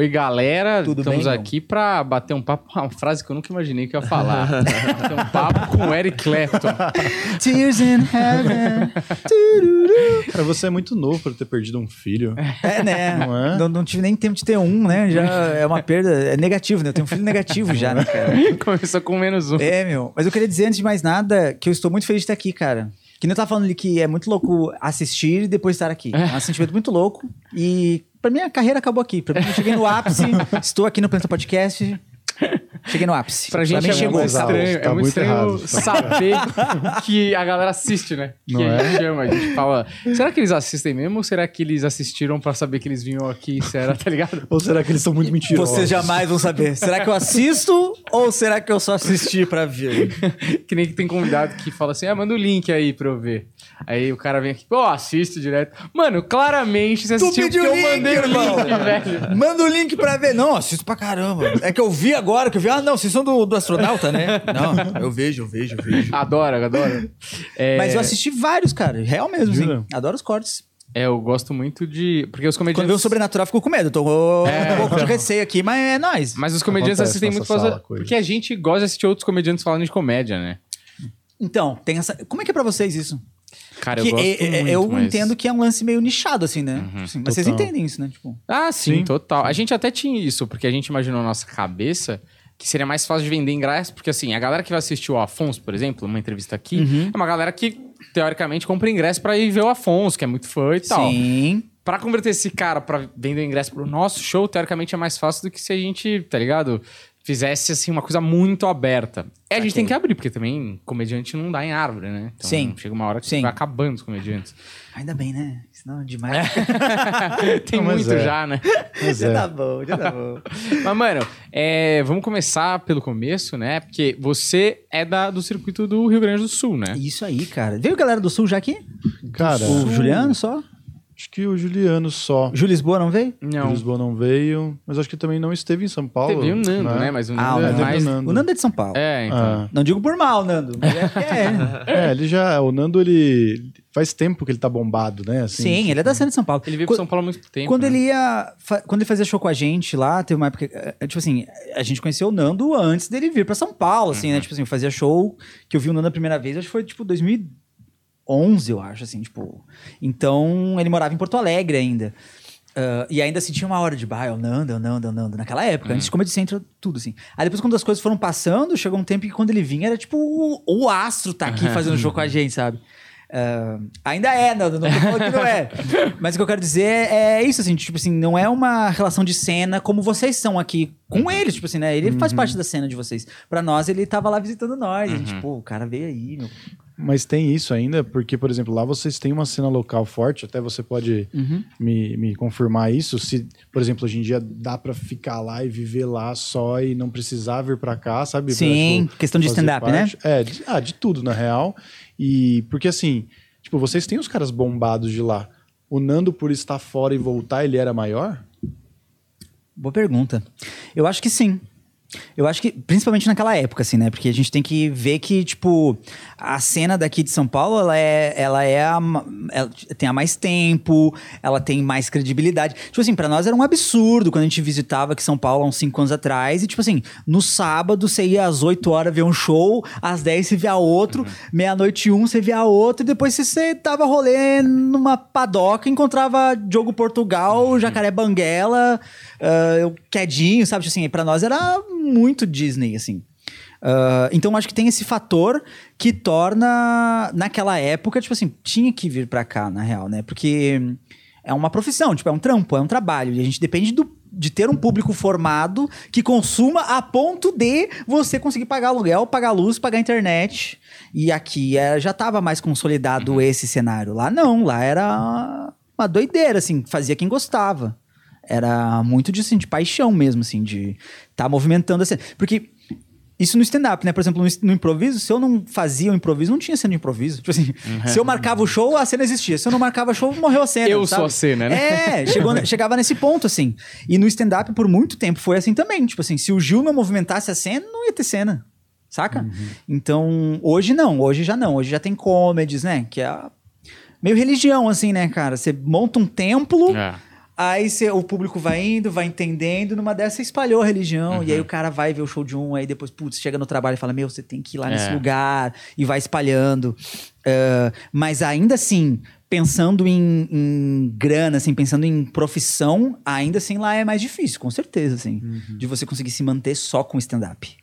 Oi, galera. Tudo Estamos bem, aqui pra bater um papo. Uma frase que eu nunca imaginei que eu ia falar. bater um papo com o Eric Clapton. Tears in heaven. Cara, você é muito novo pra ter perdido um filho. É, né? Não é? Não, não tive nem tempo de ter um, né? Já é uma perda. É negativo, né? Eu tenho um filho negativo já, né, cara? Começou com menos um. É, meu. Mas eu queria dizer, antes de mais nada, que eu estou muito feliz de estar aqui, cara. Que nem eu tava falando ali que é muito louco assistir e depois estar aqui. É um sentimento muito louco. E pra mim a carreira acabou aqui. Pra mim eu cheguei no ápice. estou aqui no Planeta Podcast. Cheguei no ápice. Pra gente mim é chegou. muito Mas, estranho, Alves, é tá muito muito estranho errado. saber que a galera assiste, né? Que Não a é? gente chama, a gente fala. Será que eles assistem mesmo ou será que eles assistiram pra saber que eles vinham aqui? Será, tá ligado? Ou será que eles são muito mentirosos? Vocês jamais vão saber. Será que eu assisto ou será que eu só assisti pra ver? que nem que tem convidado que fala assim: ah, manda o link aí pra eu ver. Aí o cara vem aqui, pô, assiste direto. Mano, claramente você assistiu porque eu mandei o link, velho. Manda o link pra ver. Não, assisto pra caramba. É que eu vi agora, que eu vi. Ah, não, vocês são do, do astronauta, né? Não, eu vejo, eu vejo, eu vejo. Adoro, adoro. É, Mas eu assisti vários, cara. Real mesmo, Jura? sim. Adoro os cortes. É, eu gosto muito de. Porque os Quando vê o comediantes. sobrenatural, fico com medo. Tô É. um pouco de receio aqui, mas é nóis. Mas os comediantes Acontece assistem muito sala, coisa. Porque a gente gosta de assistir outros comediantes falando de comédia, né? Então, tem essa. Como é que é pra vocês isso? Cara, eu Que gosto é- é- muito, eu mas- Uhum. entendo que é um lance meio nichado, assim, né? Assim, mas vocês entendem isso, né? Tipo. Ah, sim, Sim. total. A gente até tinha isso, porque a gente imaginou na nossa cabeça que seria mais fácil de vender ingresso, porque assim, a galera que vai assistir o Afonso, por exemplo, uma entrevista aqui, Uhum. é uma galera que, teoricamente, compra ingresso pra ir ver o Afonso, que é muito fã e tal. Sim. Pra converter esse cara pra vender ingresso pro nosso show, teoricamente é mais fácil do que se a gente, tá ligado? Fizesse, assim, uma coisa muito aberta. É, a gente tem que abrir, porque também comediante não dá em árvore, né? Então, Sim. Chega uma hora que Sim. vai acabando os comediantes. Ainda bem, né? Senão demais. tem Não, mas muito é. já, né? Mas já é. tá bom, já tá bom. Mas, mano, é, vamos começar pelo começo, né? Porque você é da, do circuito do Rio Grande do Sul, né? Isso aí, cara. Veio galera do Sul já aqui? Cara, O Juliano só? Acho que o Juliano só. Ju Lisboa não veio? O Não. Lisboa não veio, mas acho que também não esteve em São Paulo. Teve o Nando, né? Mas o Ah, o Nando é Nando. mais... Nando. O Nando é de São Paulo. É, então. Ah. Não digo por mal, Nando. Mas é, que é. É, ele já. O Nando, ele. Faz tempo que ele tá bombado, né? Assim, Sim, ele é da cena de São Paulo. Ele veio pro São Paulo há muito tempo. Quando né? ele ia. Quando ele fazia show com a gente lá, teve uma época. eh, Tipo assim, a gente conheceu o Nando antes dele vir pra São Paulo, assim, Uhum. né? Tipo assim, fazia show que eu vi o Nando a primeira vez, acho que foi tipo 2011, eu acho, assim, tipo. Então, ele morava em Porto Alegre ainda. Ah, e ainda assim tinha uma hora de bah, é o Nando, é o Nando, é o Nando, naquela época, antes de Comedy Central, tudo assim. Aí depois, quando as coisas foram passando, chegou um tempo que quando ele vinha era tipo o, o astro tá aqui fazendo show com a gente, sabe? Ah, ainda é, Nando, não tô falando que não é. Mas o que eu quero dizer é isso, assim, tipo assim, não é uma relação de cena como vocês são aqui com ele, tipo assim, né? Ele faz parte da cena de vocês. Pra nós, ele tava lá visitando nós. A gente, pô, o cara veio aí, meu. Mas tem isso ainda, porque, por exemplo, lá vocês têm uma cena local forte, até você pode Uhum. me, me confirmar isso. Se, por exemplo, hoje em dia dá pra ficar lá e viver lá só e não precisar vir pra cá, sabe? Pra, Sim, questão de stand-up, né? É, de, ah, de tudo, na real. E porque assim, tipo, vocês têm os caras bombados de lá. O Nando, por estar fora e voltar, ele era maior? Boa pergunta. Eu acho que sim. Eu acho que, principalmente naquela época, assim, né? Porque a gente tem que ver que, tipo, a cena daqui de São Paulo, ela é, ela é a, ela tem há mais tempo, ela tem mais credibilidade. Tipo assim, pra nós era um absurdo quando a gente visitava aqui São Paulo há uns 5 anos atrás. E, tipo assim, no sábado você ia às 8 horas ver um show, às 10 você via outro, meia-noite um você via outro, e depois você, tava rolê numa padoca, encontrava Diogo Portugal, Jacaré Banguela, ah, o Quedinho, sabe? Tipo Assim, pra nós era muito Disney, assim. Ah, então acho que tem esse fator que torna, naquela época, tipo assim, tinha que vir pra cá, na real, né? Porque é uma profissão, tipo, é um trampo, é um trabalho. E a gente depende do, de ter um público formado que consuma a ponto de você conseguir pagar aluguel, pagar luz, pagar internet. E aqui é, já tava mais consolidado esse cenário. Lá não, lá era uma doideira, assim, fazia quem gostava. Era muito de, assim, de paixão mesmo, assim, de estar movimentando a cena. Porque isso no stand-up, né? Por exemplo, no, improviso, se eu não fazia o improviso, não tinha cena de improviso. Tipo assim, se eu marcava o show, a cena existia. Se eu não marcava show, morreu a cena. Eu sabe? sou a cena, né? É, chegou, chegava nesse ponto, assim. E no stand-up, por muito tempo, foi assim também. Tipo assim, se o Gil não movimentasse a cena, não ia ter cena. Saca? Então, hoje não, hoje já não. Hoje já tem comedies, né? Que é meio religião, assim, né, cara? Você monta um templo. É. Aí cê- o público vai indo, vai entendendo, numa dessa você espalhou a religião, e aí o cara vai ver o show de um, aí depois, putz, chega no trabalho e fala, meu, você tem que ir lá nesse É. lugar, e vai espalhando. Ah, mas ainda assim, pensando em, em grana, assim, pensando em profissão, ainda assim lá é mais difícil, com certeza, assim, de você conseguir se manter só com stand-up.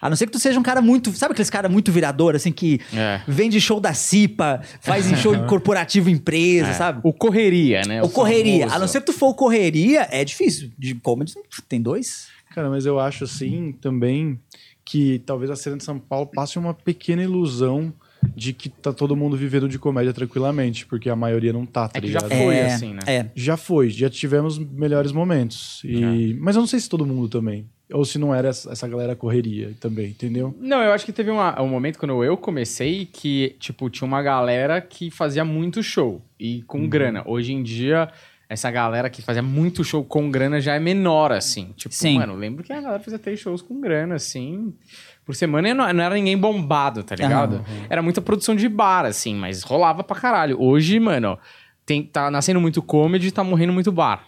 A não ser que tu seja um cara muito. Sabe aqueles cara muito virador, assim, que É. vende show da CIPA, faz em show corporativo empresa, É. sabe? O correria, né? O correria. famoso. A não ser que tu for o correria, é difícil. De comedy tem dois? Cara, mas eu acho assim também que talvez a cena de São Paulo passe uma pequena ilusão de que tá todo mundo vivendo de comédia tranquilamente, porque a maioria não tá, tá É que já ligado? Foi é, assim, né? É. Já foi, já tivemos melhores momentos. E... Mas eu não sei se todo mundo também. Ou se não era essa galera correria também, entendeu? Não, eu acho que teve uma- um momento quando eu comecei que, tipo, tinha uma galera que fazia muito show e com Uhum. grana. Hoje em dia, essa galera que fazia muito show com grana já é menor, assim. Tipo, Sim. mano, lembro que a galera fazia três shows com grana, assim, por semana e não, não era ninguém bombado, tá ligado? Era muita produção de bar, assim, mas rolava pra caralho. Hoje, mano, tem, tá nascendo muito comedy e tá morrendo muito bar.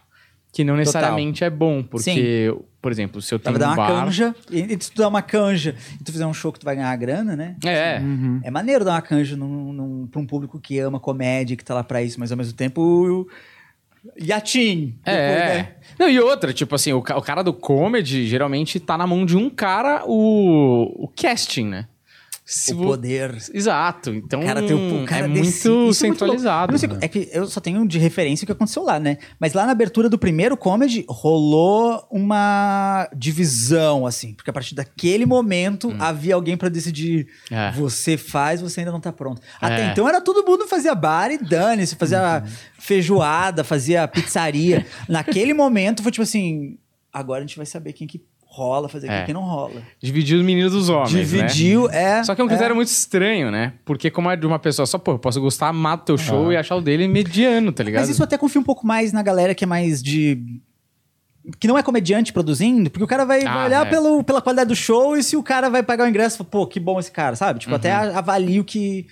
Que não necessariamente é bom, porque, por exemplo, se eu tenho Tava um dar uma bar... canja, e e se tu dar uma canja e tu fizer um show que tu vai ganhar grana, né? É, É maneiro dar uma canja num, num, pra um público que ama comédia, que tá lá pra isso, mas ao mesmo tempo. o- Yatim. É. depois, né? Não, e outra, tipo assim, o, o cara do comedy geralmente tá na mão de um cara o, o casting, né? Se O poder. Exato. Então O cara tem o, o cara é desse- muito isso é muito centralizado. sei- né? é que eu só tenho de referência o que aconteceu lá, né? Mas lá na abertura do primeiro comedy rolou uma divisão, assim. Porque a partir daquele momento havia alguém pra decidir: Hum. É. você faz, você ainda não tá pronto. Até É. então era todo mundo fazia bar e dane-se, fazia feijoada, fazia pizzaria. Naquele momento foi tipo assim: agora a gente vai saber quem que rola fazer, É. quem que não rola. Dividir os meninos dos homens, né? Dividiu, é. Só que é um critério é. muito estranho, né? Porque como é de uma pessoa só, pô, eu posso gostar, amar do teu show Ah. e achar o dele mediano, tá ligado? Mas isso até confio um pouco mais na galera que é mais de. Que não é comediante produzindo, porque o cara vai, vai Ah, olhar é. pelo, pela qualidade do show e se o cara vai pagar o ingresso, fala, pô, que bom esse cara, sabe? Tipo, até a- avalio que,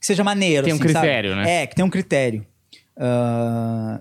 que seja maneiro. Tem um assim, sabe? critério, né? É, que tem um critério. Ah,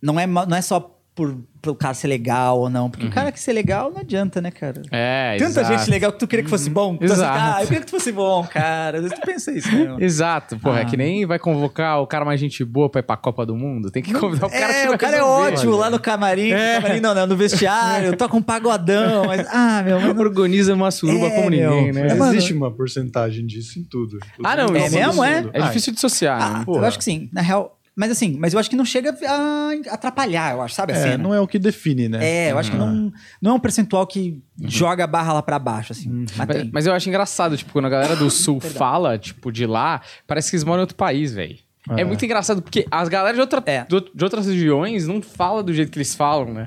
não, é, não é só por, pro cara ser legal ou não, porque o cara que ser legal não adianta, né, cara? Uhum. É, Tanta exato. gente legal que tu queria que fosse bom. Tu assim, Exato. ah, eu queria que tu fosse bom, cara. Às vezes tu pensa isso, né? mano? Exato, porra, é Ah. que nem vai convocar o cara mais gente boa pra ir pra Copa do Mundo. Tem que convidar o cara é, que vai o cara é ótimo lá no camarim, É. no camarim não, não, no vestiário, toca um pagodão, mas, ah, meu, mas não- Organiza uma suruba É, como meu. ninguém, né? Mas mano- existe uma porcentagem disso em tudo. Ah, não, É mesmo, é? É difícil dissociar, Ah, né? eu acho que sim, na real, mas assim, mas eu acho que não chega a atrapalhar, eu acho, sabe a É, cena? não é o que define, né? É, eu acho que não, não é um percentual que joga a barra lá pra baixo, assim, mas Mas, mas eu acho engraçado, tipo, quando a galera do Sul fala, tipo, de lá, parece que eles moram em outro país, velho. É. É. muito engraçado, porque as galera de, outra, É. de out- de outras regiões não falam do jeito que eles falam, né?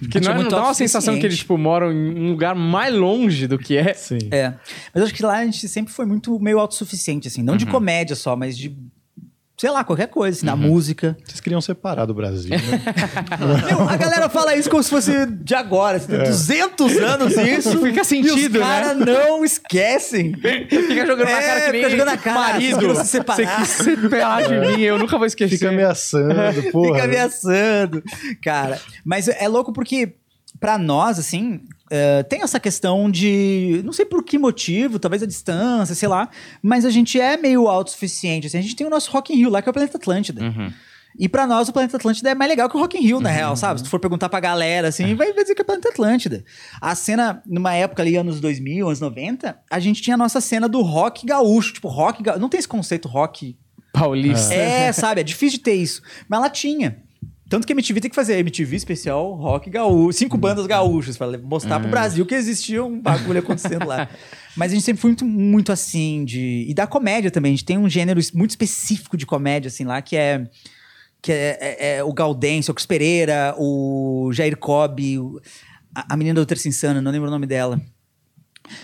Porque Acho não, é- não dá uma sensação que eles, tipo, moram em um lugar mais longe do que é. Sim. É, mas eu acho que lá a gente sempre foi muito meio autossuficiente, assim, não Uhum. de comédia só, mas de, sei lá, qualquer coisa, assim, na Uhum. música. Vocês queriam separar do Brasil, né? Meu, a galera fala isso como se fosse de agora, assim, tem 200 anos isso. Fica sentido, e os caras não esquecem. Fica jogando na É, cara que nem fica jogando na cara, marido. se separar. Você quis se separar de mim, eu nunca vou esquecer. Fica ameaçando, porra. Fica ameaçando. Cara, mas é louco porque, pra nós, assim, eh, tem essa questão de. Não sei por que motivo, talvez a distância, sei lá. Mas a gente é meio autossuficiente. Assim, a gente tem o nosso Rock in Rio lá, que é o Planeta Atlântida. Uhum. E pra nós, o Planeta Atlântida é mais legal que o Rock in Rio, na real, sabe? Se tu for perguntar pra galera, assim, vai, vai dizer que é Planeta Atlântida. A cena, numa época ali, anos 2000, anos 90, a gente tinha a nossa cena do rock gaúcho. Tipo, rock gaúcho. Não tem esse conceito rock Paulista. é, sabe? É difícil de ter isso. Mas ela tinha. Tanto que a MTV tem que fazer MTV especial rock gaúcho, cinco bandas gaúchas, pra mostrar pro Brasil que existia um bagulho acontecendo lá. Mas a gente sempre foi muito, muito assim de. E da comédia também. A gente tem um gênero muito específico de comédia, assim, lá, que é. Que é, é- é o Gaudêncio, o Cris Pereira, o Jair Cobb, o- a, a menina da Terça Insana, não lembro o nome dela.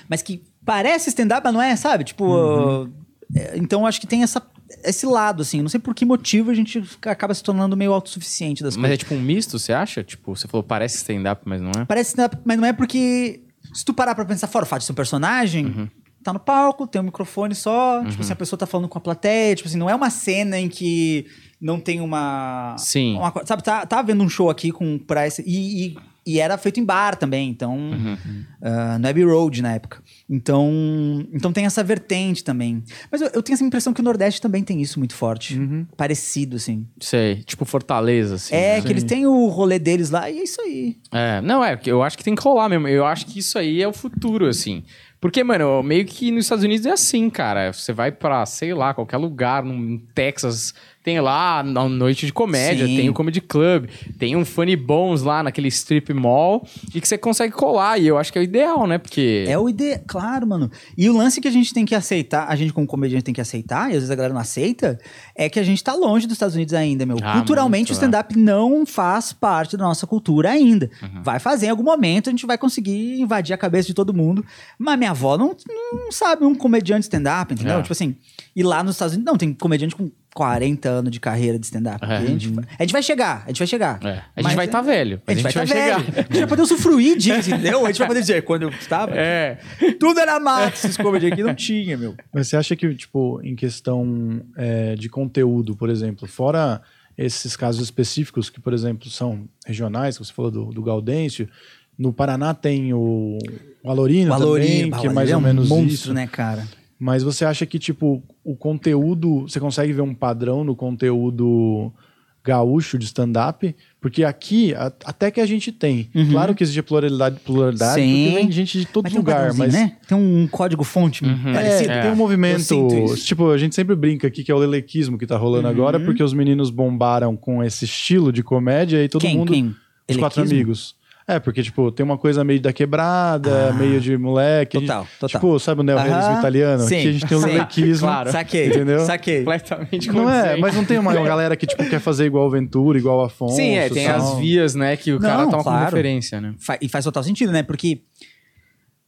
Mas que parece stand-up, mas não é, sabe? Tipo. é, então acho que tem essa, esse lado, assim. Não sei por que motivo a gente acaba se tornando meio autossuficiente das Mas é coisas. tipo um misto, você acha? Tipo, você falou parece stand-up, mas não é? Parece stand-up, mas não é porque. Se tu parar pra pensar fora o fato de ser um personagem, Uhum. tá no palco, tem um microfone só, tipo assim, a pessoa tá falando com a plateia, tipo assim, não é uma cena em que não tem uma. Sim. uma sabe, tá, tá vendo um show aqui com pra esse, e, e, e era feito em bar também, então. Uhum. ah, no Abbey Road na época. Então, então tem essa vertente também. Mas eu, eu tenho essa impressão que o Nordeste também tem isso muito forte. Parecido, assim. Sei, tipo Fortaleza, assim. é, né? que eles têm o rolê deles lá e é isso aí. É, não, é, eu acho que tem que rolar mesmo. Eu acho que isso aí é o futuro, assim. Porque, mano, meio que nos Estados Unidos é assim, cara. Você vai pra, sei lá, qualquer lugar, no Texas, tem lá a noite de comédia, Sim. tem o Comedy Club, tem um Funny Bones lá naquele strip mall, e que você consegue colar. E eu acho que é o ideal, né? Porque. É o ideal, claro, mano. E o lance que a gente tem que aceitar, a gente como comediante tem que aceitar, e às vezes a galera não aceita, é que a gente tá longe dos Estados Unidos ainda, meu. Ah, Culturalmente, muito, o stand-up não faz parte da nossa cultura ainda. Vai fazer em algum momento, a gente vai conseguir invadir a cabeça de todo mundo. Mas minha avó não, não sabe um comediante stand-up, entendeu? É. Tipo assim, e lá nos Estados Unidos, não, tem comediante com 40 anos de carreira de stand-up. É. A, gente, a gente vai chegar, a gente vai chegar. É, a gente Mas vai é- estar velho. A gente vai, tá chegar. velho. A gente vai poder usufruir disso, entendeu? A gente vai poder dizer, quando eu estava, É. tudo era mato, esses comedy aqui não tinha, meu. Mas você acha que, tipo, em questão é, de conteúdo, por exemplo, fora esses casos específicos que, por exemplo, são regionais, que você falou do, do Gaudêncio, no Paraná tem o, o Alorino, também, que é mais é ou um menos monstro, isso. né, cara? Mas você acha que, tipo, o conteúdo, você consegue ver um padrão no conteúdo gaúcho de stand-up? Porque aqui, a- até que a gente tem. Claro que existe pluralidade, pluralidade Uhum. Sim. porque vem gente de todo Mas tem um lugar, padrãozinho, mas... né? Tem um código fonte É, parecido. É. tem um Eu movimento. sinto isso. Tipo, a gente sempre brinca aqui que é o lelequismo que tá rolando agora, Uhum. porque os meninos bombaram com esse estilo de comédia e todo Quem? mundo. Quem? Os quatro amigos. É, porque, tipo, tem uma coisa meio da quebrada, Ah, meio de moleque. A gente- total, total. Tipo, sabe o neorrealismo italiano? sim, Aqui a gente tem o sim, lelequismo. claro. Saquei, Entendeu? saquei. Completamente Não é, mas não tem uma galera que, tipo, quer fazer igual o Ventura, igual o Afonso. Sim, é, tem tal. as vias, né, que o Não, cara toma como claro. referência, né? Fa- e faz total sentido, né? Porque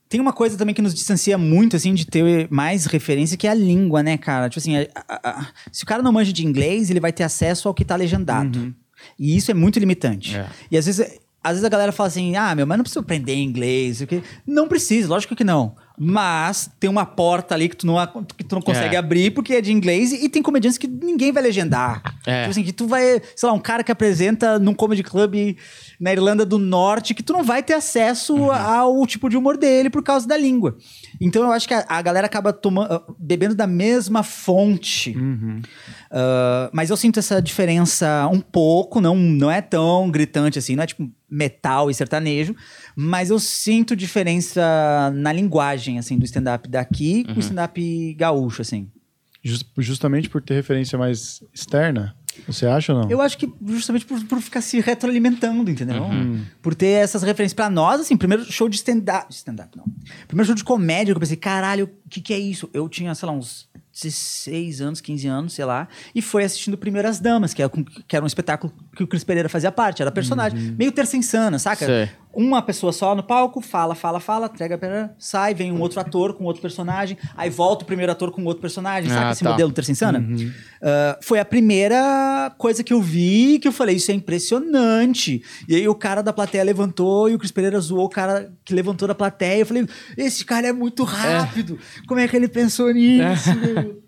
tem uma coisa também que nos distancia muito, assim, de ter mais referência, que é a língua, né, cara? Tipo assim, a- a- a- se o cara não manja de inglês, ele vai ter acesso ao que tá legendado. E isso é muito limitante. É. E às vezes, às vezes a galera fala assim, ah, meu, mas não precisa aprender inglês. o quê?" Não precisa, lógico que não. Mas tem uma porta ali que tu não, que tu não consegue É. abrir porque é de inglês e, tem comediantes que ninguém vai legendar. É. Tipo assim, que tu vai, sei lá, um cara que apresenta num comedy club na Irlanda do Norte, que tu não vai ter acesso Uhum. ao tipo de humor dele por causa da língua. Então eu acho que a, a galera acaba tomando, bebendo da mesma fonte. Uhum. Ah, mas eu sinto essa diferença um pouco, não, não é tão gritante assim, não é tipo metal e sertanejo, mas eu sinto diferença na linguagem, assim, do stand-up daqui Uhum. com o stand-up gaúcho, assim. Just- justamente por ter referência mais externa, você acha ou não? Eu acho que justamente por, por ficar se retroalimentando, entendeu? Uhum. Por ter essas referências pra nós, assim, primeiro show de stand-up. Stand-up, não. Primeiro show de comédia, que eu pensei, caralho, o que, que é isso? Eu tinha, sei lá, uns 16 anos, 15 anos, sei lá, e foi assistindo Primeiras Damas, que era, com- que era um espetáculo que o Cris Pereira fazia parte, era personagem. Meio terça insana, saca? Sei. Uma pessoa só no palco, fala, fala, fala, entrega, sai, vem um outro ator com outro personagem, aí volta o primeiro ator com outro personagem, saca Ah, esse tá. modelo terça insana? Ah, foi a primeira coisa que eu vi que eu falei, isso é impressionante. E aí o cara da plateia levantou e o Cris Pereira zoou o cara que levantou da plateia. Eu falei, esse cara é muito rápido. Como é que ele pensou nisso? meu?"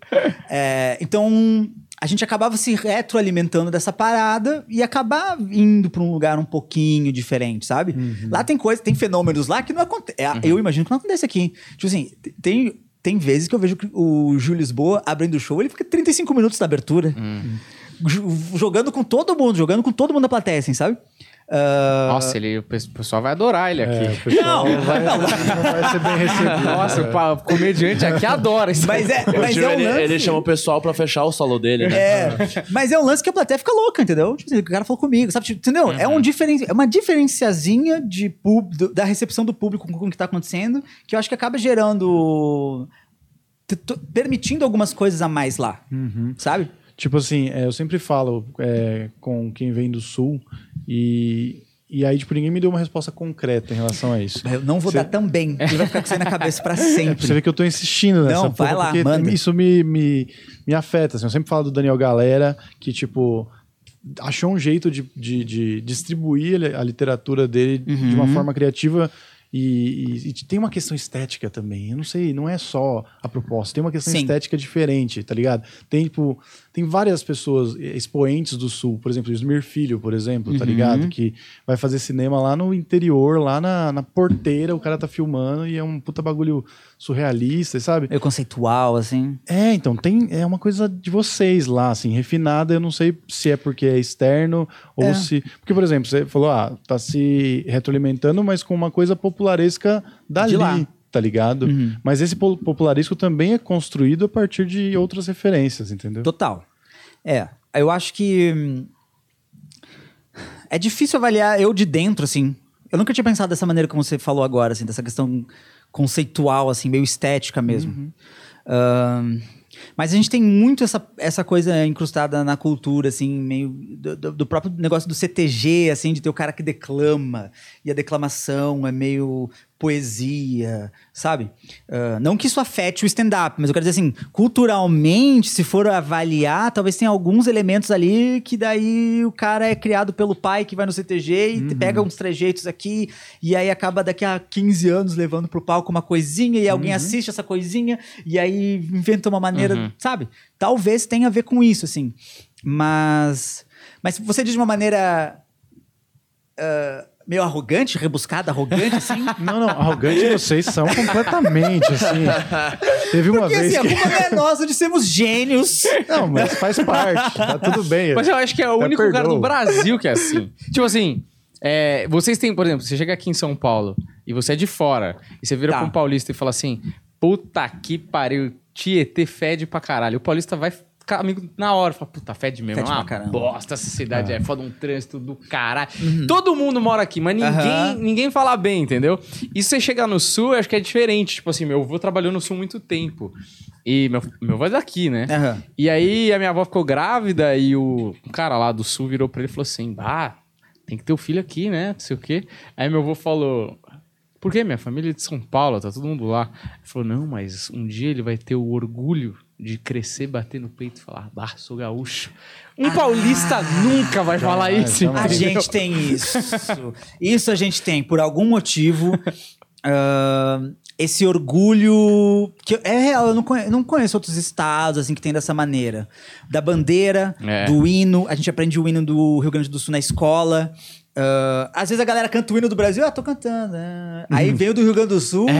É, então, a gente acabava se retroalimentando dessa parada e acabar indo pra um lugar um pouquinho diferente, sabe? Lá tem coisa, tem fenômenos lá que não acontece. Eu imagino que não acontece aqui. Tipo assim, tem. Tem vezes que eu vejo o Júlio Lisboa abrindo o show, ele fica 35 minutos na abertura. Ju- Jogando com todo mundo, jogando com todo mundo da plateia, assim, sabe? Ah, Nossa, ele, o pe- o pessoal vai adorar ele É, aqui. o pessoal Não, vai, não. vai ser bem recebido. Nossa, o pa- o comediante aqui adora isso. mas é, mas é um ele, lance. ele chama o pessoal pra fechar o solo dele, né? É, mas é um lance que a plateia fica louca, entendeu? Tipo assim, o cara falou comigo, sabe? Tipo, entendeu? É, um diferen... é uma diferenciazinha de pub... do- da recepção do público com, o que tá acontecendo, que eu acho que acaba gerando. t- t- permitindo algumas coisas a mais lá, sabe? Tipo assim, é, eu sempre falo é, com quem vem do sul e, e aí, tipo, ninguém me deu uma resposta concreta em relação a isso. Eu não vou Você- dar tão bem, ele vai ficar com isso aí na cabeça pra É, pra você sempre. ver que eu tô insistindo nessa Não, vai lá, porque manda. isso me, me, me afeta. assim. eu sempre falo do Daniel Galera, que, tipo, achou um jeito de, de, de distribuir a literatura dele de Uhum. uma forma criativa E, e- e tem uma questão estética também. Eu não sei, não é só a proposta, tem uma questão Sim. estética diferente, tá ligado? Tem, tipo, tem várias pessoas, eh, expoentes do Sul, por exemplo, o Smir Filho, por exemplo, tá Uhum. ligado? Que vai fazer cinema lá no interior, lá na, na porteira, o cara tá filmando e é um puta bagulho surrealista, sabe? Meio conceitual, assim. É, então, tem, é uma coisa de vocês lá, assim, refinada. Eu não sei se é porque é externo ou É. se. Porque, por exemplo, você falou, ah, tá se retroalimentando, mas com uma coisa popularesca dali, lá. Uhum. tá ligado? Mas esse po- popularesco também é construído a partir de outras referências, entendeu? Total. É, eu acho que. hum, É difícil avaliar eu de dentro, assim. Eu nunca tinha pensado dessa maneira como você falou agora, assim, dessa questão conceitual, assim, meio estética mesmo. Ahn, mas a gente tem muito essa, essa coisa incrustada na cultura, assim, meio do, do- do próprio negócio do CTG, assim, de ter o cara que declama, e a declamação é meio poesia, sabe? Ah, não que isso afete o stand-up, mas eu quero dizer assim, culturalmente, se for avaliar, talvez tenha alguns elementos ali que daí o cara é criado pelo pai que vai no CTG e pega uns trejeitos aqui, e aí acaba daqui a 15 anos levando pro palco uma coisinha, e alguém assiste essa coisinha, e aí inventa uma maneira, sabe? Talvez tenha a ver com isso, assim. Mas. Mas você diz de uma maneira. ah, meio arrogante, rebuscada, arrogante, assim. Não, não, arrogante vocês são completamente, assim. Teve uma Porque vez assim, a que. culpa não é nossa de sermos gênios. Não, mas faz parte, tá tudo bem. Mas eu acho que é o único perdoo. do Brasil que é assim. tipo assim, é, vocês têm, por exemplo, você chega aqui em São Paulo e você é de fora, e você vira Tá. pra um paulista e fala assim: puta que pariu, Tietê fede pra caralho. O paulista vai amigo na hora, fala, puta, fede mesmo, Fede é uma caramba. bosta essa cidade, é foda um trânsito do caralho. Todo mundo mora aqui, mas ninguém, Aham. ninguém fala bem, entendeu? E se você chegar no sul, eu acho que é diferente. Tipo assim, meu avô trabalhou no sul muito tempo. E meu, meu avô é daqui, né? Aham. E aí a minha avó ficou grávida e o, cara lá do sul virou pra ele e falou assim: Ah, tem que ter o filho aqui, né? Não sei o quê. Aí meu avô falou. Por quê? Minha família é de São Paulo, tá todo mundo lá. Ele falou, não, mas um dia ele vai ter o orgulho de crescer, bater no peito e falar, bah, sou gaúcho. Um paulista nunca vai falar isso, jamais. A entendeu? gente tem isso. Isso a gente tem, por algum motivo. ah, esse orgulho. Que eu- é real, eu não conheço, não conheço outros estados assim que tem dessa maneira. Da bandeira, É. do hino. A gente aprende o hino do Rio Grande do Sul na escola. Ah, às vezes a galera canta o hino do Brasil, ah, tô cantando. ah. Aí vem o do Rio Grande do Sul.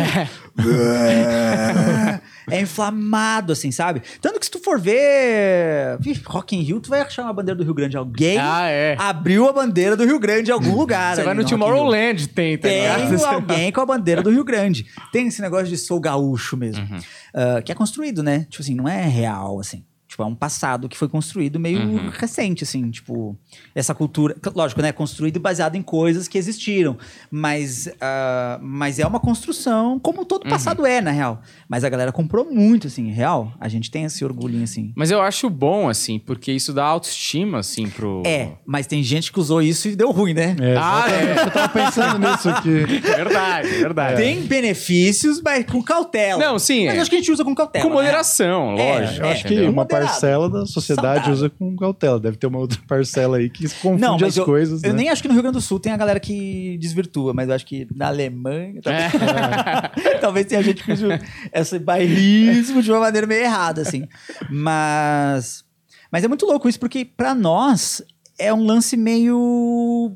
É. inflamado, assim, sabe? Tanto que se tu for ver Rock in Rio, tu vai achar uma bandeira do Rio Grande. Alguém Ah, é. abriu a bandeira do Rio Grande em algum lugar. Você vai no Rio. Tomorrowland, tem, tá Tem ligado? alguém com a bandeira do Rio Grande. Tem esse negócio de sou gaúcho mesmo. Uhum. Ah, que é construído, né? Tipo assim, não é real, assim. Tipo, é um passado que foi construído meio Uhum. recente, assim. Tipo, essa cultura... Lógico, né? Construído e baseado em coisas que existiram. Mas, ah, mas é uma construção, como todo Uhum. passado é, na real. Mas a galera comprou muito, assim. Real, a gente tem esse orgulhinho, assim. Mas eu acho bom, assim, porque isso dá autoestima, assim, pro... É, mas tem gente que usou isso e deu ruim, né? É, Ah, exatamente. Eu tava pensando nisso aqui. Verdade, verdade. Tem benefícios, mas com cautela. Não, sim, Mas é. acho que a gente usa com cautela. Com né? moderação, É, lógico. Eu acho que uma. Parcela da sociedade Saudável. usa com cautela. Deve ter uma outra parcela aí que confunde Não, as eu, coisas. eu né? nem acho que no Rio Grande do Sul tem a galera que desvirtua, mas eu acho que na Alemanha talvez, talvez tenha gente que use esse bairrismo de uma maneira meio errada, assim. Mas, mas é muito louco isso, porque pra nós é um lance meio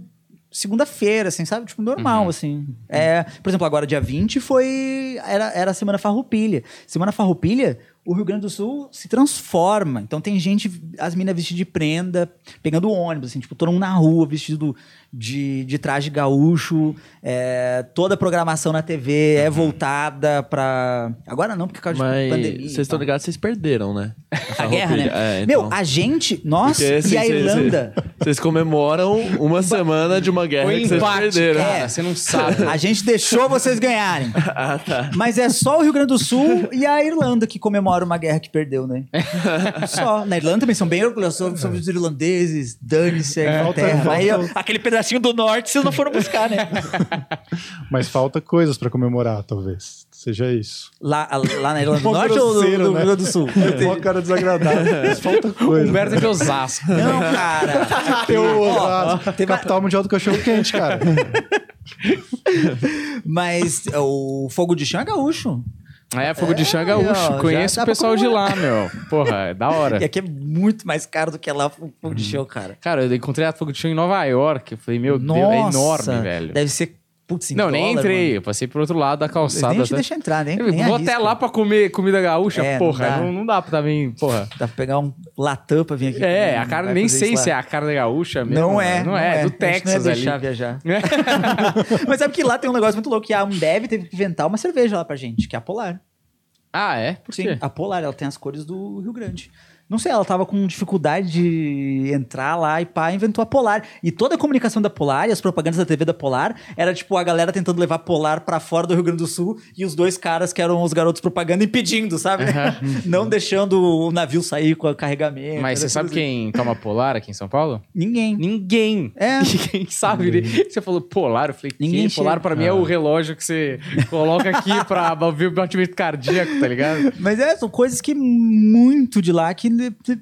segunda-feira, assim, sabe? Tipo, normal, assim. É, por exemplo, agora dia 20 foi... Era, era a Semana Farroupilha. Semana Farroupilha, o Rio Grande do Sul se transforma. Então tem gente, as minas vestidas de prenda, pegando ônibus, assim, tipo, todo mundo na rua, vestido de, de traje gaúcho. é, toda a programação na TV é voltada pra... Agora não, porque por causa de Mas pandemia. e vocês estão ligados, vocês perderam, né? A guerra, né? É, Meu, então. a gente, nós Porque, assim, e a Irlanda... cês- Vocês comemoram uma semana de uma guerra O que vocês perderam. cara, É. você não sabe. A gente deixou vocês ganharem. Ah, tá. Mas é só o Rio Grande do Sul e a Irlanda que comemora uma guerra que perdeu, né? só. Na Irlanda também são bem orgulhosos sobre os irlandeses, dane-se a Inglaterra. Aí, ó, aquele pedacinho do norte vocês não foram buscar, né? Mas falta coisas pra comemorar, talvez. Seja isso. Lá, lá na Irlanda do Norte ou do né? Rio Grande do Sul? Mó cara desagradável. Mas falta coisa. Humberto é de Osasco. Não, cara. Tem o Ó, a capital mundial do cachorro quente, cara. Mas o fogo de chão é gaúcho. É, fogo de chão é gaúcho. Conheço o pessoal de lá, meu. Porra, é da hora. E aqui é muito mais caro do que lá o fogo Uhum. de chão, cara. Cara, eu encontrei a fogo de chão em Nova York. Eu falei, meu Deus, é enorme, velho. Deve ser, putz, Não, nem dólar, entrei. mano. Eu passei pro outro lado da calçada. nem te tá? deixam entrar, nem, Eu nem vou arrisca. até lá pra comer comida gaúcha, É, não porra. dá. Não, não dá pra também, porra. Dá pra pegar um latão pra vir aqui. É, comer, a não vai nem fazer sei isso se é a carne gaúcha mesmo. Não é, Não, é, do A gente Texas não ia ali. deixar viajar. Mas sabe que lá tem um negócio muito louco, que a Ambev teve que inventar uma cerveja lá pra gente, que é a Polar. Ah, é? Por Sim, quê? a Polar, ela tem as cores do Rio Grande. Não sei, ela tava com dificuldade de entrar lá e pá, inventou a Polar. E toda a comunicação da Polar e as propagandas da TV da Polar era tipo a galera tentando levar Polar pra fora do Rio Grande do Sul e os dois caras que eram os garotos propaganda impedindo, sabe? Não deixando o navio sair com o carregamento. Mas você sabe assim. quem toma polar aqui em São Paulo? Ninguém. Ninguém. É. Ninguém sabe. Você falou polar, eu falei, Ninguém que? Polar pra mim é o relógio que você coloca aqui pra ver o batimento cardíaco, tá ligado? Mas é, são coisas que muito de lá que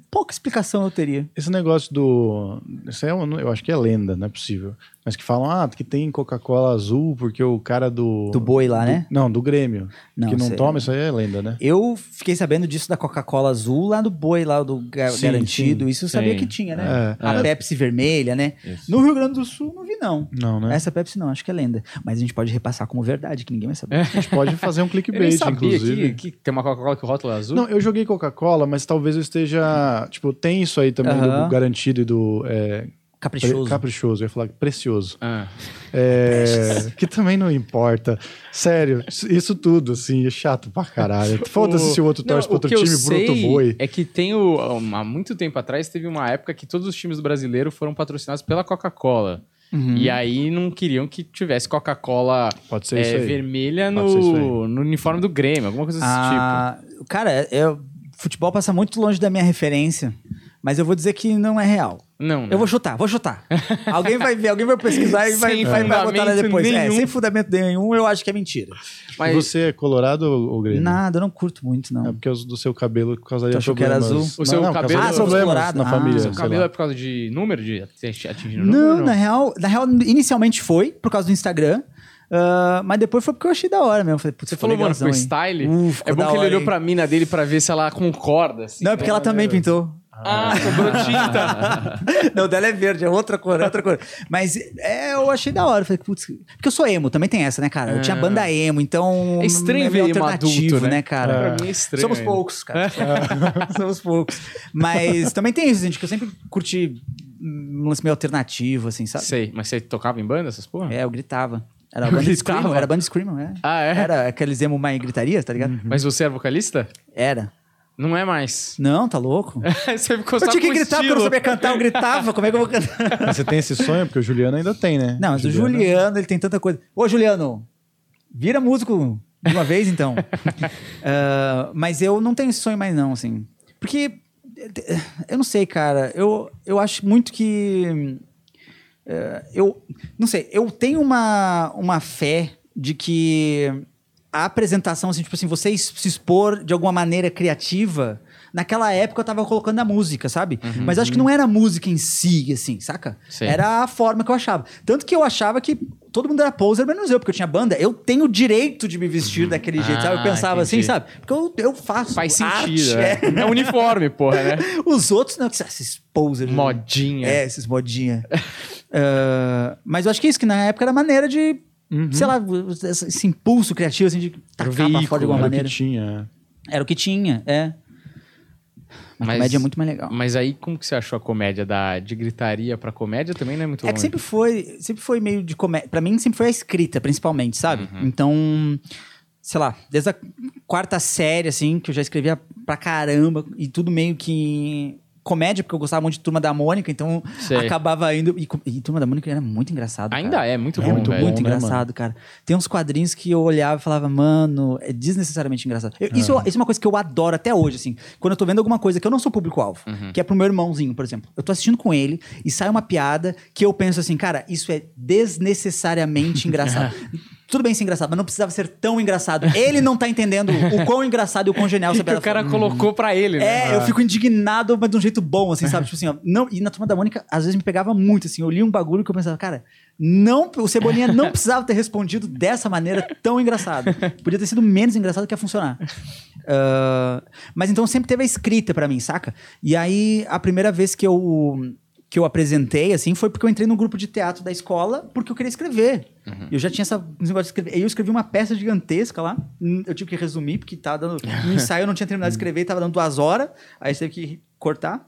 pouca explicação eu teria. Esse negócio do. Isso é, eu acho que é lenda, não é possível. Mas que falam, ah, que tem Coca-Cola azul porque o cara do. Do boi lá, do- né? Não, do Grêmio. Não, que não sei. toma, isso aí é lenda, né? Eu fiquei sabendo disso da Coca-Cola azul lá do boi, lá do ga- Sim, garantido. sim, Isso eu sabia sim. que tinha, né? É. A Pepsi vermelha, né? Isso. No Rio Grande do Sul não vi, não. Não, né? Essa Pepsi não, acho que é lenda. Mas a gente pode repassar como verdade, que ninguém vai saber. A gente pode fazer um Eu clickbait, sabia inclusive. que, que tem uma Coca-Cola que rótula azul. Não, eu joguei Coca-Cola, mas talvez eu esteja. Tipo, tem isso aí também Aham. do garantido e do. Caprichoso. pre- caprichoso, eu ia falar precioso. Ah. É, que também não importa. Sério, isso- tudo, assim, é chato pra caralho. Foda-se se o outro torce Não, pro outro que eu time, pro outro boi. É que tem o. Há muito tempo atrás teve uma época que todos os times brasileiros foram patrocinados pela Coca-Cola. Uhum. E aí não queriam que tivesse Coca-Cola é, vermelha no, no uniforme do Grêmio, alguma coisa desse tipo. Ah, Cara, é, é- futebol passa muito longe da minha referência. Mas eu vou dizer que não é real. Não, né? Eu vou chutar, vou chutar. alguém vai ver, alguém vai pesquisar e vai, vai, vai botar lá depois. É, nenhum. sem fundamento nenhum, eu acho que é mentira. Mas Você é colorado ou, Grêmio? Nada, eu não curto muito, não. É porque do seu cabelo causaria Tu achou que era problemas. azul? O seu não, cabelo- Ah, problemas colorados. na Ah, família. seu sei cabelo é por causa de número de atingir o Não, número? na real, na real, inicialmente foi por causa do Instagram. ah, mas depois foi porque eu achei da hora mesmo. Falei, putz, Você falou, mano, hein? style? Uh, é bom que ele hora, olhou hein? pra mina dele pra ver se ela concorda. Assim, Não, é porque ela também pintou. Ah, sobrou tinta. Não, dela é verde, é outra cor, é outra cor. Mas é, eu achei da hora. Falei, putz, porque eu sou emo, também tem essa, né, cara? Eu tinha banda emo, então. É estranho é ver emo adulto, né? né, cara? Pra mim é estranho Somos poucos, cara. Somos poucos. Mas também tem isso, gente, que eu sempre curti um lance meio alternativo, assim, sabe? Sei, mas você tocava em banda, essas porra? É, eu gritava. Era a banda Gritava? Screamo, era banda Screamo, é. Ah, é? Era aqueles emo mais gritaria, tá ligado? Mas você era vocalista? Era. Não é mais. Não, tá louco? você ficou só Eu tinha que gritar porque eu não sabia cantar, eu gritava. Como é que eu vou cantar? Mas você tem esse sonho? Porque o Juliano ainda tem, né? Não, mas o Juliano, ele tem tanta coisa. Ô, Juliano, vira músico de uma vez, então. Ah, mas eu não tenho esse sonho mais, não, assim. Porque, eu não sei, cara. Eu, eu acho muito que... eh, eu, não sei, eu tenho uma, uma fé de que a apresentação, assim, tipo assim, você se expor de alguma maneira criativa... Naquela época eu tava colocando a música, sabe? Mas acho que não era a música em si, assim, saca? Sim. Era a forma que eu achava. Tanto que eu achava que todo mundo era poser, menos eu, porque eu tinha banda. Eu tenho o direito de me vestir daquele jeito, sabe? Eu Ah, pensava assim, entendi. sabe? Porque eu, eu faço Faz arte, sentido, é. é. É uniforme, porra, né? Os outros, não, esses posers. Modinha. É, esses modinha. Ah, mas eu acho que isso, que na época era maneira de, sei lá, esse impulso criativo, assim, de tacar pra veículo, fora de alguma Era o maneira. que tinha. Era o que tinha, é. Mas, Mas- comédia é muito mais legal. Mas aí, como que você achou a comédia? Da, de gritaria pra comédia também não é muito É que longe. sempre foi, sempre foi meio de comédia. Pra mim, sempre foi a escrita, principalmente, sabe? Uhum. Então, sei lá, desde a quarta série, assim, que eu já escrevia pra caramba, e tudo meio que comédia, porque eu gostava muito de Turma da Mônica, então Sei. acabava indo. E, e Turma da Mônica era muito engraçado. Ainda cara. é, muito É bom, muito, velho. muito Bom, né, engraçado, cara. Tem uns quadrinhos que eu olhava e falava, mano, é desnecessariamente engraçado. Eu- isso, isso é uma coisa que eu adoro até hoje, assim. Quando eu tô vendo alguma coisa que eu não sou público-alvo, Uhum. que é pro meu irmãozinho, por exemplo. Eu tô assistindo com ele e sai uma piada que eu penso assim, cara, isso é desnecessariamente engraçado. Tudo bem ser engraçado, mas não precisava ser tão engraçado. Ele não tá entendendo o quão engraçado e o quão genial essa piada o cara foi. colocou pra ele, né? É, eu fico indignado, mas de um jeito bom, assim, sabe? Tipo assim, ó, não, e na turma da Mônica, às vezes me pegava muito, assim, eu li um bagulho que eu pensava, cara, não, o Cebolinha não precisava ter respondido dessa maneira tão engraçada. Podia ter sido menos engraçado que ia funcionar. Ah, mas então sempre teve a escrita pra mim, saca? E aí, a primeira vez que eu que eu apresentei, assim, foi porque eu entrei no grupo de teatro da escola porque eu queria escrever. Eu já tinha essa esse negócio de escrever. Aí eu escrevi uma peça gigantesca lá. Eu tive que resumir, porque tava dando. No ensaio eu não tinha terminado de escrever, tava dando duas horas. Aí você teve que cortar.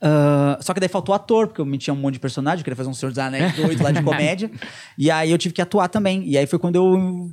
Ah, só que daí faltou ator, porque eu metia um monte de personagem, eu queria fazer um Senhor dos Anéis doido lá de comédia. e aí eu tive que atuar também. E aí foi quando eu.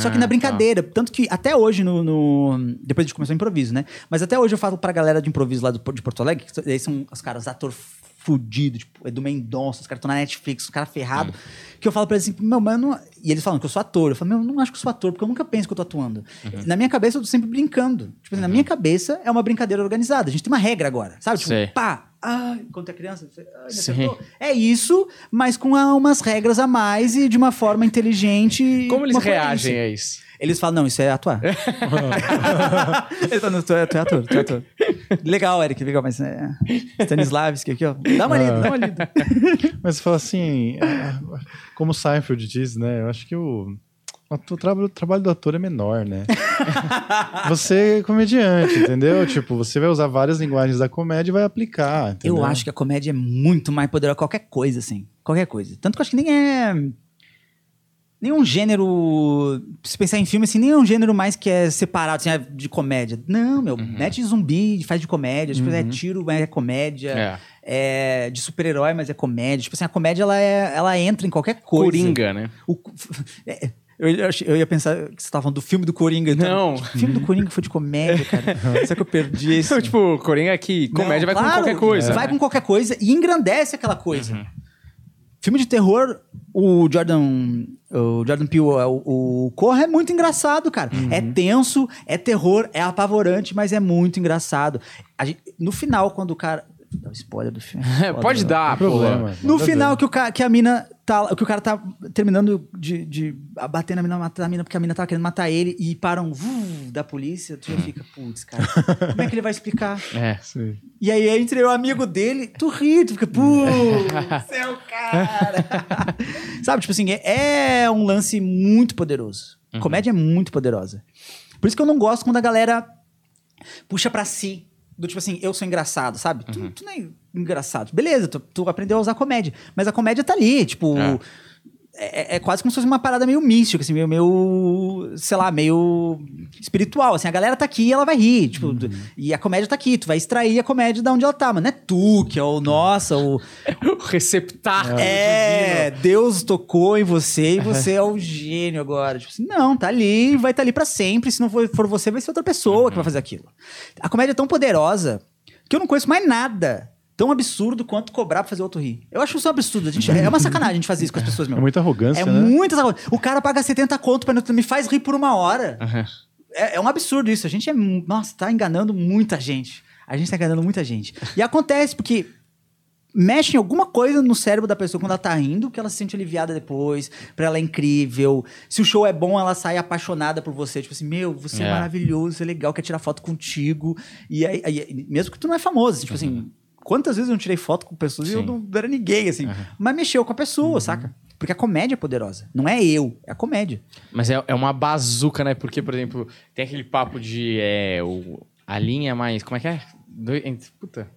Só que Ah, na brincadeira. Tanto que até hoje, no, no- Depois a gente começou o improviso, né? Mas até hoje eu falo pra galera de improviso lá do, de Porto Alegre, que eles são os caras, ator fudido, tipo, Edu Mendonça, os caras estão na Netflix, os caras ferrados. Que eu falo pra eles assim, meu, mas eu não. E eles falam que eu sou ator. Eu falo, meu, eu não acho que eu sou ator, porque eu nunca penso que eu tô atuando. Na minha cabeça, eu tô sempre brincando. Tipo, assim, na minha cabeça é uma brincadeira organizada. A gente tem uma regra agora, sabe? Tipo, Sei. pá, ah, quando é criança, você, ah, acertou. É isso, mas com ah, umas regras a mais e de uma forma inteligente. Como eles reagem a isso? Eles falam, não, isso é atuar. Eles falam, não, tu é, tu é ator, tu é ator. Legal, Eric, legal, mas é. Stanislavski aqui, ó. Dá uma lida, dá uma lida. Mas fala assim, ah, como o Seinfeld diz, né? Eu acho que o, o, trabalho, o trabalho do ator é menor, né? você é comediante, entendeu? Tipo, você vai usar várias linguagens da comédia e vai aplicar. Entendeu? Eu acho que a comédia é muito mais poderosa que qualquer coisa, assim. Qualquer coisa. Tanto que eu acho que nem é. Nenhum gênero. Se pensar em filme, assim, nenhum gênero mais que é separado, assim, é de comédia. Não, meu. Mete zumbi, faz de comédia. Tipo, é tiro, mas é comédia. É. É de super-herói, mas é comédia. Tipo assim, a comédia, ela, é, ela entra em qualquer coisa. Coringa, né? O- é, eu, eu achei- eu ia pensar que você tava falando do filme do Coringa. então. Não. O filme do Coringa foi de comédia, cara. Será que eu perdi esse? Então, tipo, Coringa aqui, comédia Não, vai claro, com qualquer coisa. Vai né? com qualquer coisa e engrandece aquela coisa. Filme de terror, o Jordan, o Jordan Peele, o, o Corra é muito engraçado, cara. É tenso, é terror, é apavorante, mas é muito engraçado. A gente- no final, quando o cara... Dá um spoiler do filme. Foda, Pode né? dar, pô. problema. No final, que, o ca- que a mina tá. Que o cara tá terminando de, de bater na mina, matar a mina, porque a mina tava querendo matar ele e param um da polícia, tu já fica, putz, cara, como é que ele vai explicar? É. Sim. E aí entre o amigo dele, tu ri, tu fica, putz, é o cara. Sabe, tipo assim, é, é um lance muito poderoso. Comédia é muito poderosa. Por isso que eu não gosto quando a galera puxa pra si. Do tipo assim, eu sou engraçado, sabe? Tu, tu não é engraçado. Beleza, tu, tu aprendeu a usar comédia. Mas a comédia tá ali, tipo. É. É, é quase como se fosse uma parada meio mística, assim, meio, meio, sei lá, meio espiritual, assim, a galera tá aqui e ela vai rir, tipo, tu- e a comédia tá aqui, tu vai extrair a comédia de onde ela tá, mas não é tu que é o, nossa, o, O receptáculo. é, Deus tocou em você e você é o gênio agora. Tipo assim, não, tá ali, vai estar ali pra sempre. Se não for, for você, vai ser outra pessoa que vai fazer aquilo. A comédia é tão poderosa que eu não conheço mais nada tão absurdo quanto cobrar pra fazer outro rir. Eu acho isso um absurdo. A gente, é uma sacanagem a gente fazer isso com as pessoas, meu. É muita arrogância, É né? muita sacanagem. O cara paga 70 conto pra me faz rir por uma hora. Aham. É, é um absurdo isso. A gente é. Nossa, tá enganando muita gente. A gente tá enganando muita gente. E acontece porque mexe em alguma coisa no cérebro da pessoa quando ela tá rindo, que ela se sente aliviada depois, pra ela é incrível. Se o show é bom, ela sai apaixonada por você. Tipo assim, meu, você é, É. maravilhoso, você é legal, quer tirar foto contigo. E aí, aí- mesmo que tu não é famoso, tipo assim, quantas vezes eu não tirei foto com pessoas e eu Sim. não era ninguém, assim. Mas mexeu com a pessoa, saca? Porque a comédia é poderosa. Não é eu, é a comédia. Mas é, é uma bazuca, né? Porque, por exemplo, tem aquele papo de é, o, a linha mais. Como é que é? Do, puta.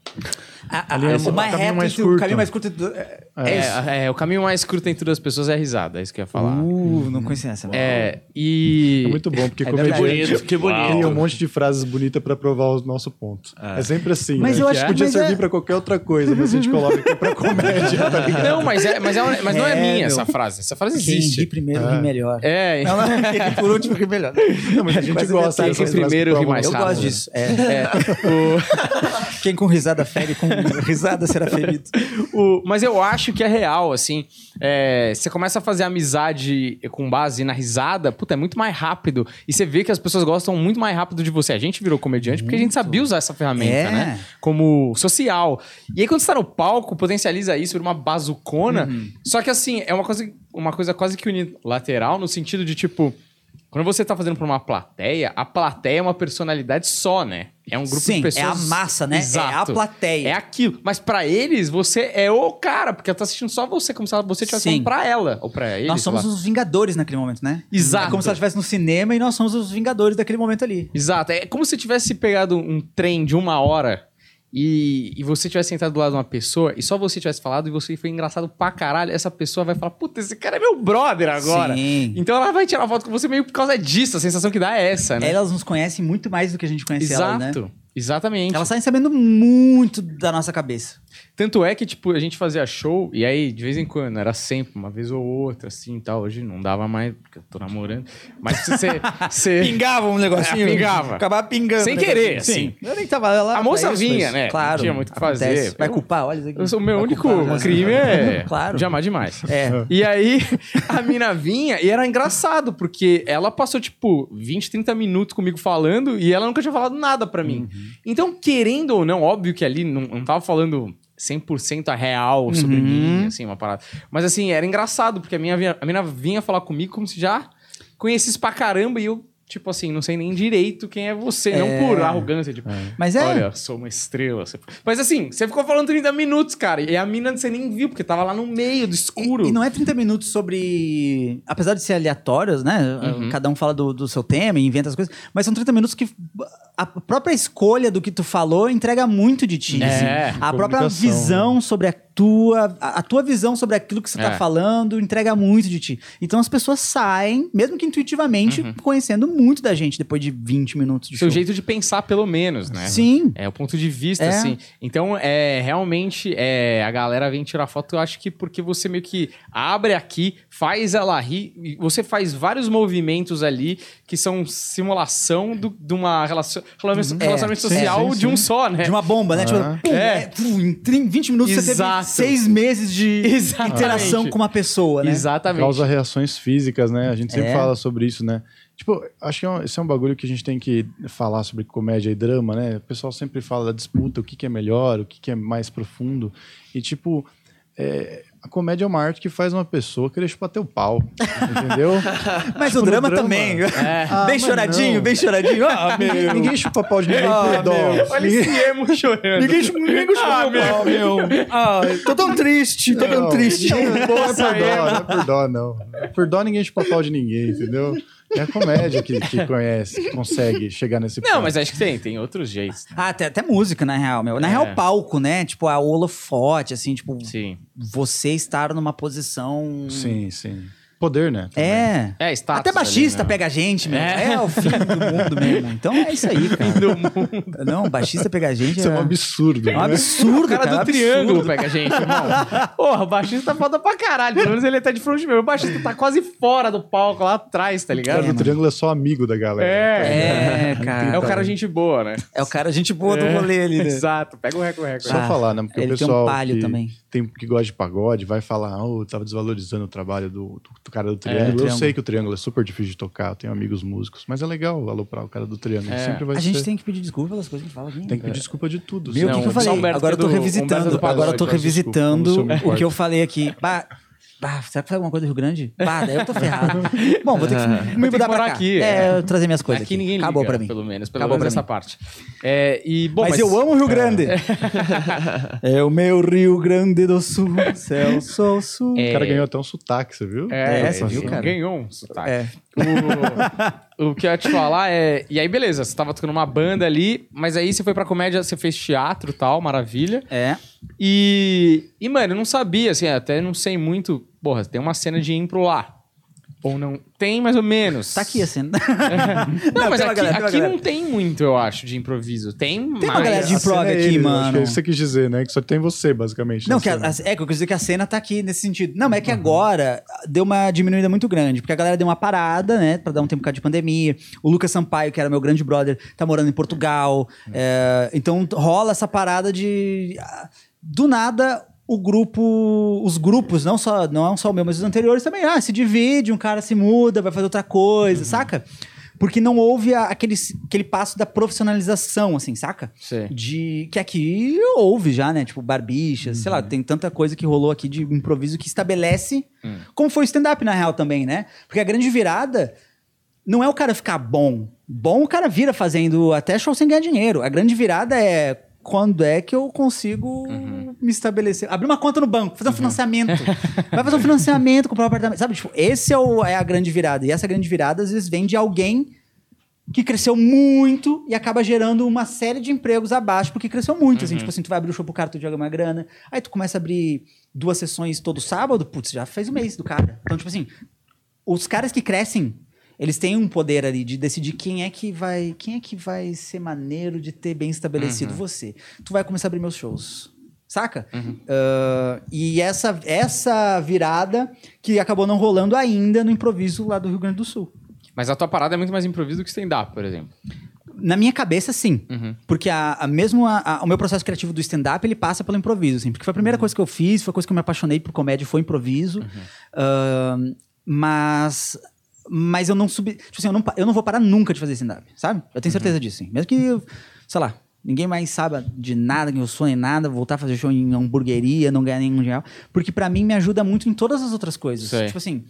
A, Ali é o o mais caminho mais entre- o curto. caminho mais curto. do- É, é isso. É, é, o caminho mais curto entre duas pessoas é a risada, é isso que eu ia falar. Uh, não conhecia essa. É, e. É muito bom, porque É comediante. Bonito, que bonito. cria um monte de frases bonitas pra provar o nosso ponto. É, sempre assim, Mas né? eu Que acho- podia mas servir é- pra qualquer outra coisa, mas a gente coloca aqui pra comédia, tá ligado? Não, mas, é, mas, é, mas não é, É, minha meu. essa frase. Essa frase Quem ri existe. primeiro ri melhor. É, Não, não, por último ri melhor. Não, mas a gente gosta dessas primeiro que ri mais Eu gosto disso. É. é, o- Quem com risada fere com risada será ferido. O- mas eu acho que é real, assim. É, você começa a fazer amizade com base na risada, puta, é muito mais rápido. E você vê que as pessoas gostam muito mais rápido de você. A gente virou comediante porque a gente sabia usar essa ferramenta, É. né? Como social. E aí, quando você tá no palco, potencializa isso, vira uma bazucona. Só que, assim, é uma coisa, uma coisa quase que unilateral, no sentido de, tipo... Quando você tá fazendo pra uma plateia, a plateia é uma personalidade só, né? É um grupo Sim, de pessoas. é a massa, né? É a plateia. É aquilo. Mas pra eles, você é o cara, porque ela tá assistindo só você, como se ela- você estivesse falando pra ela. Ou pra ele. nós somos lá. os Vingadores naquele momento, né? Exato. É como se ela estivesse no cinema e nós somos os Vingadores daquele momento ali. Exato. É como se tivesse pegado um trem de uma hora e, e você tivesse sentado do lado de uma pessoa e só você tivesse falado e você foi engraçado pra caralho. Essa pessoa vai falar, puta, esse cara é meu brother agora. Sim. Então ela vai tirar foto com você meio por causa disso. A sensação que dá é essa, né? Elas nos conhecem muito mais do que a gente conhece né? Exato. Exatamente. Elas saem sabendo muito da nossa cabeça. Tanto é que, tipo, a gente fazia show, e aí, de vez em quando, era sempre, uma vez ou outra, assim, e tal. Hoje não dava mais, porque eu tô namorando. Mas se você... você- Pingava um negocinho. É, pingava. Acabava pingando. Sem querer, negocinho. assim. Eu nem tava lá. A moça isso, vinha, mas- né? Claro. Não tinha muito o que acontece. fazer. Vai culpar, olha isso aqui. Eu sou- O meu Vai único culpar, né? crime é Claro. de amar demais. É. E aí, a mina vinha e era engraçado, porque ela passou, tipo, 20, 30 minutos comigo falando e ela nunca tinha falado nada pra mim. Uhum. Então, querendo ou não, óbvio que ali não, não tava falando 100% a real sobre Uhum. mim, assim, uma parada. Mas, assim, era engraçado, porque a, minha, a mina vinha falar comigo como se já conhecesse pra caramba e eu, tipo assim, não sei nem direito quem é você, não É. por arrogância, tipo... Mas é. Olha, sou uma estrela. Mas assim, você ficou falando 30 minutos, cara. E a mina você nem viu, porque tava lá no meio do escuro. E, e não é 30 minutos sobre. Apesar de ser aleatórios, né? Uhum. Cada um fala do, do seu tema e inventa as coisas. Mas são 30 minutos que a própria escolha do que tu falou entrega muito de ti. É, assim. A própria visão sobre a tua. A, a tua visão sobre aquilo que você tá É. falando entrega muito de ti. Então as pessoas saem, mesmo que intuitivamente, conhecendo muito da gente depois de 20 minutos de Uhum. Seu show. jeito de pensar, pelo menos, né? Sim. É o ponto de vista, É. assim. Então, é realmente, é, a galera vem tirar foto, eu acho que porque você meio que abre aqui, faz ela rir, e você faz vários movimentos ali que são simulação do- de uma relação, relacionamento, É, relacionamento sim, social sim, de um sim. só, né? De uma bomba, né? Tipo, Ah. pum, É. é, pum, em 30, 20 minutos você Exato. teve seis meses de Exatamente. interação com uma pessoa, né? Exatamente. Causa reações físicas, né? A gente sempre É. fala sobre isso, né? Tipo, acho que é um- esse é um bagulho que a gente tem que falar sobre comédia e drama, né? O pessoal sempre fala da disputa, o que, que é melhor, o que, que é mais profundo. E, tipo, é, a comédia é uma arte que faz uma pessoa querer chupar teu pau, entendeu? Mas Tipo, o drama, drama. também. Ah, bem choradinho, não. bem choradinho. Ah, meu. ninguém, chupa pau de ninguém Ah, por dó. Olha esse emo chorando. Ninguém, ninguém chupa Ah, meu pau, meu. Ah, tô tão triste, tô tão Não, triste. Não, não é por dó, é. não é por dó, não. Por dó ninguém chupa pau de ninguém, entendeu? É a comédia que, que conhece, que consegue chegar nesse Não, ponto. mas acho que tem, tem outros jeitos. né? Ah, até, até música, na real, meu. Na É. real, palco, né? Tipo, a holofote, assim, tipo, Sim. você estar numa posição. Sim, sim. Poder, né? também. É. É, status Até baixista ali, né? pega a gente, meu. É. É. o fim do mundo mesmo. Então é isso aí, cara. do mundo. Não, baixista pega a gente. Isso é um absurdo. É um né? absurdo, O cara do absurdo. triângulo pega a gente, irmão. Porra, o baixista tá foda pra caralho. Pelo menos ele tá de frente meu. O baixista tá quase fora do palco, lá atrás, tá O cara ligado? do triângulo é só amigo da galera. É. É, cara. É o cara gente boa, né? É o cara gente boa do É, rolê ali, né? Exato. Pega o recorde. recorde. Só Ah, falar, né? Porque o ele tem um pessoal palio que, também. Tem, que gosta de pagode vai falar, oh, tava desvalorizando o trabalho do, do- do cara do triângulo. eu Triângulo. sei que o triângulo é super difícil de tocar, eu tenho amigos músicos, mas é legal aloprar o cara do triângulo. É. Sempre vai A ser. gente tem que pedir desculpa pelas coisas que fala aqui. tem que pedir desculpa de tudo. Meu, o que, que eu o falei? Humberto Agora eu tô Humberto revisitando. Agora eu tô revisitando o que eu falei aqui. Bah, bah, será que foi alguma coisa do Rio Grande? Bah, daí eu tô ferrado. Bom, vou ter que me Vou ter mudar que pra cá. aqui, é, é. trazer minhas coisas Aqui aqui. ninguém Acabou liga, pra mim. pelo menos. Pelo Acabou menos pra essa parte. É, e, bom, mas, eu amo o Rio Grande. É. o meu Rio Grande do Sul. Céu, sol, sul. O cara É. ganhou até um sotaque, você viu? É, É, você ele viu, cara? Ganhou um sotaque. É. O, o que eu ia te falar é. E aí, beleza, você tava tocando uma banda ali, mas aí você foi pra comédia, você fez teatro e tal, maravilha. É. E. E, mano, eu não sabia, assim, até não sei muito. Porra, tem uma cena de impro lá. Ou não? Tem mais ou menos. Tá aqui a cena. Não, mas tem uma aqui, galera, uma aqui não tem muito, eu acho, de improviso. Tem, Tem uma mais. galera de improv é aqui, ele, eu Acho mano. que é isso que você quis dizer, né? Que só tem você, basicamente. Não, na que a, é que eu quis dizer que a cena tá aqui nesse sentido. Não, mas é que agora deu uma diminuída muito grande, porque a galera deu uma parada, né, pra dar um tempo de pandemia. O Lucas Sampaio, que era meu grande brother, tá morando em Portugal. É, então rola essa parada de. Do nada. O grupo, os grupos, não só, não só o meu, mas os anteriores também, ah, se divide, um cara se muda, vai fazer outra coisa, saca? Porque não houve a- aquele, aquele passo da profissionalização, assim, saca? Sei. de que aqui houve já, né? Tipo, barbichas, sei lá, tem tanta coisa que rolou aqui de improviso que estabelece como foi o stand-up, na real, também, né? Porque a grande virada não é o cara ficar bom. Bom o cara vira fazendo até show sem ganhar dinheiro. A grande virada é quando é que eu consigo me estabelecer. Abrir uma conta no banco, fazer um financiamento. Vai fazer um financiamento, comprar um apartamento. Sabe, tipo, esse é, o- é a grande virada. E essa grande virada, às vezes, vem de alguém que cresceu muito e acaba gerando uma série de empregos abaixo, porque cresceu muito. Assim, tipo assim, tu vai abrir o show pro cara, tu joga uma grana. Aí tu começa a abrir duas sessões todo sábado, putz, já fez o mês do cara. Então, tipo assim, os caras que crescem, eles têm um poder ali de decidir quem é que vai, quem é que vai ser maneiro de ter bem estabelecido você. Tu vai começar a abrir meus shows. Saca? Ah, e essa, essa virada que acabou não rolando ainda no improviso lá do Rio Grande do Sul. Mas a tua parada é muito mais improviso do que stand-up, por exemplo. Na minha cabeça, sim. Uhum. Porque a, a mesmo a- a- o meu processo criativo do stand-up, ele passa pelo improviso, assim. Porque foi a Uhum. primeira coisa que eu fiz, foi a coisa que eu me apaixonei por comédia, foi improviso. Ahn, mas... Mas eu não subi... Tipo assim, eu não, eu não vou parar nunca de fazer stand-up, sabe? Eu Uhum. tenho certeza disso, sim. Mesmo que, sei lá, ninguém mais saiba de nada, que eu sou nem nada, voltar a fazer show em hamburgueria, não ganhar nenhum real. Porque pra mim me ajuda muito em todas as outras coisas. Sei. Tipo assim...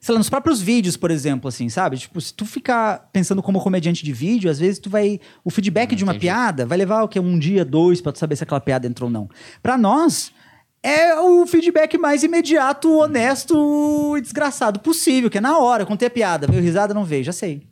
sei lá, nos próprios vídeos, por exemplo, assim, sabe? Tipo, se tu ficar pensando como comediante de vídeo, às vezes tu vai. O feedback de uma entendi. piada vai levar o quê? Um dia, dois, pra tu saber se aquela piada entrou ou não. Pra nós. É o feedback mais imediato, honesto e desgraçado possível, que é na hora, contei a piada, veio risada, não veio, já sei.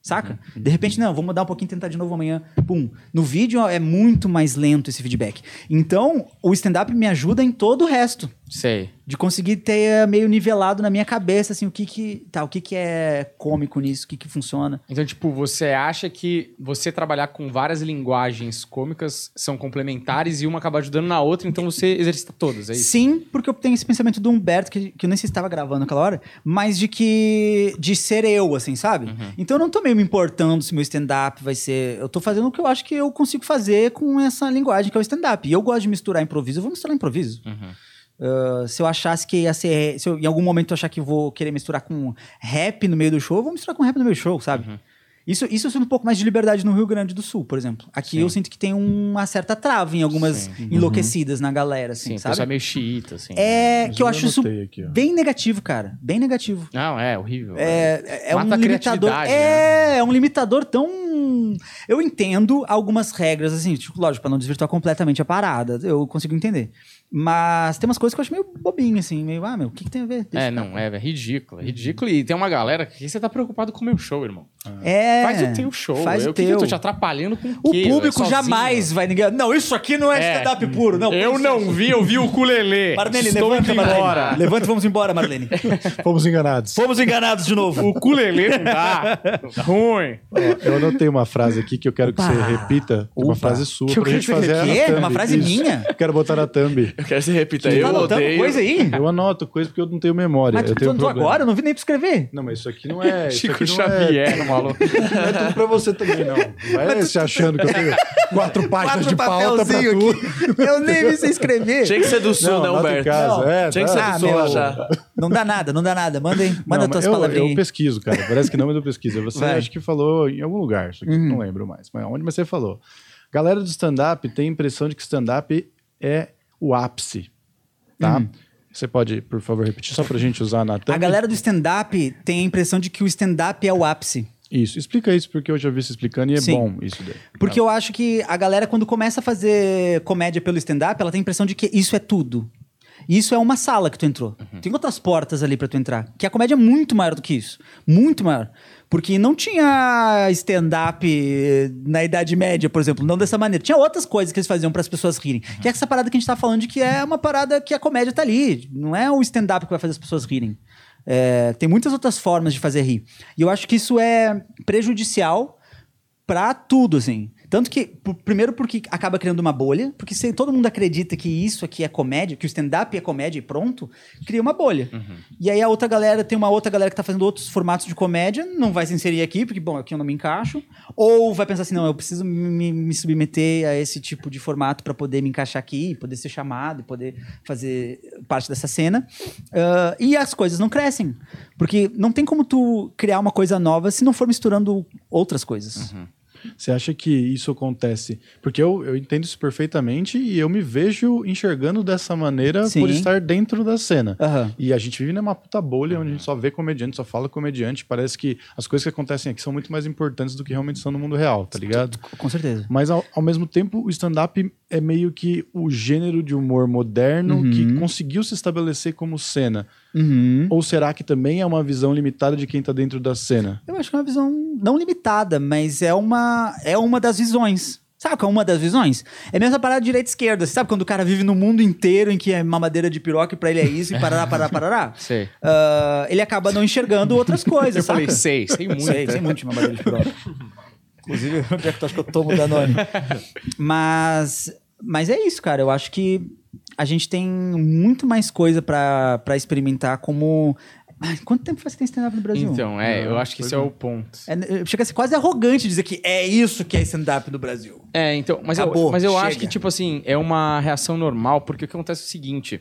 Saca? De repente, não, vou mudar um pouquinho, tentar de novo amanhã. Pum. No vídeo é muito mais lento esse feedback. Então, o stand-up me ajuda em todo o resto Sei. de conseguir ter eh, meio nivelado na minha cabeça assim o que que tá o que que é cômico nisso o que que funciona Então, tipo, você acha que você trabalhar com várias linguagens cômicas são complementares e uma acaba ajudando na outra, então você exercita todas, é isso? sim porque eu tenho esse pensamento do Humberto que, que eu nem sei se estava gravando naquela hora mas de que de ser eu assim sabe Uhum. então eu não tô meio me importando se meu stand-up vai ser eu tô fazendo o que eu acho que eu consigo fazer com essa linguagem que é o stand-up e eu gosto de misturar improviso eu vou misturar improviso Uhum. Uh, se eu achasse que ia ser. Se eu, em algum momento eu achar que vou querer misturar com rap no meio do show, eu vou misturar com rap no meio do show, sabe? Uhum. Isso, isso eu sinto um pouco mais de liberdade no Rio Grande do Sul, por exemplo. Aqui Sim. eu sinto que tem uma certa trava em algumas Sim. enlouquecidas na galera, assim, Sim, sabe? pessoal é meio xiita, assim. É Mas que eu eu acho isso aqui, bem negativo, cara. Bem negativo. Não, é horrível. É, é Mata um limitador. É, é um limitador tão. Eu entendo algumas regras, assim, tipo, lógico, pra não desvirtuar completamente a parada. Eu consigo entender. Mas tem umas coisas que eu acho meio bobinho, assim, meio, ah, meu, o que, que tem a ver? Deixa É, não, é, é ridículo, é ridículo. E tem uma galera que você tá preocupado com o meu show, irmão. É. Faz o teu show. Faz eu, o que que eu teu. tô te atrapalhando com o O quê? público Sozinho? jamais vai ninguém. Não, isso aqui não é, É. stand-up puro, não. Eu Isso- não vi, eu vi o ukulele. Marlene, Estou levanta, indo embora. Marlene. Levanta e vamos embora, Marlene. Fomos enganados. Fomos enganados de novo. O ukulele não dá. Tá ruim. Eu anotei uma frase aqui que eu quero que Opa. você repita. Uma Opa. frase sua Que eu pra gente que fazer a repita? thumb. Uma frase Isso. minha? Quero botar na thumb. Eu quero que você repita. Você eu tá anotando odeio. coisa aí? Eu anoto coisa porque eu não tenho memória. Mas eu tu tenho um anotou problema. agora? Eu não vi nem pra escrever. Não, mas isso aqui não é. Chico não Xavier, maluco. É, não é tudo pra você também, não. Vai se achando que eu tenho quatro páginas de pauta pra aqui. Eu nem vi você escrever. Tinha que ser do sul, Não, né, Humberto? casa. Não. É, Tinha que tá. ser Ah, do sul já. Não dá nada, não dá nada. Manda aí. Manda Não, tuas eu, palavrinhas. Eu pesquiso, cara. Parece que não, mas eu pesquiso. Você Vai. acho que falou em algum lugar, isso aqui Uhum. não lembro mais. Mas onde você falou? Galera do stand-up tem a impressão de que stand-up é o ápice, tá? Uhum. Você pode, por favor, repetir só pra gente usar na A thumb? galera do stand-up tem a impressão de que o stand-up é o ápice. Isso, explica isso, porque eu já vi você explicando e é Sim. bom isso daí. Porque eu acho que a galera, quando começa a fazer comédia pelo stand-up, ela tem a impressão de que isso é tudo. Isso é uma sala que tu entrou. Tem outras portas ali pra tu entrar. Que a comédia é muito maior do que isso. Muito maior. Porque não tinha stand-up eh, na Idade Média, por exemplo, não dessa maneira. Tinha outras coisas que eles faziam para as pessoas rirem. Que é essa parada que a gente tá falando de que é uma parada que a comédia tá ali. Não é o stand-up que vai fazer as pessoas rirem. É, tem muitas outras formas de fazer rir. E eu acho que isso é prejudicial pra tudo, assim. Tanto que, primeiro porque acaba criando uma bolha, porque se todo mundo acredita que isso aqui é comédia, que o stand-up é comédia e pronto, cria uma bolha. E aí a outra galera, tem uma outra galera que tá fazendo outros formatos de comédia, não vai se inserir aqui, porque, bom, aqui eu não me encaixo, ou vai pensar assim, não, eu preciso me, me submeter a esse tipo de formato pra poder me encaixar aqui, poder ser chamado e poder fazer parte dessa cena. Ah, e as coisas não crescem, porque não tem como tu criar uma coisa nova se não for misturando outras coisas. Você acha que isso acontece? Porque eu, eu entendo isso perfeitamente e eu me vejo enxergando dessa maneira Sim. por estar dentro da cena. Aham. E a gente vive numa puta bolha onde a gente só vê comediante, só fala comediante. Parece que as coisas que acontecem aqui são muito mais importantes do que realmente são no mundo real, tá ligado? Com certeza. Mas ao, ao mesmo tempo, o stand-up é meio que o gênero de humor moderno que conseguiu se estabelecer como cena. Uhum. Ou será que também é uma visão limitada de quem tá dentro da cena? Eu acho que é uma visão não limitada, mas é uma, é uma das visões. Sabe qual é uma das visões? É a mesma parada de direita e esquerda. Sabe quando o cara vive no mundo inteiro em que é mamadeira de piroca e pra ele é isso e parará, parará, parará? Sei. Ah, ele acaba não enxergando outras coisas, Eu saca? falei, sei, sei muito. Sei, sei muito de mamadeira de piroca. Inclusive, onde é que tu acha que eu tomo Danone? Mas, mas é isso, cara. Eu acho que a gente tem muito mais coisa pra pra experimentar como... Quanto tempo faz que tem stand-up no Brasil? Então, é, eu acho que esse é o ponto. É, chega a ser quase arrogante dizer que é isso que é stand-up no Brasil. É, então, mas eu, Acabou, mas eu chega. acho que, tipo assim, é uma reação normal, porque o que acontece é o seguinte: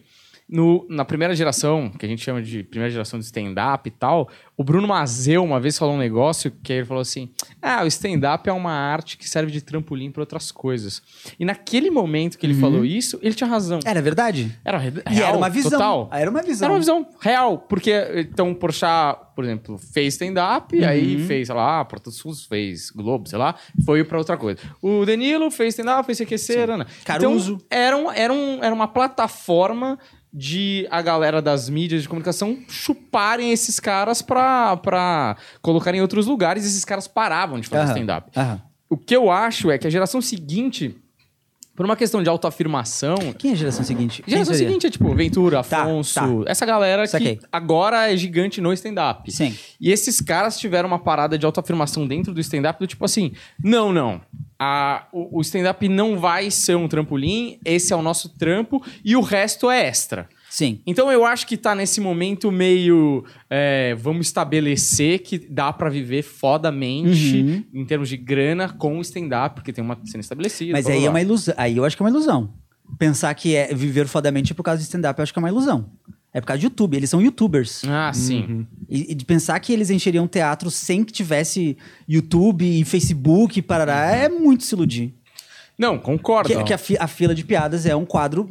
no, na primeira geração, que a gente chama de primeira geração de stand-up e tal, o Bruno Mazeu uma vez falou um negócio que ele falou assim: ah, o stand-up é uma arte que serve de trampolim para outras coisas. E naquele momento que ele falou isso, ele tinha razão. Era verdade? Era re- E real, era uma visão. total. Era uma visão. Era uma visão real, porque então Porchat, por exemplo, fez stand-up, Uhum. aí fez, sei lá, Porta Fundos, fez Globo, sei lá, foi pra outra coisa. O Danilo fez stand-up, fez CQC, Arana. Caruso. Então, era, um, era, um, era uma plataforma de a galera das mídias de comunicação chuparem esses caras pra, pra colocar em outros lugares e esses caras paravam de fazer Aham, stand-up. aham. O que eu acho é que a geração seguinte, por uma questão de autoafirmação, Quem é a geração seguinte? Quem Geração seguinte é tipo Ventura, Tá, Afonso, tá. essa galera Saquei. que agora é gigante no stand-up. Sim. E esses caras tiveram uma parada de autoafirmação dentro do stand-up do tipo assim: não, não. A, o, o stand-up não vai ser um trampolim, esse é o nosso trampo e o resto é extra. Sim. Então eu acho que tá nesse momento meio. é, vamos estabelecer que dá pra viver fodamente Uhum. em termos de grana com o stand-up, porque tem uma cena estabelecida. Mas aí é uma ilusão. Aí eu acho que é uma ilusão. Pensar que é viver fodamente por causa de stand-up, eu acho que é uma ilusão. É por causa de YouTube. Eles são youtubers. Ah, sim. E, e de pensar que eles encheriam teatro sem que tivesse YouTube e Facebook e parará, é muito se iludir. Não, concordo. Que, que a, fi- a fila de piadas é um quadro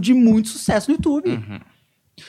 de muito sucesso no YouTube. Uhum.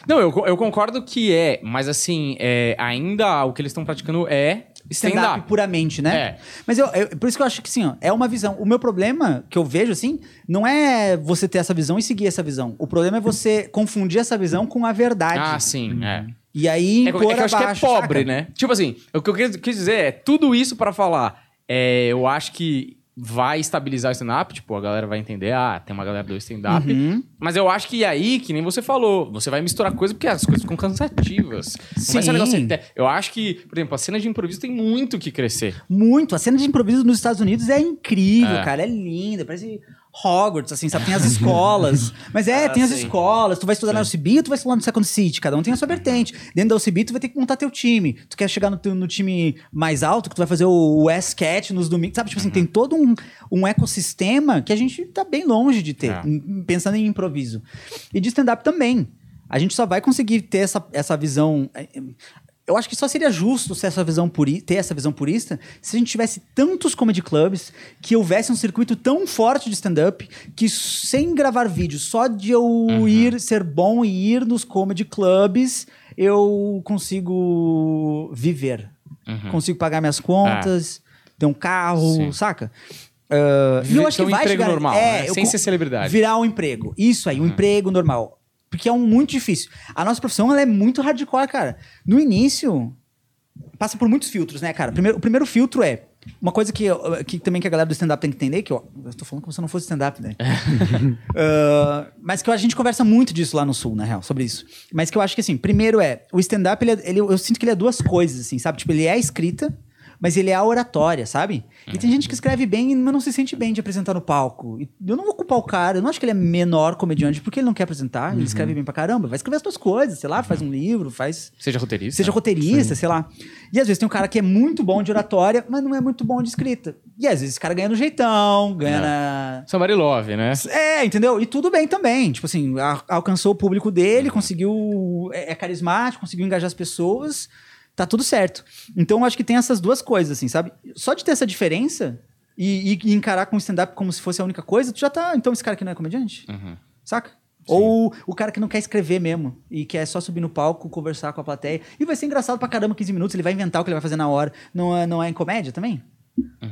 Não, eu, eu concordo que é, mas assim, é, ainda o que eles estão praticando é stand-up stand-up. puramente, né? É. Mas eu, eu- por isso que eu acho que sim, ó, é uma visão. O meu problema que eu vejo assim, não é você ter essa visão e seguir essa visão. O problema é você confundir essa visão com a verdade. Ah, sim, é. E aí É, é que eu acho que é abaixo, pobre, saca? né? Tipo assim, o que eu quis, dizer é tudo isso pra falar. é, eu acho que vai estabilizar o stand-up, tipo, a galera vai entender, ah, tem uma galera do stand-up. Uhum. Mas eu acho que aí, que nem você falou, você vai misturar coisas porque as coisas ficam cansativas. Não vai Sim. negócio eterno. Eu acho que, por exemplo, a cena de improviso tem muito que crescer. Muito. A cena de improviso nos Estados Unidos é incrível, É. cara. É linda. Parece Hogwarts, assim, sabe? Tem as escolas. Mas é, Ah, tem as sim. escolas. Tu vai estudar na UCB, tu vai estudar no Second City. Cada um tem a sua vertente. Dentro da UCB, tu vai ter que montar teu time. Tu quer chegar no, teu- no time mais alto, que tu vai fazer o, o S-Cat nos domingos. Sabe? Tipo assim, tem todo um, um ecossistema que a gente tá bem longe de ter, É. pensando em improviso. E de stand-up também. A gente só vai conseguir ter essa, essa visão. Eu acho que só seria justo ser essa visão puri- ter essa visão purista se a gente tivesse tantos comedy clubs que houvesse um circuito tão forte de stand-up que sem gravar vídeo, só de eu ir ser bom e ir nos comedy clubs, eu consigo viver. Consigo pagar minhas contas, ter um carro, Sim. saca? Ah, e eu acho ter que um vai emprego chegar- normal, é, né? Sem ser celebridade. Virar um emprego. Isso aí, um emprego normal. Porque é um muito difícil. A nossa profissão ela é muito hardcore, cara. No início, passa por muitos filtros, né, cara? Primeiro, o primeiro filtro é uma coisa que, que também que a galera do stand-up tem que entender, que eu, eu tô falando como se eu não fosse stand-up, né? Ah, mas que a gente conversa muito disso lá no Sul, na real, sobre isso. Mas que eu acho que, assim, primeiro é, o stand-up, ele, é- ele- eu sinto que ele é duas coisas, assim, sabe? Tipo, ele é a escrita, mas ele é a oratória, sabe? E tem gente que escreve bem, mas não se sente bem de apresentar no palco. E eu não vou culpar o cara, eu não acho que ele é menor comediante porque ele não quer apresentar, ele escreve bem pra caramba. Vai escrever as suas coisas, sei lá, faz um livro, faz Seja roteirista. seja roteirista, sei lá. E às vezes tem um cara que é muito bom de oratória, mas não é muito bom de escrita. E às vezes esse cara ganha no jeitão, ganha É. na. Somebody Love, né? É, entendeu? E tudo bem também. Tipo assim, a- alcançou o público dele, conseguiu. É, é carismático, conseguiu engajar as pessoas. Tá tudo certo. Então eu acho que tem essas duas coisas, assim, sabe? Só de ter essa diferença e, e- encarar com o stand-up como se fosse a única coisa, tu já tá. Então esse cara aqui não é comediante? Uhum. Saca? Ou o cara que não quer escrever mesmo e quer só subir no palco, conversar com a plateia. E vai ser engraçado pra caramba 15 minutos, ele vai inventar o que ele vai fazer na hora. Não é, não é em comédia também?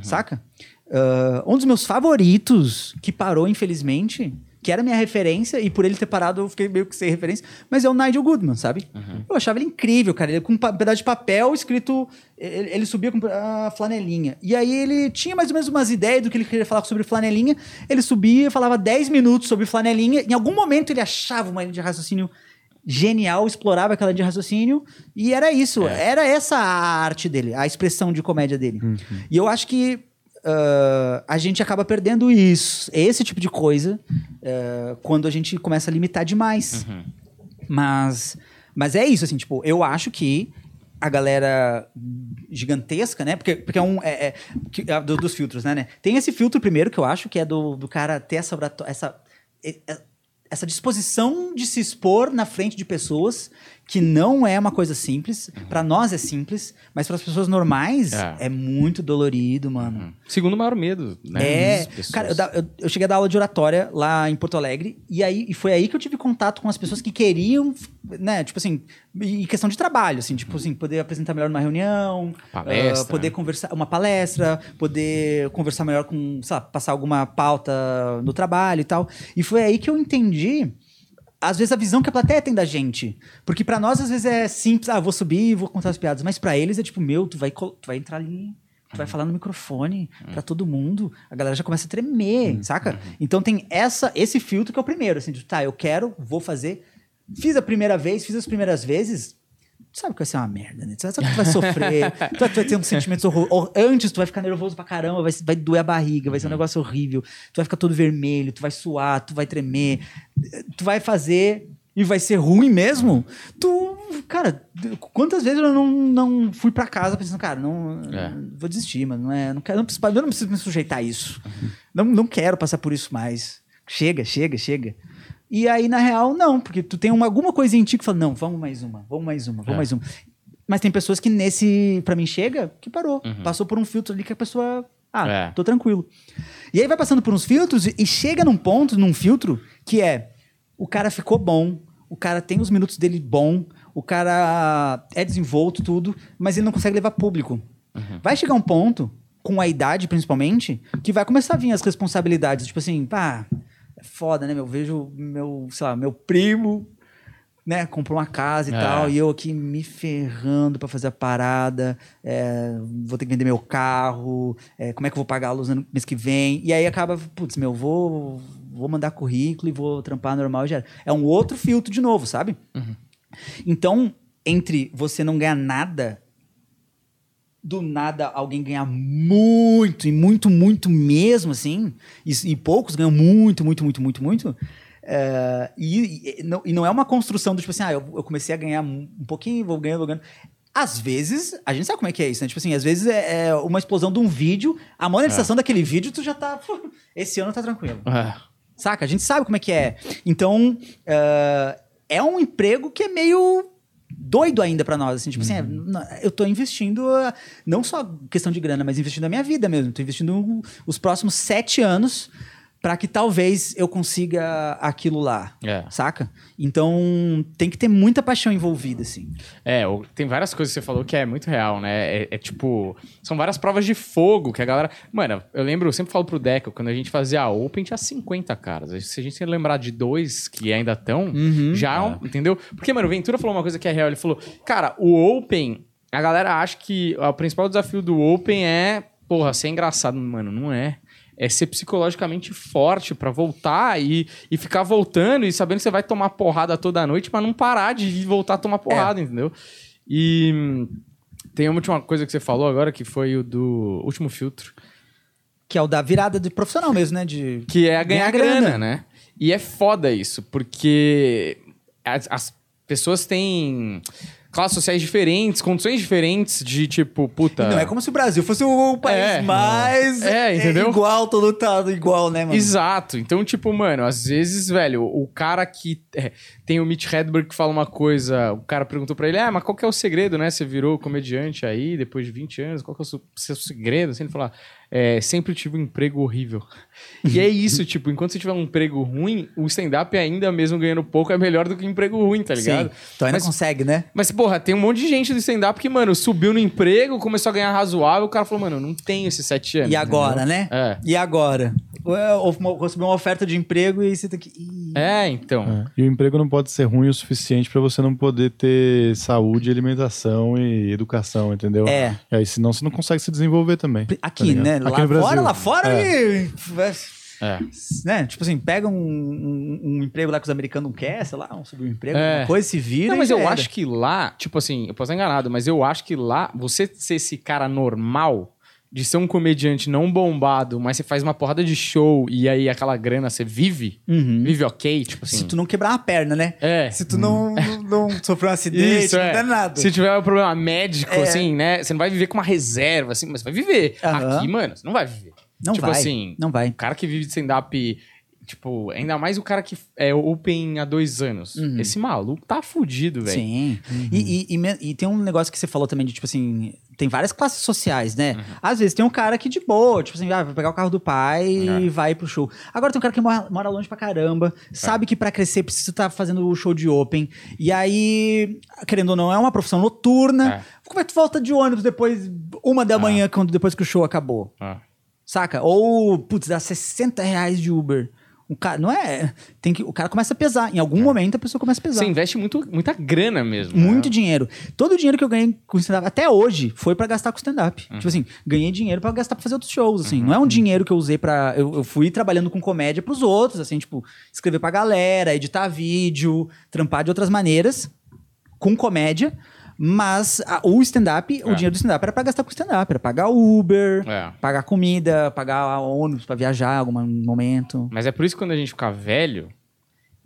Saca? Ah, um dos meus favoritos, que parou, infelizmente, que era minha referência, e por ele ter parado eu fiquei meio que sem referência, mas é o Nigel Goodman, sabe? Eu achava ele incrível, cara. Ele com um pedaço de papel escrito. Ele, ele subia com a flanelinha. E aí ele tinha mais ou menos umas ideias do que ele queria falar sobre flanelinha. Ele subia, falava 10 minutos sobre flanelinha. Em algum momento ele achava uma linha de raciocínio genial, explorava aquela de raciocínio. E era isso. Era essa a arte dele, a expressão de comédia dele. E eu acho que ah, a gente acaba perdendo isso, esse tipo de coisa, ah, quando a gente começa a limitar demais. Mas, mas é isso, assim, tipo, eu acho que a galera gigantesca, né? Porque, porque é um. É, é- é do- dos filtros, né, né? Tem esse filtro primeiro que eu acho que é do, do cara ter essa, essa, é- essa disposição de se expor na frente de pessoas que não é uma coisa simples. Pra nós é simples, mas para as pessoas normais É. é. muito dolorido, mano. Segundo maior medo, né? É, cara, eu, da- eu- eu cheguei a dar aula de oratória lá em Porto Alegre, e aí e foi aí que eu tive contato com as pessoas que queriam, né, tipo assim, em questão de trabalho, assim, tipo assim, poder apresentar melhor numa reunião, Palestra. ah, poder conversar, uma palestra, poder conversar melhor com, sei lá, passar alguma pauta no trabalho e tal. E foi aí que eu entendi às vezes a visão que a plateia tem da gente. Porque pra nós, às vezes, é simples, ah, vou subir e vou contar as piadas. Mas pra eles é tipo, meu, tu vai, tu vai entrar ali, tu vai falar no microfone pra todo mundo. A galera já começa a tremer, saca? Então tem essa, esse filtro que é o primeiro, assim, de, tá, eu quero, vou fazer. Fiz a primeira vez, fiz as primeiras vezes. Tu sabe que vai ser uma merda, né? Tu sabe que tu vai sofrer, tu vai, tu vai ter uns sentimentos horrorosos. Antes, tu vai ficar nervoso pra caramba, vai, vai doer a barriga, vai ser um negócio horrível. Tu vai ficar todo vermelho, tu vai suar, tu vai tremer. Tu vai fazer e vai ser ruim mesmo. Tu, cara, quantas vezes eu não, não fui pra casa pensando, cara, não, É. vou desistir, mano. Não, é, não, quero, não, preciso, eu não preciso me sujeitar a isso. Não, não quero passar por isso mais. Chega, chega, chega. E aí, na real, não, porque tu tem uma, alguma coisa em ti que fala, não, vamos mais uma, vamos mais uma, vamos É. mais uma. Mas tem pessoas que nesse, pra mim, chega, que parou. Passou por um filtro ali que a pessoa, ah, Uhum. É. tô tranquilo. E aí vai passando por uns filtros e- chega num ponto, num filtro, que é, o cara ficou bom, o cara tem os minutos dele bom, o cara é desenvolto, tudo, mas ele não consegue levar público. Vai chegar um ponto, com a idade principalmente, que vai começar a vir as responsabilidades. Tipo assim, pá, é foda, né? Eu vejo meu, sei lá, meu primo, né, comprou uma casa e É. tal, e eu aqui me ferrando pra fazer a parada, é, vou ter que vender meu carro, é, como é que eu vou pagar a luz no mês que vem? E aí acaba, putz, meu, vou, vou mandar currículo e vou trampar normal e já. É um outro filtro de novo, sabe? Então, entre você não ganhar nada, do nada alguém ganhar muito, e muito, muito mesmo, assim, e, e poucos ganham muito, muito, muito, muito, muito. é, e, e não, e não é uma construção do tipo assim, ah, eu, eu comecei a ganhar um pouquinho, vou ganhando, vou ganhando. Às vezes, a gente sabe como é que é isso, né? Tipo assim, às vezes é, é uma explosão de um vídeo, a monetização daquele vídeo, tu já tá. Esse ano tá tranquilo. É. Saca? A gente sabe como é que é. Então, eh, é um emprego que é meio doido ainda pra nós, assim, tipo assim, é, n- eu tô investindo, eh, não só questão de grana, mas investindo a minha vida mesmo, tô investindo os próximos sete anos pra que talvez eu consiga aquilo lá. É. Saca? Então tem que ter muita paixão envolvida, assim. É, tem várias coisas que você falou que é muito real, né? É, é tipo. São várias provas de fogo que a galera. Mano, eu lembro, eu sempre falo pro Deco, quando a gente fazia a Open, tinha 50 caras. Se a gente lembrar de dois que ainda estão, já, é um- entendeu? Porque, mano, o Ventura falou uma coisa que é real. Ele falou, cara, o Open, a galera acha que o principal desafio do Open é, porra, ser engraçado. Mano, não é. É ser psicologicamente forte pra voltar e, e ficar voltando e sabendo que você vai tomar porrada toda noite, mas não parar de voltar a tomar porrada, entendeu? E hum, tem uma última coisa que você falou agora, que foi o do último filtro, Que é o da virada de profissional mesmo, né? De... que é ganhar, Ganhar grana, grana. né? E é foda isso, porque as, as pessoas têm classes sociais diferentes, condições diferentes de tipo, puta. Não é como se o Brasil fosse o país É. mais É, entendeu? igual, todo tá igual, né, mano? Exato. Então, tipo, mano, às vezes, velho, o cara que. é, tem o Mitch Hedberg que fala uma coisa, o cara perguntou pra ele, ah, mas qual que é o segredo, né? Você virou comediante aí, depois de 20 anos, qual que é o seu, seu segredo? Assim, ele falou, é, sempre tive um emprego horrível. e é isso, tipo, enquanto você tiver um emprego ruim, o stand-up ainda mesmo ganhando pouco é melhor do que um emprego ruim, tá ligado? Sim. Então ainda Mas- consegue, né? Mas, porra, tem um monte de gente do stand-up que, mano, subiu no emprego, começou a ganhar razoável, o cara falou, mano, eu não tenho esses sete anos. E agora, entendeu? né? É. E agora? Ou ou receber uma oferta de emprego e você tem que. Ih. É, então. É. E o emprego não pode ser ruim o suficiente pra você não poder ter saúde, alimentação e educação, entendeu? É. E aí, senão você não consegue se desenvolver também. tá Aqui, ligado? né? Aqui lá no Brasil. fora, lá fora É. e. É. Né? Tipo assim, pega um, um- um emprego lá que os americanos não querem, sei lá, um subemprego, É. uma coisa, se vira. Não, mas eu era. acho que lá, tipo assim, eu posso estar enganado, mas eu acho que lá, você ser esse cara normal, de ser um comediante não bombado, mas você faz uma porrada de show e aí aquela grana você vive, Uhum. vive ok, tipo assim. Se tu não quebrar uma perna, né? É. Se tu não, não, não sofrer um acidente, Isso, não é. dá nada. Se tiver um problema médico, É. assim, né? Você não vai viver com uma reserva, assim, mas vai viver. Aham. Aqui, mano, você não vai viver. Não tipo vai. assim, Não vai. o cara que vive de stand-up, tipo, ainda mais o cara que é open há dois anos. Uhum. Esse maluco tá fudido, velho. Sim. E, e- e me- e tem um negócio que você falou também de, tipo assim, tem várias classes sociais, né? Uhum. Às vezes tem um cara que de boa, tipo assim, ah, vai pegar o carro do pai É. e vai pro show. Agora tem um cara que mora, mora longe pra caramba, sabe que pra crescer precisa estar fazendo o show de open. E aí, querendo ou não, é uma profissão noturna. É. Como é que tu volta de ônibus depois, uma da manhã, quando, depois que o show acabou? Saca? Ou, putz, dá 60 reais de Uber. O cara, não é. Tem que, o cara começa a pesar. Em algum momento a pessoa começa a pesar. Você investe muito, muita grana mesmo. Muito né? dinheiro. Todo o dinheiro que eu ganhei com stand-up, até hoje, foi pra gastar com stand-up. Uhum. Tipo assim, ganhei dinheiro pra gastar pra fazer outros shows, assim. Não é um dinheiro que eu usei pra... Eu, eu fui trabalhando com comédia pros outros, assim, tipo, escrever pra galera, editar vídeo, trampar de outras maneiras, com comédia. Mas a- o stand-up, o É. dinheiro do stand-up era pra gastar com stand-up. Era pagar Uber, É. pagar comida, pagar ônibus pra viajar em algum momento. Mas é por isso que quando a gente ficar velho,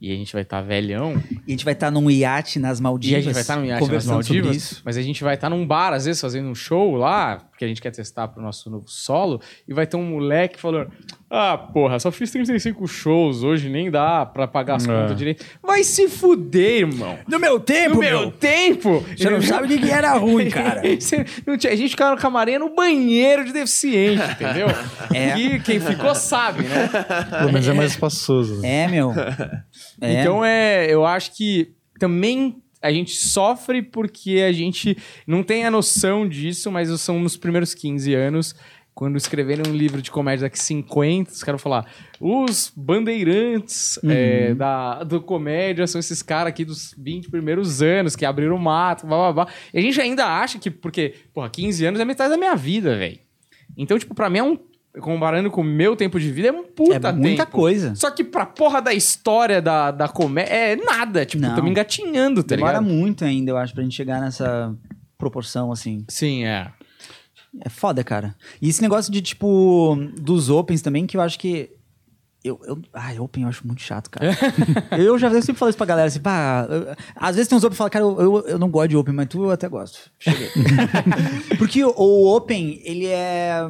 e a gente vai estar velhão, E a gente vai estar num iate nas e Maldivas. a gente vai estar num iate nas Maldivas, mas a gente vai estar num bar, às vezes, fazendo um show lá, porque a gente quer testar pro nosso novo solo, e vai ter um moleque falando: Ah, porra, só fiz 35 shows hoje, nem dá pra pagar as É. contas direito. Vai se fuder, irmão. No meu tempo, No meu tempo! Você não sabe o que que era ruim, cara. Tinha- a gente ficava no camarim no banheiro de deficiente, entendeu? É. E quem ficou sabe, né? Pelo menos é mais espaçoso. né? É, meu. É. Então é, eu acho que também a gente sofre porque a gente não tem a noção disso, mas são nos primeiros 15 anos. Quando escreverem um livro de comédia daqui 50, os caras vão falar: os bandeirantes é, da, do comédia são esses caras aqui dos 20 primeiros anos que abriram o mato, blá blá blá. E a gente ainda acha que, porque, porra, 15 anos é metade da minha vida, velho. Então, tipo, pra mim é um. Comparando com o meu tempo de vida, é um puta É muita tempo. coisa. Só que pra porra da história da, da comédia, é nada. Tipo, Não. tamo engatinhando, tá Demora ligado? muito ainda, eu acho, pra gente chegar nessa proporção, assim. Sim, é. É foda, cara. E esse negócio de, tipo, dos opens também, que eu acho que. Eu, eu, ai, Open eu acho muito chato, cara. eu já eu sempre falo isso pra galera, assim, pá. eu- às vezes tem uns Open que falam, cara, eu, eu, eu não gosto de Open, mas tu eu até gosto. Cheguei. Porque o, o Open, ele é.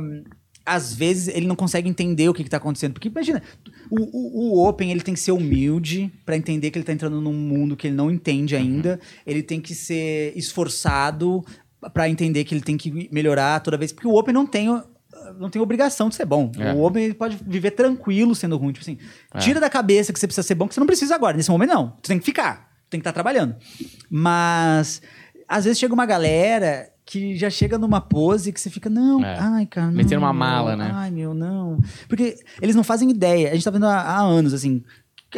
Às vezes ele não consegue entender o que, que tá acontecendo. Porque imagina, o, o, o Open ele tem que ser humilde pra entender que ele tá entrando num mundo que ele não entende ainda. Ele tem que ser esforçado pra entender que ele tem que melhorar toda vez. Porque o Open não tem não tem obrigação de ser bom. É. O homem pode viver tranquilo sendo ruim. Tipo assim, tira da cabeça que você precisa ser bom, que você não precisa agora. Nesse momento, não. Você tem que ficar. Tem que estar trabalhando. Mas, às vezes chega uma galera que já chega numa pose que você fica, não, É. ai, cara. não, Metendo uma mala, né? Ai, meu, não. Porque eles não fazem ideia. A gente tá vendo há, há anos, assim.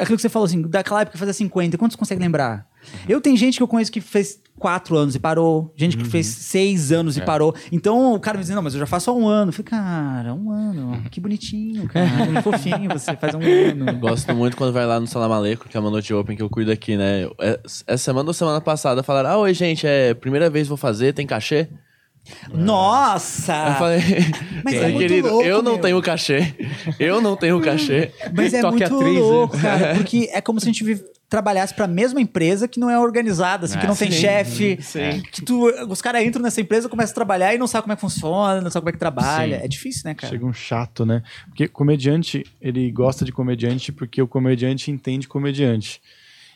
Aquilo que você falou, assim, daquela época fazia 50, quantos consegue lembrar? Eu tenho gente que eu conheço que fez quatro anos e parou, gente que fez seis anos e parou. Então o cara me dizendo, não, mas eu já faço há um ano. Eu falei, cara, um ano, que bonitinho, cara, fofinho você faz um ano. Gosto muito quando vai lá no Salamaleco, que é uma noite open que eu cuido aqui, né? Eu- é- Essa semana ou semana passada falaram: Ah, oi, gente, é primeira vez vou fazer, tem cachê? Nossa! Eu falei, Mas é "Ei, muito querido, louco, eu não meu." tenho cachê. Eu não tenho cachê. Mas é Toque muito atriz, né? louco, cara, porque é como se a gente vive- trabalhasse pra mesma empresa que não é organizada, assim, que É, não tem sim, chefe, sim. que tu, os caras entram nessa empresa, começam a trabalhar e não sabem como é que funciona, não sabem como é que trabalha. Sim. É difícil, né, cara? Chega um chato, né? Porque comediante, ele gosta de comediante porque o comediante entende comediante.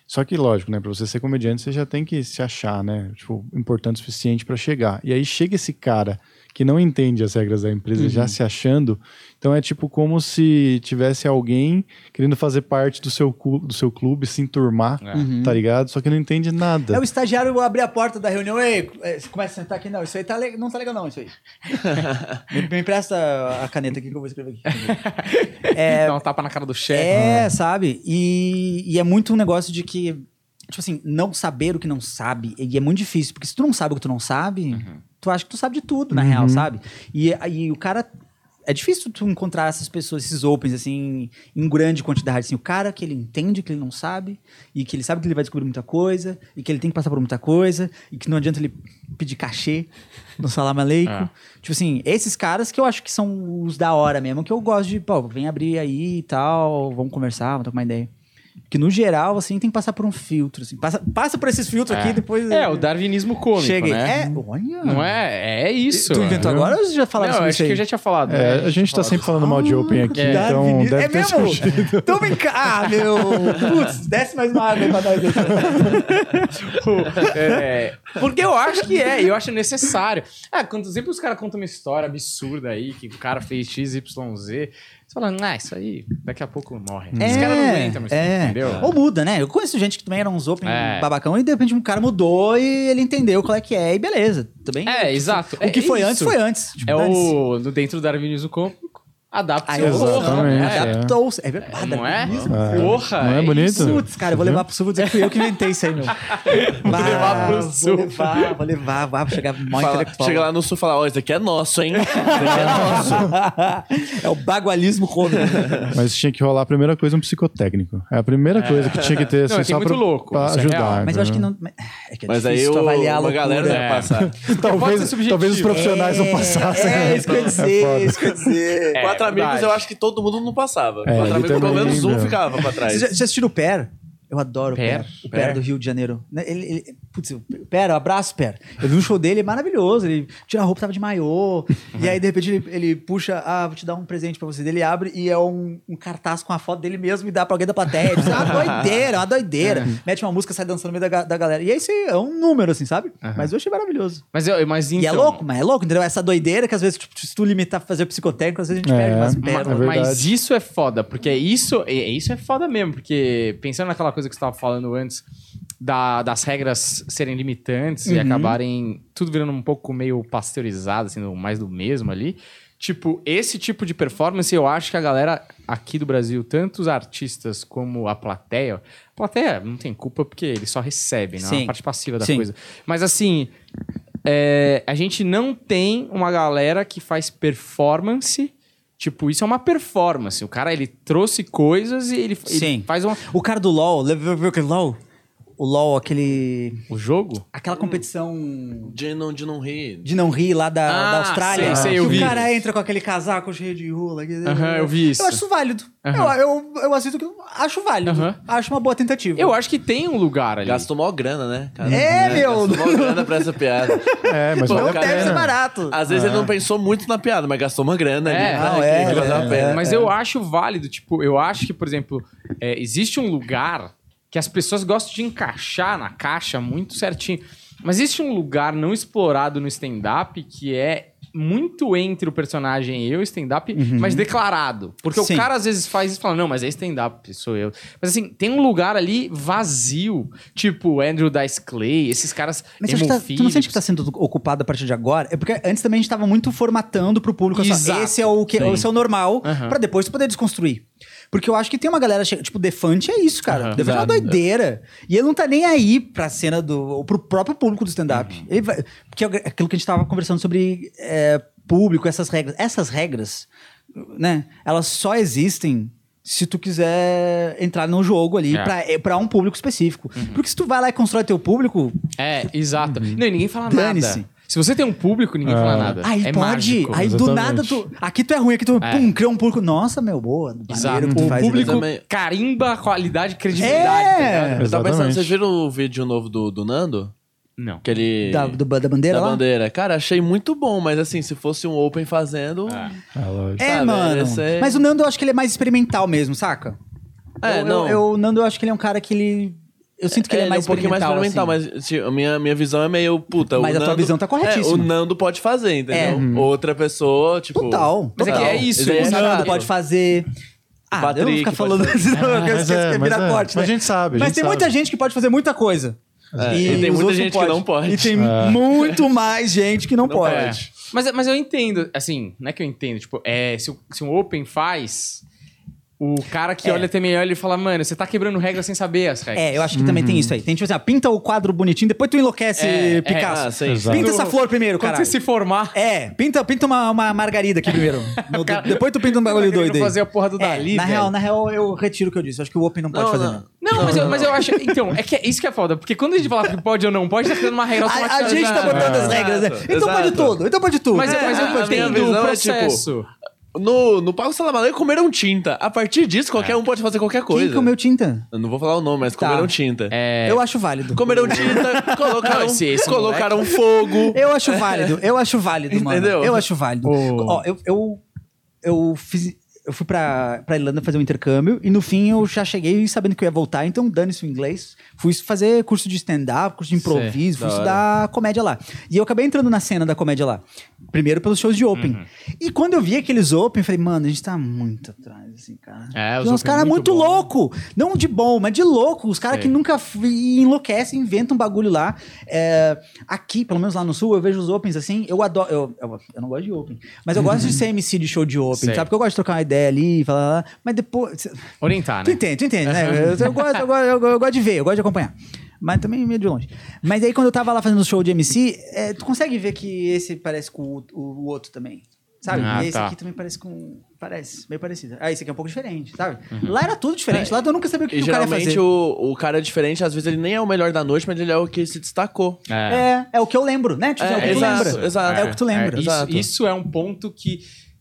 Só que, lógico, né? Pra você ser comediante, você já tem que se achar, né? Tipo, importante o suficiente pra chegar. E aí chega esse cara que não entende as regras da empresa já se achando. Então é tipo como se tivesse alguém querendo fazer parte do seu, do seu clube, se enturmar, tá ligado? Só que não entende nada. É o estagiário abrir a porta da reunião, ei, é, você começa a sentar aqui, não, isso aí tá le- não tá legal não, isso aí. me, me empresta a caneta aqui que eu vou escrever aqui. Dá um tapa na cara do chefe. É, sabe? E, e é muito um negócio de que, tipo assim, não saber o que não sabe, e é muito difícil, porque se tu não sabe o que tu não sabe, tu acha que tu sabe de tudo, na real, sabe? E aí o cara. É difícil tu encontrar essas pessoas, esses opens, assim, em grande quantidade. Assim, o cara que ele entende que ele não sabe, e que ele sabe que ele vai descobrir muita coisa, e que ele tem que passar por muita coisa, e que não adianta ele pedir cachê no salam aleikum. É. Tipo assim, esses caras que eu acho que são os da hora mesmo, que eu gosto de, pô, vem abrir aí e tal, vamos conversar, vamos trocar uma ideia. Que no geral, assim, tem que passar por um filtro, assim. Passa, passa por esses filtros aqui, depois... É, o darwinismo cômico, Chega aí. né? É, olha... Não é? É isso. Tu inventou agora ou você já falava sobre acho isso aí? que eu já tinha falado. É, né? a gente tá sempre falando mal de Open aqui, É. então Darwinismo- deve é ter mesmo? surgido. Tô brincando. Ah, meu... Putz, desce mais uma água pra nós. É, porque eu acho que é, e eu acho necessário. Ah, quando sempre os caras contam uma história absurda aí, que o cara fez XYZ, você fala, ah, isso aí daqui a pouco morre. Os caras não aguentam, mas é. entendeu? Ou muda, né? Eu conheço gente que também era uns open É. babacão e de repente um cara mudou e ele entendeu qual é que é e beleza. Também. É, exato. O que É foi isso. antes foi antes. Tipo, É o. Dentro do darwinismo cômico, adapta Aí, seu eu- porra, Exatamente, né? é. Adaptou-se. É verdade. Não é? darwinismo. Porra! Não é bonito? isso. Putz, cara, eu vou levar pro sul, vou dizer que fui eu que inventei isso aí, meu. Vou levar pro Vou sul. levar, vou levar, vai chegar mó Fala- intelectual. chega lá no sul e fala: Ó, isso aqui é nosso, hein? Isso aqui é nosso. é o bagualismo cômico. Mas tinha que rolar a primeira coisa um psicotécnico. É a primeira coisa que tinha que ter, assim, Não, tem só muito pra, louco, pra é ajudar. real. Mas eu acho que não. É que é Mas aí o- avaliar a galera É. vai passar. Talvez, talvez os profissionais não passassem. É, isso que eu ia dizer, isso que eu ia dizer. É, Quatro amigos, verdade. eu acho que todo mundo não passava. É, Quatro amigos, pelo também, menos um meu. ficava pra trás. Vocês já, já assistiram o Per? Eu adoro Per? o Per. O Per? Per do Rio de Janeiro. Né, Ele, ele, putz, o Per, um abraço, Per. Eu vi um show dele, é maravilhoso. Ele tira a roupa, tava de maiô. E aí, de repente, ele, ele puxa, ah, vou te dar um presente pra você. Ele abre e é um, um cartaz com a foto dele mesmo e dá pra alguém da plateia. Diz, ah, doideira, uma doideira. Mete uma música, sai dançando no meio da, da galera. E aí, isso aí é um número, assim, sabe? Mas eu achei maravilhoso. Mas, eu, mas então, E é louco, mas é louco, entendeu? Essa doideira que às vezes, tipo, se tu limitar pra fazer o psicotécnico, às vezes a gente É. perde umas Ma- pérolas. é. Mas isso é foda, porque isso, é- isso é foda mesmo, porque pensando naquela coisa que você tava falando antes, da- das regras serem limitantes e acabarem tudo virando um pouco meio pasteurizado, assim, mais do mesmo ali. Tipo, esse tipo de performance, eu acho que a galera aqui do Brasil, tanto os artistas como a plateia, a plateia não tem culpa porque eles só recebem, não é uma parte passiva da Sim. coisa. Mas assim, é, a gente não tem uma galera que faz performance. Tipo, isso é uma performance. O cara, ele trouxe coisas e ele, ele Sim. faz uma... O cara do LoL, viu aquele LoL? O LoL, aquele... O jogo? Aquela competição De não, de não rir. de não rir lá da, Ah, da Austrália. sei, eu o vi. cara entra com aquele casaco cheio de rola. aqui. Aham, eu vi isso. Eu acho válido. Aham. Eu, eu, eu assisto que eu acho válido. Aham. Acho uma boa tentativa. Eu acho que tem um lugar ali. Gastou mó grana, né? cara? É, meu! Gastou mó grana pra essa piada. É, mas Pô, Não a cara, deve ser barato. Às vezes ele não pensou muito na piada, mas gastou uma grana É, ali. não, né, é, é, pena. Mas eu acho válido, tipo, eu acho que, por exemplo, é, existe um lugar que as pessoas gostam de encaixar na caixa muito certinho. Mas existe um lugar não explorado no stand-up que é muito entre o personagem e eu, stand-up, mas declarado. Porque Sim. o cara às vezes faz isso e fala, não, mas é stand-up, sou eu. Mas assim, tem um lugar ali vazio, tipo Andrew Dice Clay, esses caras. Mas você tá, tu não sente que tá sendo ocupado a partir de agora? É porque antes também a gente tava muito formatando pro público. Só, Exato. esse é o que esse é o normal, Aham. pra depois tu poder desconstruir. Porque eu acho que tem uma galera, tipo, Defante é isso, cara. Aham. Defante é uma doideira. E ele não tá nem aí pra cena do. ou pro próprio público do stand-up. Uhum. Ele vai- Porque é aquilo que a gente tava conversando sobre é, público, essas regras. Essas regras, né? Elas só existem. Se tu quiser entrar no jogo ali É. pra, é, pra um público específico. Porque se tu vai lá e constrói teu público, É, exato. Não, e ninguém fala nada. Se você tem um público, ninguém fala nada. Aí é pode. mágico. aí do exatamente. nada tu. Aqui tu é ruim, aqui tu É. pum, criou um público. Nossa, meu, boa. Exato. maneiro que tu O faz público também- carimba a qualidade e credibilidade. É. tá? Eu tava pensando, vocês viram o vídeo novo do, do Nando? Não. Aquele. Da, do, da bandeira da lá? bandeira. Cara, achei muito bom, mas assim, se fosse um Open fazendo. É. Ah, lógico. É, Sabe, mano. esse é- Mas o Nando eu acho que ele é mais experimental mesmo, saca? É, eu, não. Eu, eu- o Nando eu acho que ele é um cara que ele. Eu sinto que ele é mais um pouquinho mais experimental. assim. mas tipo, a minha, minha visão é meio puta. Mas o a tua Nando- visão tá corretíssima. É, o Nando pode fazer, entendeu? Outra pessoa, tipo. Total. Mas é que é isso, O ele é Nando chato. pode fazer. Ah, eu não vou Patrick ficar pode falando fazer. assim, não, eu Mas esqueço é, que mas é. corte, Mas né? a gente sabe, a Mas gente tem sabe. muita gente que pode fazer muita coisa. É, e tem os muita outros gente que não pode. E tem É. muito mais gente que não, pode. É. Mas, mas eu entendo, assim, não é que eu entendo, tipo, é, se, o- se um Open faz, o cara que É. olha também olha e fala, mano, você tá quebrando regras sem saber as regras. É, eu acho que também tem isso aí. Tem tipo assim, ah, pinta o quadro bonitinho, depois tu enlouquece É, é, Picasso. ah, sim. Exato. Pinta essa flor primeiro, Quando cara. você se formar, É, pinta, pinta uma, uma margarida aqui primeiro. No- Cara, depois tu pinta um bagulho doido aí. fazer a porra do É, Dali, na velho. real, na real, eu retiro o que eu disse. Eu acho que o Open não pode Não, fazer, não. não. Não, mas, eu, mas eu acho. Então, é que é isso que é foda. Porque quando a gente fala que pode ou não pode, tá criando uma regra A, automática. a gente tá botando as regras, né? Exato, Então pode tudo, então pode tudo. Mas, É, mas eu a entendo visão o é, tipo, processo. No, no Pago Salamaleia comeram tinta. A partir disso, qualquer um pode fazer qualquer coisa. Quem comeu tinta? Eu não vou falar o nome, mas Tá. comeram tinta. É, Eu acho válido. Comeram tinta, colocaram, Não, esse- esse colocaram fogo. Eu acho válido, eu acho válido, mano. Entendeu? Eu acho válido. Ó, eu, eu, eu fiz. Eu fui pra, pra Irlanda fazer um intercâmbio e no fim eu já cheguei sabendo que eu ia voltar, então dane-se o inglês. Fui fazer curso de stand-up, curso de improviso, fui da estudar comédia lá. E eu acabei entrando na cena da comédia lá. Primeiro pelos shows de Open. Uhum. E quando eu vi aqueles Open, eu falei, mano, a gente tá muito atrás, assim, cara. É, os Open caras muito muito louco. Não de bom, mas de louco. Os caras que nunca enlouquecem, inventam um bagulho lá. É, aqui, pelo menos lá no sul, eu vejo os Opens assim. Eu adoro. Eu, eu, eu não gosto de Open. Mas eu gosto de ser MC de show de Open, Sei. sabe? Porque eu gosto de trocar uma ideia ali, falar. lá, Mas depois. Orientar, Tu né? entende, tu entende, né? Eu, eu gosto, eu, gosto, eu, eu gosto de ver, eu gosto de acompanhar. Mas também meio de longe. Mas aí, quando eu tava lá fazendo o show de MC, é, tu consegue ver que esse parece com o, o, o outro também. Sabe? Ah, e esse tá. aqui também parece com. Parece, meio parecido. Ah, esse aqui é um pouco diferente, sabe? Lá era tudo diferente. Lá eu nunca sabia o que, E que o cara ia geralmente fazer. o, o cara é diferente, às vezes ele nem é o melhor da noite, mas ele é o que se destacou. É. É, é o que eu lembro, né? Tipo, é, É, o que tu exato, lembra. exato. É o que tu lembra. isso, exato. isso é um ponto que,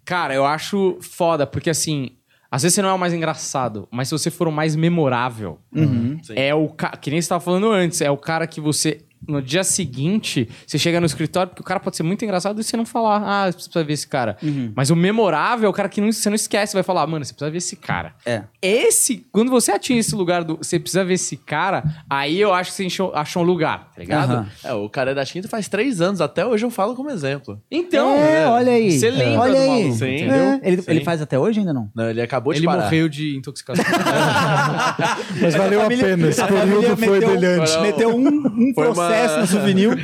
cara, eu acho foda, porque assim, às vezes você não é o mais engraçado, mas se você for o mais memorável, Uhum. É o cara, que nem você tava falando antes, é o cara que você, no dia seguinte, você chega no escritório, porque o cara pode ser muito engraçado e você não falar, ah, você precisa ver esse cara. Uhum. Mas o memorável é o cara que não, você não esquece, vai falar, mano, você precisa ver esse cara. É. Esse, quando você atinge esse lugar do, você precisa ver esse cara, aí eu acho que você achou, achou um lugar, tá ligado? Aham. É, o cara é da tinta faz três anos, até hoje eu falo como exemplo. Então, é, olha aí. Você lembra olha do aí. maluco, Sim. entendeu? É, ele, Sim. ele faz até hoje ainda não? Não, ele acabou de Ele parar. morreu de intoxicação. Mas valeu a, família- pena. Esse a período foi meteu- brilhante. Meteu um, um Foi processo no souvenir.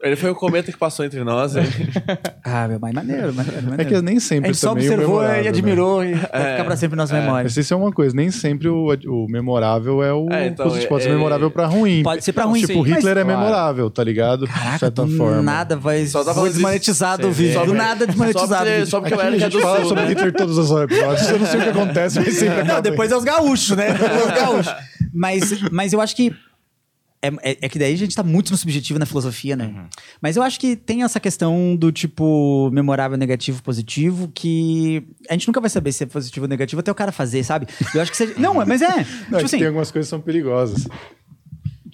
Ele foi o cometa que passou entre nós. hein? ah, meu, mas maneiro, maneiro, maneiro. É que nem A sempre gente só observou memorável, e né? admirou e vai ficar pra sempre na nossa memória. Mas isso é uma coisa, nem sempre o, o memorável é o É, então, positivo. Pode ser é- memorável pra ruim. Pode ser pra ruim, Tipo, sim, Hitler mas- é memorável, tá ligado? de Caraca, certa do forma. nada vai Só tava foi desmonetizado o vídeo. Do nada desmonetizado. Só o porque, vídeo. só porque a é gente fala sobre né? Hitler todos os episódios. Eu não sei o que acontece, mas sempre Não, depois é os gaúchos, né? Os gaúchos. Mas, mas eu acho que. É, é- é que daí a gente tá muito no subjetivo na filosofia, né? Mas eu acho que tem essa questão do tipo memorável, negativo, positivo, que a gente nunca vai saber se é positivo ou negativo até o cara fazer, sabe? Eu acho que seja. Não, mas é. Não, tipo assim. Tem algumas coisas que são perigosas.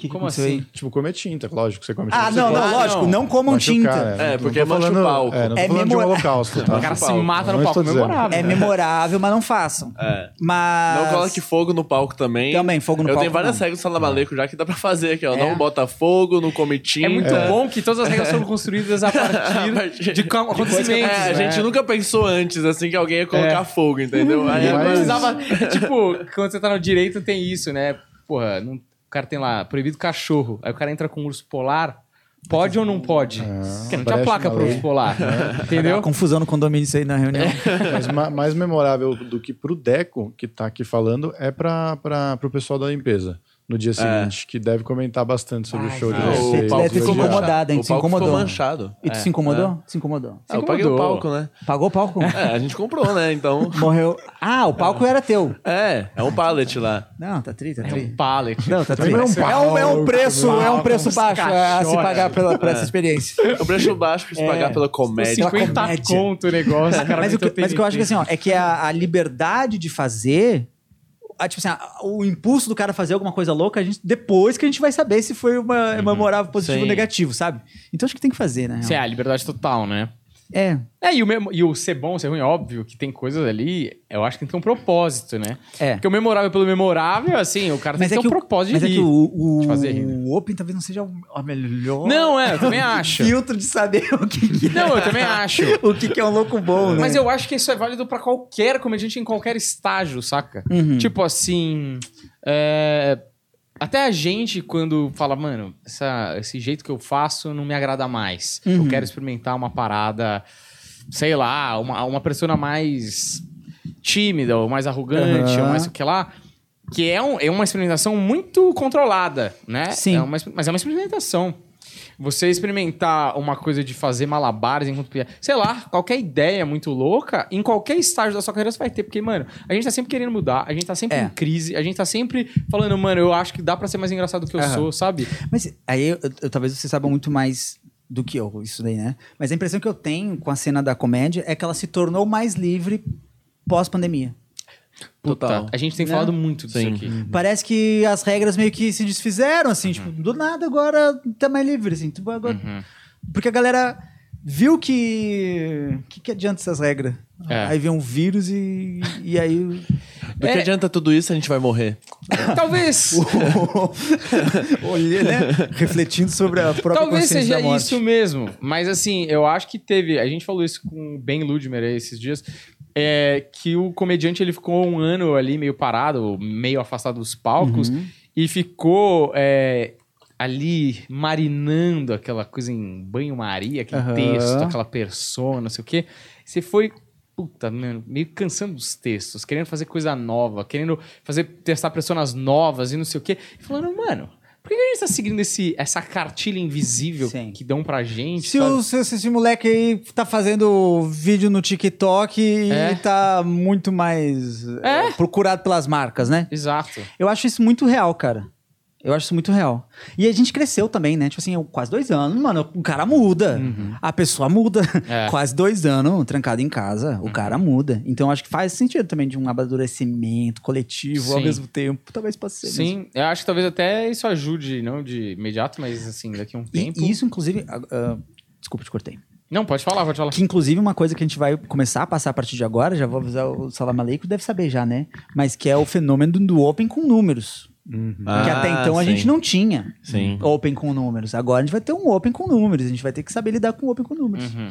Que Como aconteceu assim? aí? Tipo, comer tinta, lógico que você come Ah, tinta. não, você não, pode lógico, não. não comam machucar, tinta. É, Não porque tô mancha o falando- palco. É, não tô É falando de memora- holocausto, tá? O cara se palco. mata Não no palco estou dizendo. memorável. É memorável, mas não façam. É. Mas. Não coloque fogo no palco também. Também, fogo no Eu palco tenho várias não. regras do Salamaleco já que dá pra fazer aqui, ó. É. Não bota fogo, não come tinta. É muito bom que todas as regras foram construídas a partir, de acontecimentos. É, a né? gente nunca pensou antes, assim, que alguém ia colocar É. fogo, entendeu? Aí É, Mas- precisava, tipo, quando você tá no direito tem isso, né? Porra, não- cara tem lá, proibido cachorro. Aí o cara entra com um urso polar. Pode ou não pode? Porque não tinha placa pro urso polar. Entendeu? Uma confusão no condomínio isso aí na reunião. Mas ma- mais memorável do que pro Deco, que tá aqui falando, é para pro pessoal da limpeza. No dia seguinte, que deve comentar bastante sobre o show de vocês. o Ele palco deve ter se ficou incomodado, manchado. hein? O Se palco ficou incomodou. manchado. E tu se incomodou? Se incomodou. Ah, eu paguei o incomodou. palco, né? Pagou o palco? É, a gente comprou, né? Então. Morreu. Ah, o palco era teu. É, é um pallet lá. Não, tá tri, tá É tri. um pallet. Não, tá tri. Também é um É um, é um preço, é um preço baixo a se caixotes. pagar pela, por essa experiência. O preço baixo pra se pagar pela comédia. 50 comédia. conto o negócio. o cara Mas o, que, eu acho que assim, ó, é que a liberdade de fazer. A, tipo assim, a- o impulso do cara fazer alguma coisa louca, a gente, depois que a gente vai saber se foi uma memorável positivo ou Sim. negativo, sabe? Então acho que tem que fazer, né? Isso é a liberdade total, né? É. É, e o, e o ser bom, ser ruim, óbvio que tem coisas ali, eu acho que tem que ter um propósito, né? É. Porque o memorável pelo memorável, assim, o cara Mas tem é que que, ter um o, propósito mas de é rir. que o, o, de fazer rir, né? o Open talvez não seja o a melhor Não, é, eu também acho. filtro de saber o que, que é. Não, eu também acho. o que, que é um louco bom, né? Mas eu acho que isso é válido pra qualquer comediante em qualquer estágio, saca? Uhum. Tipo assim. é, Até a gente, quando fala, mano, essa- esse jeito que eu faço não me agrada mais. Uhum. Eu quero experimentar uma parada, sei lá, uma, uma persona mais tímida, ou mais arrogante, Aham. ou mais o que lá. Que é, um- é uma experimentação muito controlada, né? Sim. É uma mas é uma experimentação. Você experimentar uma coisa de fazer malabares enquanto... Sei lá, qualquer ideia muito louca, em qualquer estágio da sua carreira você vai ter. Porque, mano, a gente tá sempre querendo mudar, a gente tá sempre É. em crise, a gente tá sempre falando, mano, eu acho que dá pra ser mais engraçado do que eu Aham. sou, sabe? Mas aí eu- eu- talvez você saiba muito mais do que eu, isso daí, né? Mas a impressão que eu tenho com a cena da comédia é que ela se tornou mais livre pós-pandemia. Total. A gente tem Né? falado muito disso Sim. aqui. Parece que as regras meio que se desfizeram, assim, tipo, Uhum. do nada agora tá mais livre, assim. Tipo, agora... Porque a galera viu que. O que, que adianta essas regras? É. Aí vem um vírus e, e aí. Do É. que adianta tudo isso, a gente vai morrer. Talvez... Olhei, né? Refletindo sobre a própria Talvez consciência seja da morte. isso mesmo. Mas assim, eu acho que teve. A gente falou isso com o Ben Ludmer aí esses dias. É, que o comediante ele ficou um ano ali meio parado, meio afastado dos palcos, Uhum. e ficou é, ali marinando aquela coisa em banho-maria, aquele Aham. texto, aquela persona, não sei o quê. Você foi. Puta, mano, meio cansando dos textos, querendo fazer coisa nova, querendo fazer testar personas novas e não sei o quê. E falando, mano, por que a gente tá seguindo esse, essa cartilha invisível Sim. que dão pra gente? Se, o, se, se esse moleque aí tá fazendo vídeo no TikTok e É. tá muito mais É. eh, procurado pelas marcas, né? Exato. Eu acho isso muito real, cara. Eu acho isso muito real. E a gente cresceu também, né? Tipo assim, eu- quase dois anos, mano, o cara muda. A pessoa muda. É. Quase dois anos trancado em casa, o cara muda. Então acho que faz sentido também de um amadurecimento coletivo ao Sim. mesmo tempo. Talvez possa ser. mesmo. Sim, eu acho que talvez até isso ajude, não de imediato, mas assim, daqui a um tempo. e isso, inclusive. ah, ah, desculpa, te cortei. Não, pode falar, pode falar. Que, inclusive, uma coisa que a gente vai começar a passar a partir de agora, já vou avisar o Salam Aleikum, deve saber já, né? Mas que é o fenômeno do Open com números. Que até então a Ah, gente não tinha Sim. Open com números. Agora a gente vai ter um Open com números. A gente vai ter que saber lidar com o Open com números. Uhum.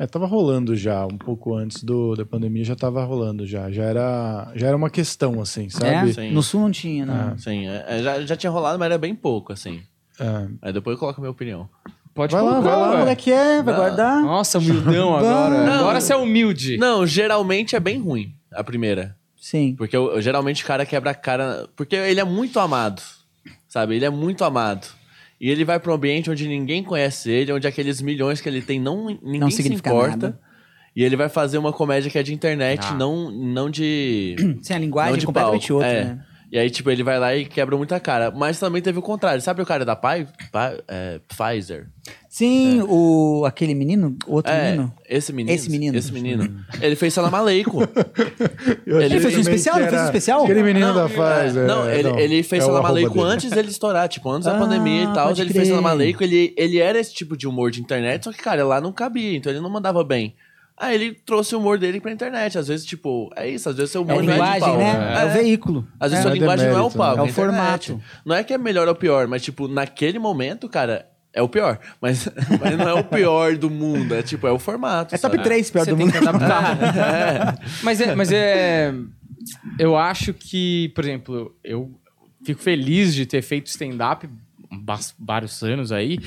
É, tava rolando já, um pouco antes do, da pandemia já tava rolando já. Já era, já era uma questão, assim, sabe? É? Sim. No Sul não tinha, né? Sim, é- é, já, já tinha rolado, mas era bem pouco, assim. É. Aí depois eu coloco a minha opinião. Pode Vai lá, vai lá, ué. moleque é, vai Não. guardar. Nossa, humildão agora. Não. Agora você é humilde. Não, geralmente é bem ruim, a primeira. Sim. Porque eu- eu- geralmente o cara quebra a cara. Porque ele é muito amado. Sabe? Ele é muito amado. E ele vai pra um ambiente onde ninguém conhece ele, onde aqueles milhões que ele tem não ninguém Não se importa. nada. E ele vai fazer uma comédia que é de internet, Ah. não, não de. Sim, a linguagem não é de completamente palco. outra, É. né? E aí, tipo, ele vai lá e quebra muita cara. Mas também teve o contrário. Sabe o cara da Pi, Pi- é, Pfizer? Sim, o, aquele menino, o outro É, menino. esse menino. Esse menino. Esse menino. ele fez Salam Aleikum. Eu Ele fez um especial? que Ele fez um era especial? Aquele menino Não, da é, Pfizer. Não, é, ele, ele fez é o Salam Aleikum antes dele estourar, tipo, antes da Ah, pandemia e tal. Ele fez crer. Salam Aleikum, ele, ele era esse tipo de humor de internet, só que, cara, lá não cabia, então ele não mandava bem. Aí ele trouxe o humor dele pra internet. Às vezes, tipo, é isso, às vezes seu É humor não é de linguagem, pau. né? É, o veículo. Às vezes É. sua é linguagem não é o né? É o internet. formato. Não é que é melhor ou pior, mas, tipo, naquele momento, cara, é o pior. Mas, mas não é o pior do mundo, é tipo, é o formato. É top sabe? 3 pior Você do tem mundo. que adaptar. mas é, mas é. Eu acho que, por exemplo, eu fico feliz de ter feito stand-up vários anos aí.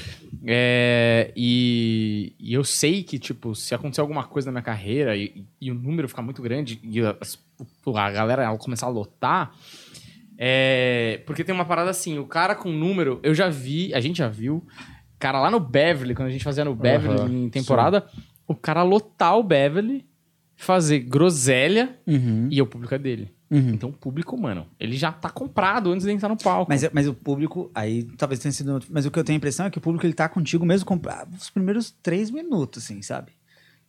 É, e, e eu sei que, tipo, se acontecer alguma coisa na minha carreira e, e o número ficar muito grande e as- a galera ela começar a lotar. É, porque tem uma parada assim, o cara com número, eu já vi, a gente já viu, cara lá no Beverly, quando a gente fazia no Beverly Aham, em temporada, o cara lotar o Beverly, fazer groselha Uhum, e o público é dele. Uhum. Então o público, mano, ele já tá comprado antes de entrar no palco. Mas, mas o público, aí talvez tenha sido. Mas o que eu tenho a impressão é que o público ele tá contigo mesmo com ah, os primeiros três minutos, assim, sabe?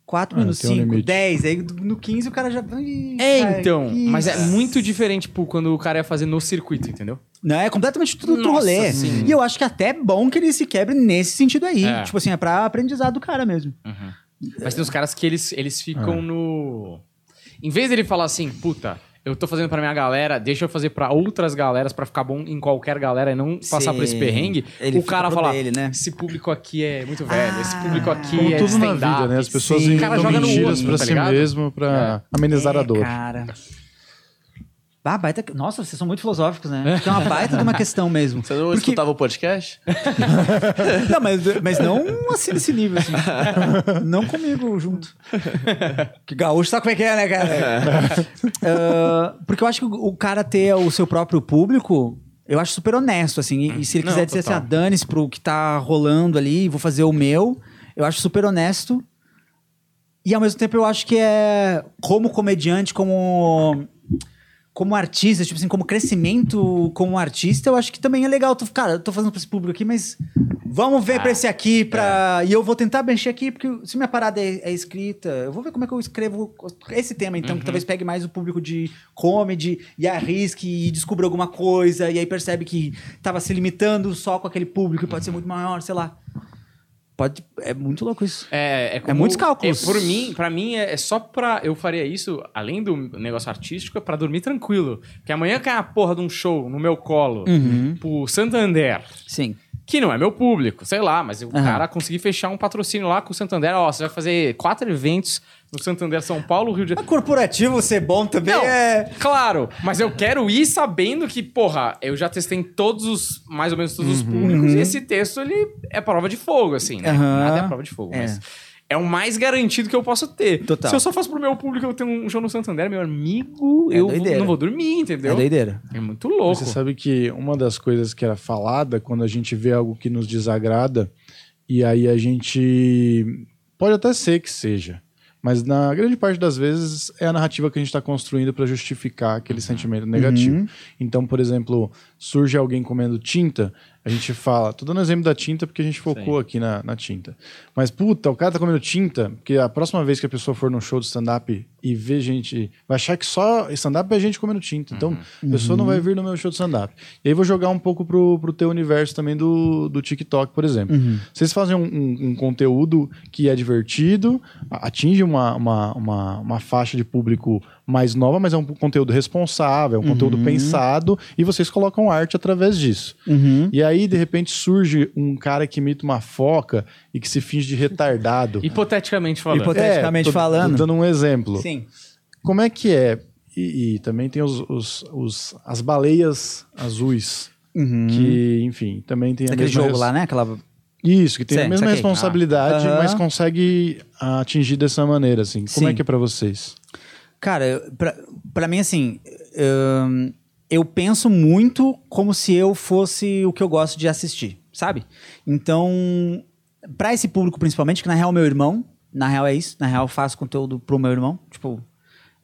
Quatro Ah, minutos, tem um cinco, limite. dez, aí no 15 o cara já. Ih, É, cara, então, mas é muito diferente, tipo, quando o cara ia fazer no circuito, entendeu? Não, é completamente tudo outro rolê. sim. E eu acho que até é bom que ele se quebre nesse sentido aí. É. Tipo assim, é pra aprendizado do cara mesmo. Mas tem os caras que eles, eles ficam no. Em vez dele falar assim, puta, eu tô fazendo pra minha galera, deixa eu fazer pra outras galeras pra ficar bom em qualquer galera e não passar por esse Sim. perrengue, Ele o cara fala, dele, né? esse público aqui é muito velho, esse público aqui Como é tudo na vida, né? As pessoas Sim. Inventam mentiras outro, pra tá si ligado? mesmo pra amenizar a É, dor. Cara. Ah, baita... Nossa, vocês são muito filosóficos, né? Que é uma baita de uma questão mesmo. Você não Porque- escutava o podcast? Não, mas, mas não assim nesse nível, assim. não comigo junto. Que gaúcho sabe como é que é, né, cara? Ah, porque eu acho que o cara ter o seu próprio público, eu acho super honesto, assim. E, e se ele Não, quiser dizer total. assim, ah, dane-se pro que tá rolando ali, vou fazer o meu, eu acho super honesto. E ao mesmo tempo eu acho que é como comediante, como como artista, tipo assim, como crescimento como artista, eu acho que também é legal. Tô, cara, eu tô fazendo pra esse público aqui, mas vamos ver pra esse aqui, pra... E eu vou tentar mexer aqui, porque se minha parada é, é escrita, eu vou ver como é que eu escrevo esse tema, então, que talvez pegue mais o público de comedy e arrisque e descubra alguma coisa, e aí percebe que tava se limitando só com aquele público e pode ser muito maior, sei lá. Pode... É muito louco isso. É, é, como- muitos cálculos. é, por mim, pra mim, é, é só pra. Eu faria isso, além do negócio artístico, é pra dormir tranquilo. Porque amanhã cai a porra de um show no meu colo, Uhum. pro Santander, Sim. Que não é meu público, sei lá, mas o Aham. cara conseguir fechar um patrocínio lá com o Santander, ó, você vai fazer quatro eventos no Santander São Paulo, Rio de Janeiro. corporativo ser bom também Não, é... claro, mas eu quero ir sabendo que, porra, eu já testei em todos os, mais ou menos todos os públicos, e esse texto, ele é prova de fogo, assim, né? Uhum. Nada é prova de fogo, É. mas é o mais garantido que eu posso ter. Total. Se eu só faço pro meu público, eu tenho um show no Santander, meu amigo, É eu doideira. não vou dormir, entendeu? É doideira. É muito louco. Você sabe que uma das coisas que era falada quando a gente vê algo que nos desagrada, e aí a gente. Pode até ser que seja, mas na grande parte das vezes é a narrativa que a gente está construindo para justificar aquele sentimento negativo. Uhum. Então, por exemplo, surge alguém comendo tinta, a gente fala, tô dando exemplo da tinta porque a gente focou Sim. aqui na, na tinta. Mas, puta, o cara tá comendo tinta, porque a próxima vez que a pessoa for num show de stand-up e ver gente, vai achar que só stand-up é gente comendo tinta. Então, a pessoa não vai vir no meu show de stand-up. E aí vou jogar um pouco pro, pro teu universo também do, do TikTok, por exemplo. Vocês fazem um, um- um conteúdo que é divertido, atinge uma, uma, uma, uma faixa de público mais nova, mas é um conteúdo responsável, é um conteúdo pensado, e vocês colocam arte através disso. Uhum. E aí, de repente, surge um cara que imita uma foca e que se finge de retardado. Hipoteticamente falando. Hipote- Hipoteticamente tô- falando. Tô dando um exemplo. Sim. Como é que é? E, e também tem os, os- os- as baleias azuis, que, enfim, também tem a Aquele mesma jogo res- lá, né? Aquela... Isso, que tem Sei, a mesma saquei. responsabilidade, Ah. mas consegue atingir dessa maneira, assim. Como Sim. é que é pra vocês? Cara, pra, mim, assim, hum, eu penso muito como se eu fosse o que eu gosto de assistir, sabe? Então, pra esse público principalmente, que na real é meu irmão, na real é isso, na real eu faço conteúdo pro meu irmão, tipo,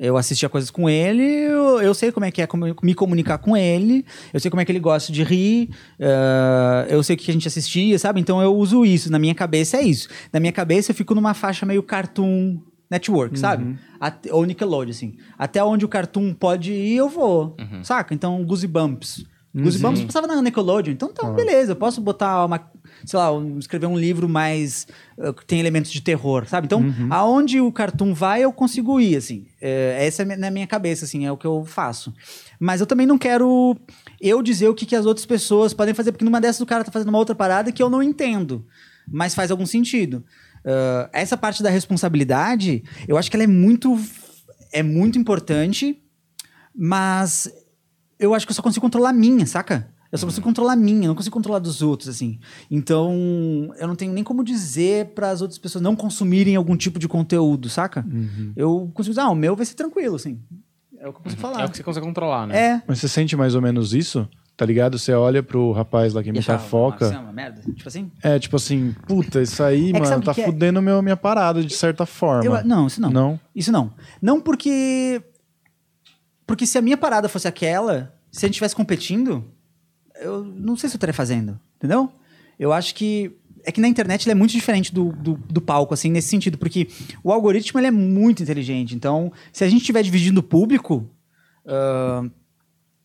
Eu assistia coisas com ele, eu, eu sei como é que é como- me comunicar com ele, eu sei como é que ele gosta de rir, eh, eu sei o que a gente assistia, sabe? Então eu uso isso. Na minha cabeça é isso. Na minha cabeça eu fico numa faixa meio Cartoon Network, sabe? Até, ou Nickelodeon, assim. Até onde o Cartoon pode ir, eu vou. Saca? Então, Goosebumps. Goosebumps passava na Nickelodeon. Então, tá, beleza. Eu posso botar uma... Sei lá, escrever um livro mais... uh, que tem elementos de terror, sabe? Então, aonde o Cartoon vai, eu consigo ir, assim. É, essa é na minha cabeça, assim. É o que eu faço. Mas eu também não quero... Eu dizer o que, que as outras pessoas podem fazer. Porque numa dessas o cara tá fazendo uma outra parada que eu não entendo. Mas faz algum sentido. Uh, essa parte da responsabilidade, eu acho que ela é muito... É muito importante, mas eu acho que eu só consigo controlar a minha, saca? Eu só consigo controlar a minha, eu não consigo controlar dos outros, assim. Então, eu não tenho nem como dizer para as outras pessoas não consumirem algum tipo de conteúdo, saca? Eu consigo dizer, ah, o meu vai ser tranquilo, assim. É o que eu consigo É falar. o que você consegue controlar, né? É. Mas você sente mais ou menos isso? Tá ligado? Você olha pro rapaz lá que E achava, foca. "Nossa, é uma merda. Tipo assim? É, tipo assim, puta, isso aí, É mano, tá que é? fudendo meu, minha parada de certa forma. Eu- não, isso não. Não? Isso não. Não porque. Porque se a minha parada fosse aquela, se a gente estivesse competindo, eu não sei se eu estaria fazendo. Entendeu? Eu acho que. É que na internet ele é muito diferente do, do, do palco, assim, nesse sentido, porque o algoritmo ele é muito inteligente. Então, se a gente estiver dividindo o público, ah,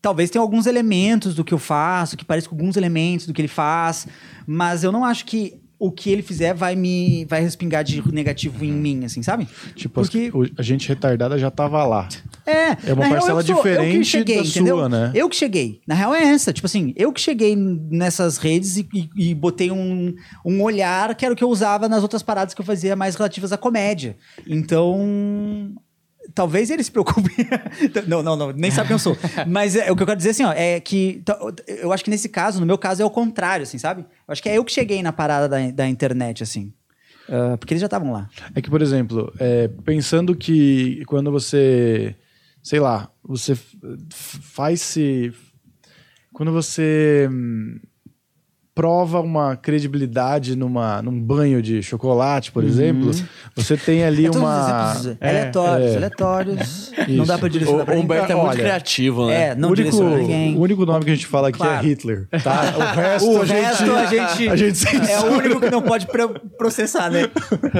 talvez tenha alguns elementos do que eu faço, que pareçam com alguns elementos do que ele faz, mas eu não acho que o que ele fizer vai me vai respingar de negativo em mim, assim, sabe? Tipo, Porque- a gente retardada já tava lá. É, É uma real, parcela eu que sou- eu diferente cheguei, da entendeu? sua, né? Eu que cheguei. Na real é essa. Tipo assim, eu que cheguei nessas redes e, e- e botei um, um olhar que era o que eu usava nas outras paradas que eu fazia mais relativas à comédia. Então. Talvez ele se preocupe. não, não, não, nem sabe quem eu sou. Mas é, o que eu quero dizer assim, ó, é que eu acho que nesse caso, no meu caso, é o contrário, assim, sabe? Eu acho que é eu que cheguei na parada da, da internet, assim. Ah, porque eles já estavam lá. É que, por exemplo, é, pensando que quando você, sei lá, você f- f- faz-se. Quando você hum, prova uma credibilidade numa, num banho de chocolate, por exemplo, você tem ali É todos os uma. exemplos aleatórios, é. aleatórios. Não dá pra direcionar O, pra o ninguém. Humberto é muito Olha, criativo, né? É, não o, único, direciona ninguém. o único nome que a gente fala aqui Claro. é Hitler, tá? O resto, O a, gente, resto a gente, a gente censura. é o único que não pode pro- processar, né?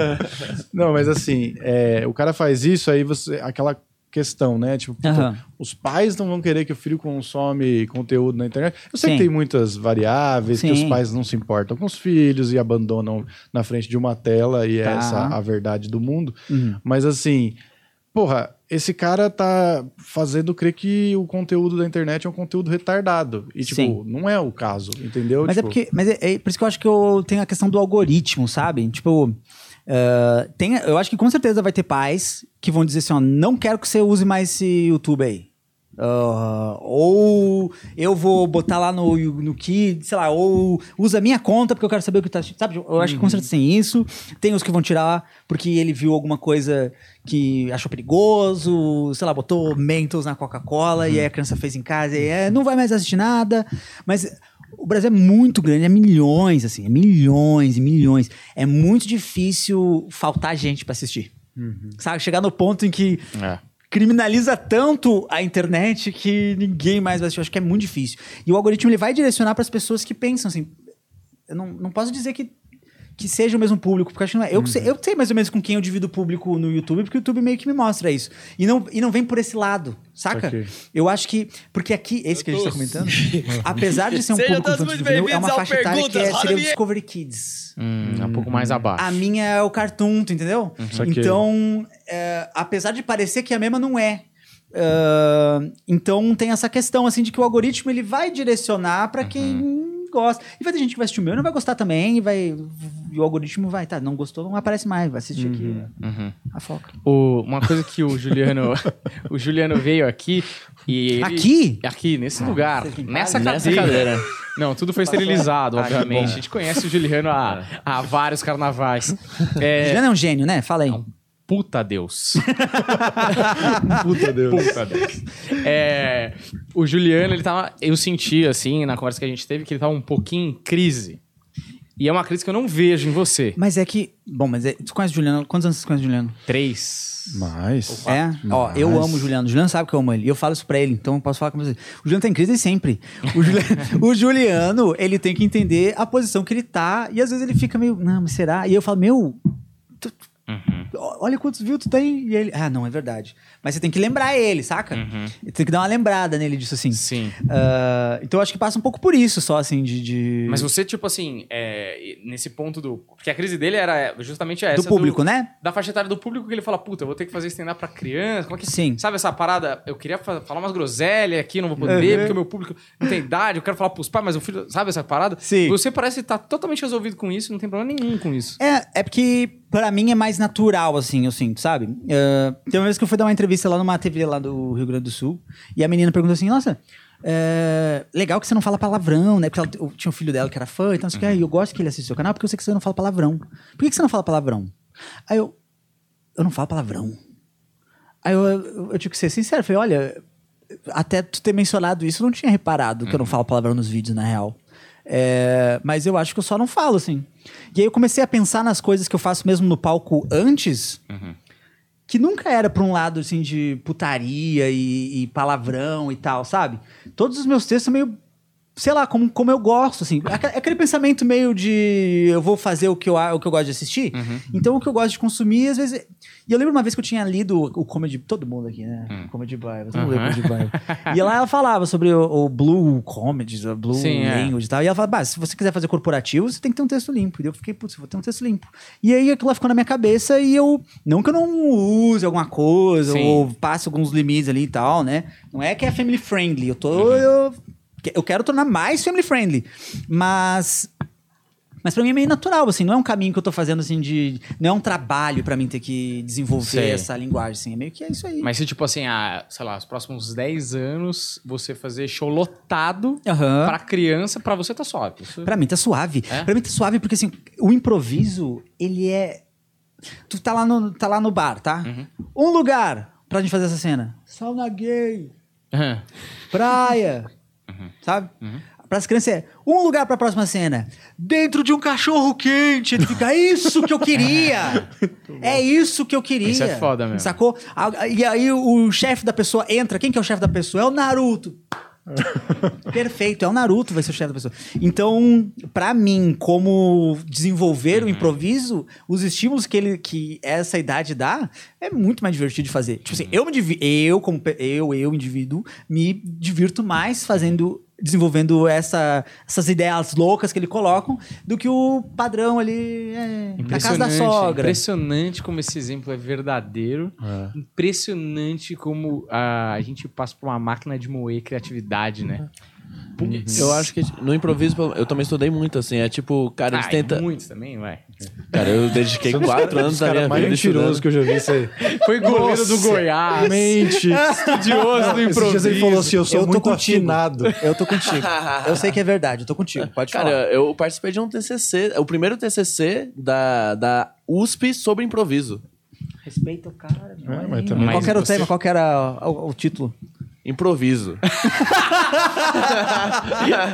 Não, mas assim, é, o cara faz isso, aí você. Aquela questão, né? Tipo, puta, Aham. os pais não vão querer que o filho consome conteúdo na internet. Eu sei Sim. que tem muitas variáveis, que os Sim. pais não se importam com os filhos e abandonam na frente de uma tela, e é Tá. essa a verdade do mundo. Uhum. Mas assim, porra, esse cara tá fazendo crer que o conteúdo da internet é um conteúdo retardado. E, tipo, Sim. não é o caso, entendeu? Mas é Tipo, porque. Mas é, é por isso que eu acho que eu tenho a questão do algoritmo, sabe? Tipo. Ah, tem, eu acho que com certeza vai ter pais que vão dizer assim: ó, não quero que você use mais esse YouTube aí. Ah, ou eu vou botar lá no, no que, sei lá, ou usa a minha conta porque eu quero saber o que tá. Sabe? Eu acho que com certeza tem isso. Tem os que vão tirar porque ele viu alguma coisa que achou perigoso, sei lá, botou Mentos na Coca-Cola e aí a criança fez em casa e é, não vai mais assistir nada. Mas o Brasil é muito grande, é milhões, assim, é milhões e milhões. É muito difícil faltar gente pra assistir. Sabe? Chegar no ponto em que É. criminaliza tanto a internet que ninguém mais vai assistir. Eu acho que é muito difícil. E o algoritmo ele vai direcionar para as pessoas que pensam assim. Eu não, não posso dizer que, que seja o mesmo público, porque eu acho que não é. Eu, sei, eu sei mais ou menos com quem eu divido o público no YouTube, porque o YouTube meio que me mostra isso. E não, e não vem por esse lado, saca? Saquei. Eu acho que. Porque aqui, esse que a gente tá comentando, apesar de ser um Sejam público infantil juvenil, é uma faixa etária que é, seria o. Discovery Kids. Hum, é um pouco mais abaixo. A minha é o Cartoon, tu entendeu? Saquei. Então, é, apesar de parecer que a mesma não é. é, então tem essa questão assim de que o algoritmo ele vai direcionar pra quem gosta. E vai ter gente que vai assistir o meu e não vai gostar também, e vai e o algoritmo vai, tá, não gostou, não aparece mais, vai assistir aqui Uhum. a foca. O- uma coisa que o Juliano, o Juliano veio aqui e ele- Aqui? aqui nesse lugar, vocês me nessa pagam? Nessa cadeira. cadeira. Não, tudo foi esterilizado, Ah, obviamente. bom. A gente conhece o Juliano há, há vários carnavais. É, Juliano é um gênio, né? Fala aí. Puta Deus. Puta Deus. Puta Deus. É, o Juliano, ele tava. Eu senti, assim, na conversa que a gente teve, que ele tava um pouquinho em crise. E é uma crise que eu não vejo em você. Mas é que. Bom, mas é, tu conhece o Juliano? Quantos anos você conhece o Juliano? Três. Mas. É? Ó, eu amo o Juliano. O Juliano sabe que eu amo ele. E eu falo isso pra ele, então eu posso falar com você. O Juliano tá em crise sempre. O, Juli- o Juliano, ele tem que entender a posição que ele tá. E às vezes ele fica meio, não, mas será? E eu falo, meu. tu- ó- Olha quantos views tu tem. E ele, ah, não, é verdade. Mas você tem que lembrar ele, saca? Tem que dar uma lembrada nele disso assim. Sim. Ah, então eu acho que passa um pouco por isso, só assim, de. de- Mas você, tipo assim, é, nesse ponto do. Porque a crise dele era justamente essa. do público, né? Da faixa etária do público, que ele fala, puta, eu vou ter que fazer stand-up pra criança. Como é que. Sim. Sabe essa parada? Eu queria fa- falar umas groselhas aqui, não vou poder, Uhum. porque o meu público não tem idade, eu quero falar pros pais, mas o filho. Sabe essa parada? Sim. Você parece estar totalmente resolvido com isso, não tem problema nenhum com isso. É, é porque pra mim é mais natural, assim, eu sinto, sabe? Uh, tem uma vez que eu fui dar uma entrevista lá numa TV lá do Rio Grande do Sul, e a menina perguntou assim, nossa, é, legal que você não fala palavrão, né? Porque ela, eu tinha um filho dela que era fã, então "Ah, eu gosto que ele assista o seu canal, porque eu sei que você não fala palavrão. Por que, você não fala palavrão? Aí eu, eu não falo palavrão. Aí eu, eu, eu tive que ser sincero, falei, olha, até tu ter mencionado isso, eu não tinha reparado que eu não falo palavrão nos vídeos, na real. É, mas eu acho que eu só não falo, assim. E aí eu comecei a pensar nas coisas que eu faço mesmo no palco antes, que nunca era pra um lado, assim, de putaria e, e palavrão e tal, sabe? Todos os meus textos são meio sei lá, como, como eu gosto, assim. Aque- Aquele pensamento meio de eu vou fazer o que eu, o que eu gosto de assistir. Então, o que eu gosto de consumir, às vezes. E eu lembro uma vez que eu tinha lido o Comedy. Todo mundo aqui, né? Comedy Bible. Todo mundo lê Comedy Bible. E lá ela falava sobre o, o Blue Comedy, o Blue Sim, é. Language e tal. E ela falava, se você quiser fazer corporativo, você tem que ter um texto limpo. E eu fiquei, putz, vou ter um texto limpo. E aí aquilo ficou na minha cabeça e eu. Não que eu não use alguma coisa Sim. ou passe alguns limites ali e tal, né? Não é que é family friendly. Eu tô. Eu, eu quero tornar mais family friendly. Mas. Mas pra mim é meio natural, assim, não é um caminho que eu tô fazendo, assim, de. Não é um trabalho pra mim ter que desenvolver Sei. essa linguagem, assim. É meio que é isso aí. Mas se, tipo assim, ah, sei lá, os próximos 10 anos, você fazer show lotado Aham. pra criança, pra você tá suave. Isso... Pra mim tá suave. É? Pra mim tá suave porque, assim, o improviso, ele é. Tu tá lá no, tá lá no bar, tá? Uhum. Um lugar pra gente fazer essa cena. Sauna gay. Aham. Praia. Uhum. Sabe? Para as crianças é um lugar para a próxima cena. Dentro de um cachorro quente. Ele fica, é isso que eu queria. é isso que eu queria. Isso é foda mesmo. Sacou? E aí o chefe da pessoa entra. Quem que é o chefe da pessoa? É o Naruto. Perfeito, é o Naruto vai ser o chefe da pessoa. Então, pra mim, como desenvolver Uhum. o improviso, os estímulos que ele que essa idade dá é muito mais divertido de fazer. Tipo Uhum. assim, eu me eu como eu, eu indivíduo, me divirto mais fazendo desenvolvendo essa, essas ideias loucas que ele colocam do que o padrão ali é, na casa da sogra. Impressionante como esse exemplo é verdadeiro. É. Impressionante como ah, a gente passa por uma máquina de moer criatividade, né? Eu acho que no improviso eu também estudei muito, assim. É tipo, cara, eles Ah, tentam. muitos também, vai. Cara, eu dediquei quatro anos Os da minha mais vida estudando. que eu já vi isso aí. Foi goleiro do Goiás. Mente. Estudioso do Esses dias ele falou assim, eu sou Eu tô muito contigo. afinado. Eu tô contigo. eu sei que é verdade, eu tô contigo. Pode Cara, falar. eu participei de um TCC, o primeiro TCC da, da USP sobre improviso. Respeita o cara. meu. É, mas também qual que era o tema? Qual que era o, o título? Improviso.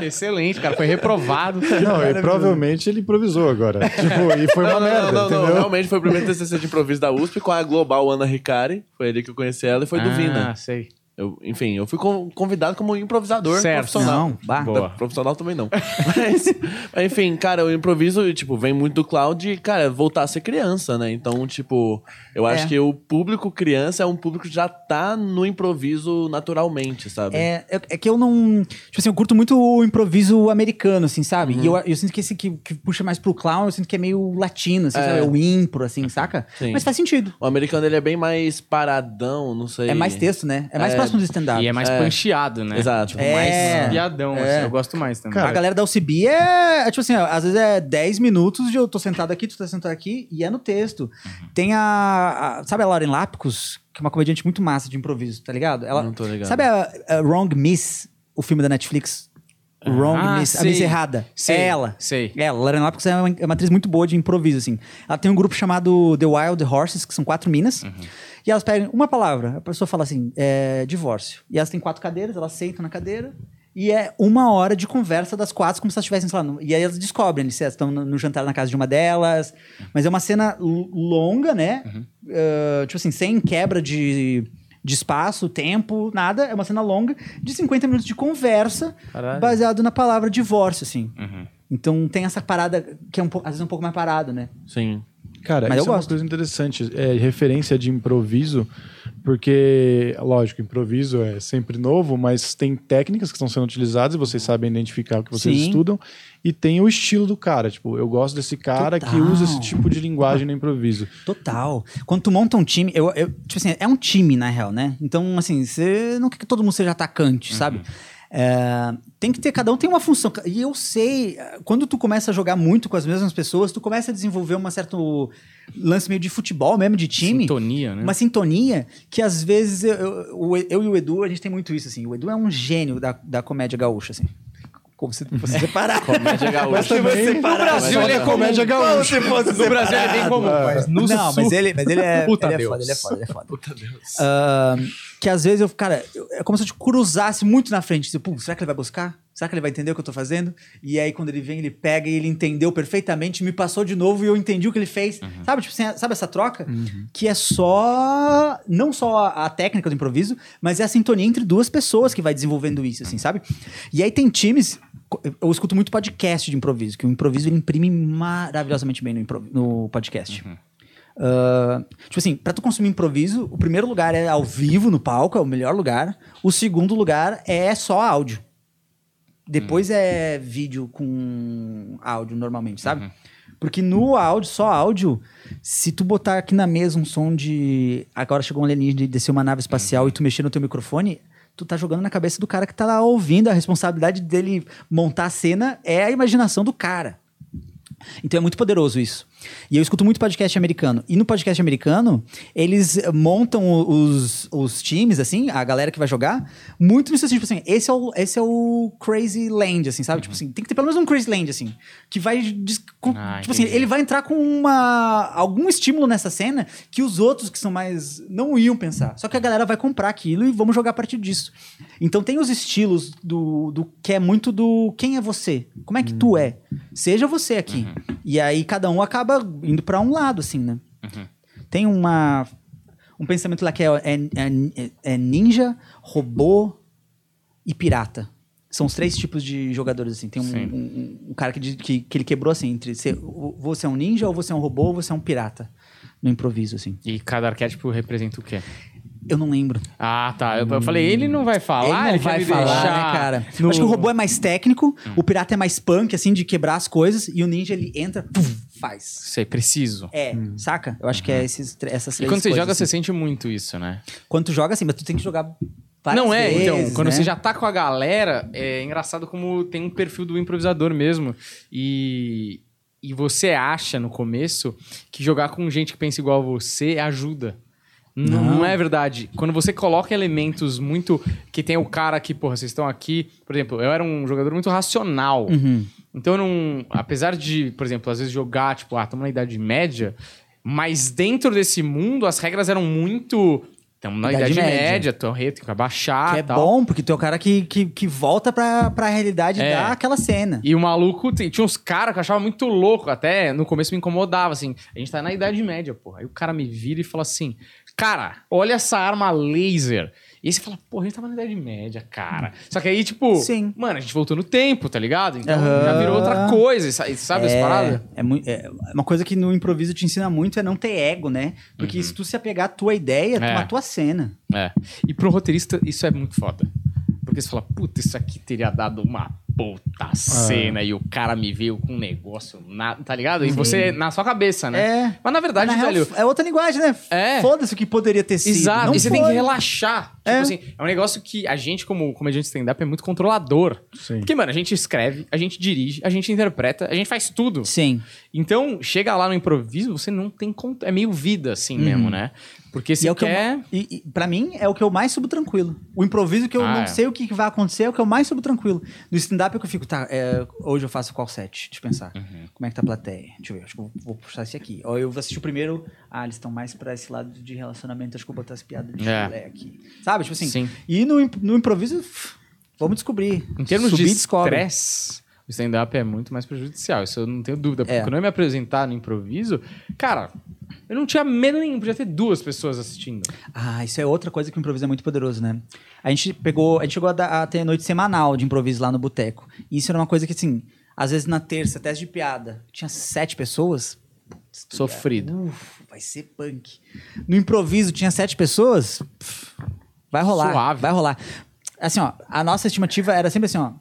Excelente, cara. Foi reprovado. Não, e provavelmente ele improvisou agora. Tipo, e foi uma não, não, merda, não, não, entendeu? realmente foi o primeiro TCC de improviso da USP com a Global Ana Ricari. Foi ali que eu conheci ela e foi do Ah, Vina. sei. Eu, enfim, eu fui con- convidado como improvisador Certo. profissional. Não, bah. Boa. Profissional também não. mas, mas, enfim, cara, o improviso, tipo, vem muito do cloud e, cara, voltar a ser criança, né? Então, tipo, eu acho É. que o público criança é um público que já tá no improviso naturalmente, sabe? É, é, é que eu não. Tipo assim, eu curto muito o improviso americano, assim, sabe? Uhum. E eu, eu sinto que esse que, que puxa mais pro clown, eu sinto que é meio latino, assim, É. sabe? O impro, assim, saca? Sim. Mas faz sentido. O americano, ele é bem mais paradão, não sei. É mais texto, né? É mais É. stand-up. E é mais É. pancheado, né? Exato. Tipo, É. mais piadão, É. assim. Eu gosto mais também. Cara, A galera da UCB é, é tipo assim, às vezes é 10 minutos de eu tô sentado aqui, tu tá sentado aqui, e é no texto. Uhum. Tem a, a- Sabe a Lauren Lápicos, que é uma comediante muito massa de improviso, tá ligado? Ela, Não tô ligado. Sabe a, a Wrong Miss, o filme da Netflix? Wrong Ah, Miss, a sei. Miss Errada. Sei, É ela. sei. É, ela, Lauren Lápicos é uma, é uma atriz muito boa de improviso, assim. Ela tem um grupo chamado The Wild Horses, que são quatro minas. Uhum. E elas pegam uma palavra, a pessoa fala assim, é, divórcio. E elas têm quatro cadeiras, elas sentam na cadeira E é uma hora de conversa das quatro, como se elas estivessem, sei lá, no- e aí elas descobrem se elas estão no, no jantar na casa de uma delas. Mas é uma cena longa, né? Ah, tipo assim, sem quebra de, de espaço, tempo, nada. É uma cena longa de 50 minutos de conversa, Caralho. baseado na palavra divórcio, assim. Uhum. Então tem essa parada que é um pouco, às vezes um pouco mais parado, né? Sim. Cara, Mas isso eu é gosto. uma coisa interessante. É referência de improviso, porque, lógico, improviso é sempre novo, mas tem técnicas que estão sendo utilizadas e vocês sabem identificar o que vocês Sim. estudam. E tem o estilo do cara. Tipo, eu gosto desse cara que Total. usa esse tipo de linguagem no improviso. Total. Quando tu monta um time, eu, eu- tipo assim, é um time, na real, né? Então, assim, você não quer que todo mundo seja atacante, sabe? É, tem que ter, cada um tem uma função. E eu sei, quando tu começa a jogar muito com as mesmas pessoas, tu começa a desenvolver um certo lance meio de futebol mesmo, de time. Sintonia, né? Uma sintonia que às vezes eu, eu, eu e o Edu, a gente tem muito isso, assim. O Edu é um gênio da, da comédia gaúcha, assim. Como se fosse separar. Comédia gaúcha. Mas também- No Brasil ele é comédia gaúcha. No Brasil ele é bem comum, mas no não, sul... mas ele, mas ele é, Puta ele é Deus. foda, ele é foda, ele é foda. Puta Deus. Ah, que às vezes eu, cara, eu- é como se eu te cruzasse muito na frente. Tipo, "Pô, será que ele vai buscar? Será que ele vai entender o que eu tô fazendo? E aí, quando ele vem, ele pega e ele entendeu perfeitamente, me passou de novo e eu entendi o que ele fez. Sabe, tipo, sabe essa troca? Que é só. Não só a técnica do improviso, mas é a sintonia entre duas pessoas que vai desenvolvendo isso, assim, sabe? E aí tem times. Eu escuto muito podcast de improviso, que o improviso ele imprime maravilhosamente bem no, no podcast. Ah, tipo assim, pra tu consumir improviso, o primeiro lugar é ao vivo no palco, é o melhor lugar. O segundo lugar é só áudio. Depois é vídeo com áudio normalmente, sabe? Porque no áudio, só áudio, se tu botar aqui na mesa um som de agora chegou um alienígena e desceu uma nave espacial e tu mexer no teu microfone, tu tá jogando na cabeça do cara que tá lá ouvindo, a responsabilidade dele montar a cena é a imaginação do cara. Então é muito poderoso isso. E eu escuto muito podcast americano. E no podcast americano, eles montam os, os times, assim, a galera que vai jogar, muito nisso assim, tipo assim, esse é o, esse é o Crazy Land, assim, sabe? Tipo assim, tem que ter pelo menos um Crazy Land, assim, que vai. com- Ah, tipo assim, entendi. ele vai entrar com uma, algum estímulo nessa cena que os outros que são mais. não iam pensar. Só que a galera vai comprar aquilo e vamos jogar a partir disso. Então tem os estilos do, do que é muito do quem é você? Como é que tu é? Seja você aqui. E aí cada um acaba indo pra um lado, assim, né? Tem uma. Um pensamento lá que é, é, é- é ninja, robô e pirata. São os três tipos de jogadores, assim. Tem um, um- um cara que, que, que ele quebrou, assim, entre ser, você é um ninja, ou você é um robô, ou você é um pirata. No improviso, assim. E cada arquétipo representa o quê? Eu não lembro. Ah, tá. Eu, eu falei, ele não vai falar, ele não quer vai falar, né, cara? no- Eu Acho que o robô é mais técnico, o pirata é mais punk, assim, de quebrar as coisas, e o ninja, ele entra, pum, faz. Sei, preciso. É, saca? Eu acho que é esses, tr- essas E três quando você joga, você assim. sente muito isso, né? Quando tu joga assim, mas tu tem que jogar várias não é, vezes, então, quando né? você já tá com a galera, é engraçado como tem um perfil do improvisador mesmo. E, e você acha no começo que jogar com gente que pensa igual a você ajuda. Não, Não. não é verdade. Quando você coloca elementos muito. Que tem o cara que, porra, vocês estão aqui. Por exemplo, eu era um jogador muito racional. Uhum. Então não. Apesar de, por exemplo, às vezes jogar, tipo, ah, estamos na Idade Média, mas dentro desse mundo as regras eram muito. Estamos na Idade Idade, Média. Média, tua rede tem que abaixar Que é tal. bom, porque tu é o cara que, que, que volta pra, pra realidade É. daquela cena. E o maluco, tinha uns caras que eu achava muito louco, até no começo me incomodava, assim. A gente tá na Idade Média, porra. Aí o cara me vira e fala assim: Cara, olha essa arma laser. E aí você fala, porra, a gente tava na Idade Média, cara. Só que aí, tipo, Sim. mano, a gente voltou no tempo, tá ligado? Então Aham. já virou outra coisa, sa- sabe essa parada? É, é uma coisa que no improviso te ensina muito é não ter ego, né? Porque se tu se apegar à tua ideia, É. a tua cena. É. E pro roteirista, isso é muito foda. Porque você fala, puta, isso aqui teria dado uma puta cena e o cara me veio com um negócio, na, tá ligado? E você, na sua cabeça, né? É. Mas na verdade, Na velho, é outra linguagem, né? É. Foda-se o que poderia ter sido. Exato, Não e você foi. tem que relaxar. Tipo É. assim, é um negócio que a gente, como comediante stand-up, é muito controlador. Sim. Porque, mano, a gente escreve, a gente dirige, a gente interpreta, a gente faz tudo. Sim. Então, chega lá no improviso, você não tem conta. É meio vida, assim mesmo, né? Porque E você é quer. eu, e, e pra mim, é o que eu mais subo tranquilo. O improviso que eu Ah, não é. sei o que vai acontecer é o que eu mais subo tranquilo. No stand-up é que eu fico, tá, é, hoje eu faço qual set? Deixa eu pensar. Uhum. Como é que tá a plateia? Deixa eu ver, acho que eu vou, vou puxar esse aqui. Ou eu vou assistir o primeiro, ah, eles estão mais pra esse lado de relacionamento, acho que eu vou botar as piadas de É. aqui. Sabe, tipo assim. Sim. E no, no improviso, pff, Vamos descobrir. Em termos Subir, de descobre. estresse, o stand-up é muito mais prejudicial. Isso eu não tenho dúvida. Porque É. quando eu me apresentar no improviso, cara, eu não tinha medo nenhum. Podia ter duas pessoas assistindo. Ah, isso é outra coisa que o improviso é muito poderoso, né? A gente pegou, a gente chegou a, dar- a ter noite semanal de improviso lá no boteco. E isso era uma coisa que, assim, às vezes na terça, teste de piada, tinha sete pessoas. Putz, Sofrido. ia- Uf, vai ser punk. No improviso tinha sete pessoas, pff, vai rolar, Suave. vai rolar. Assim, ó, a nossa estimativa era sempre assim, ó.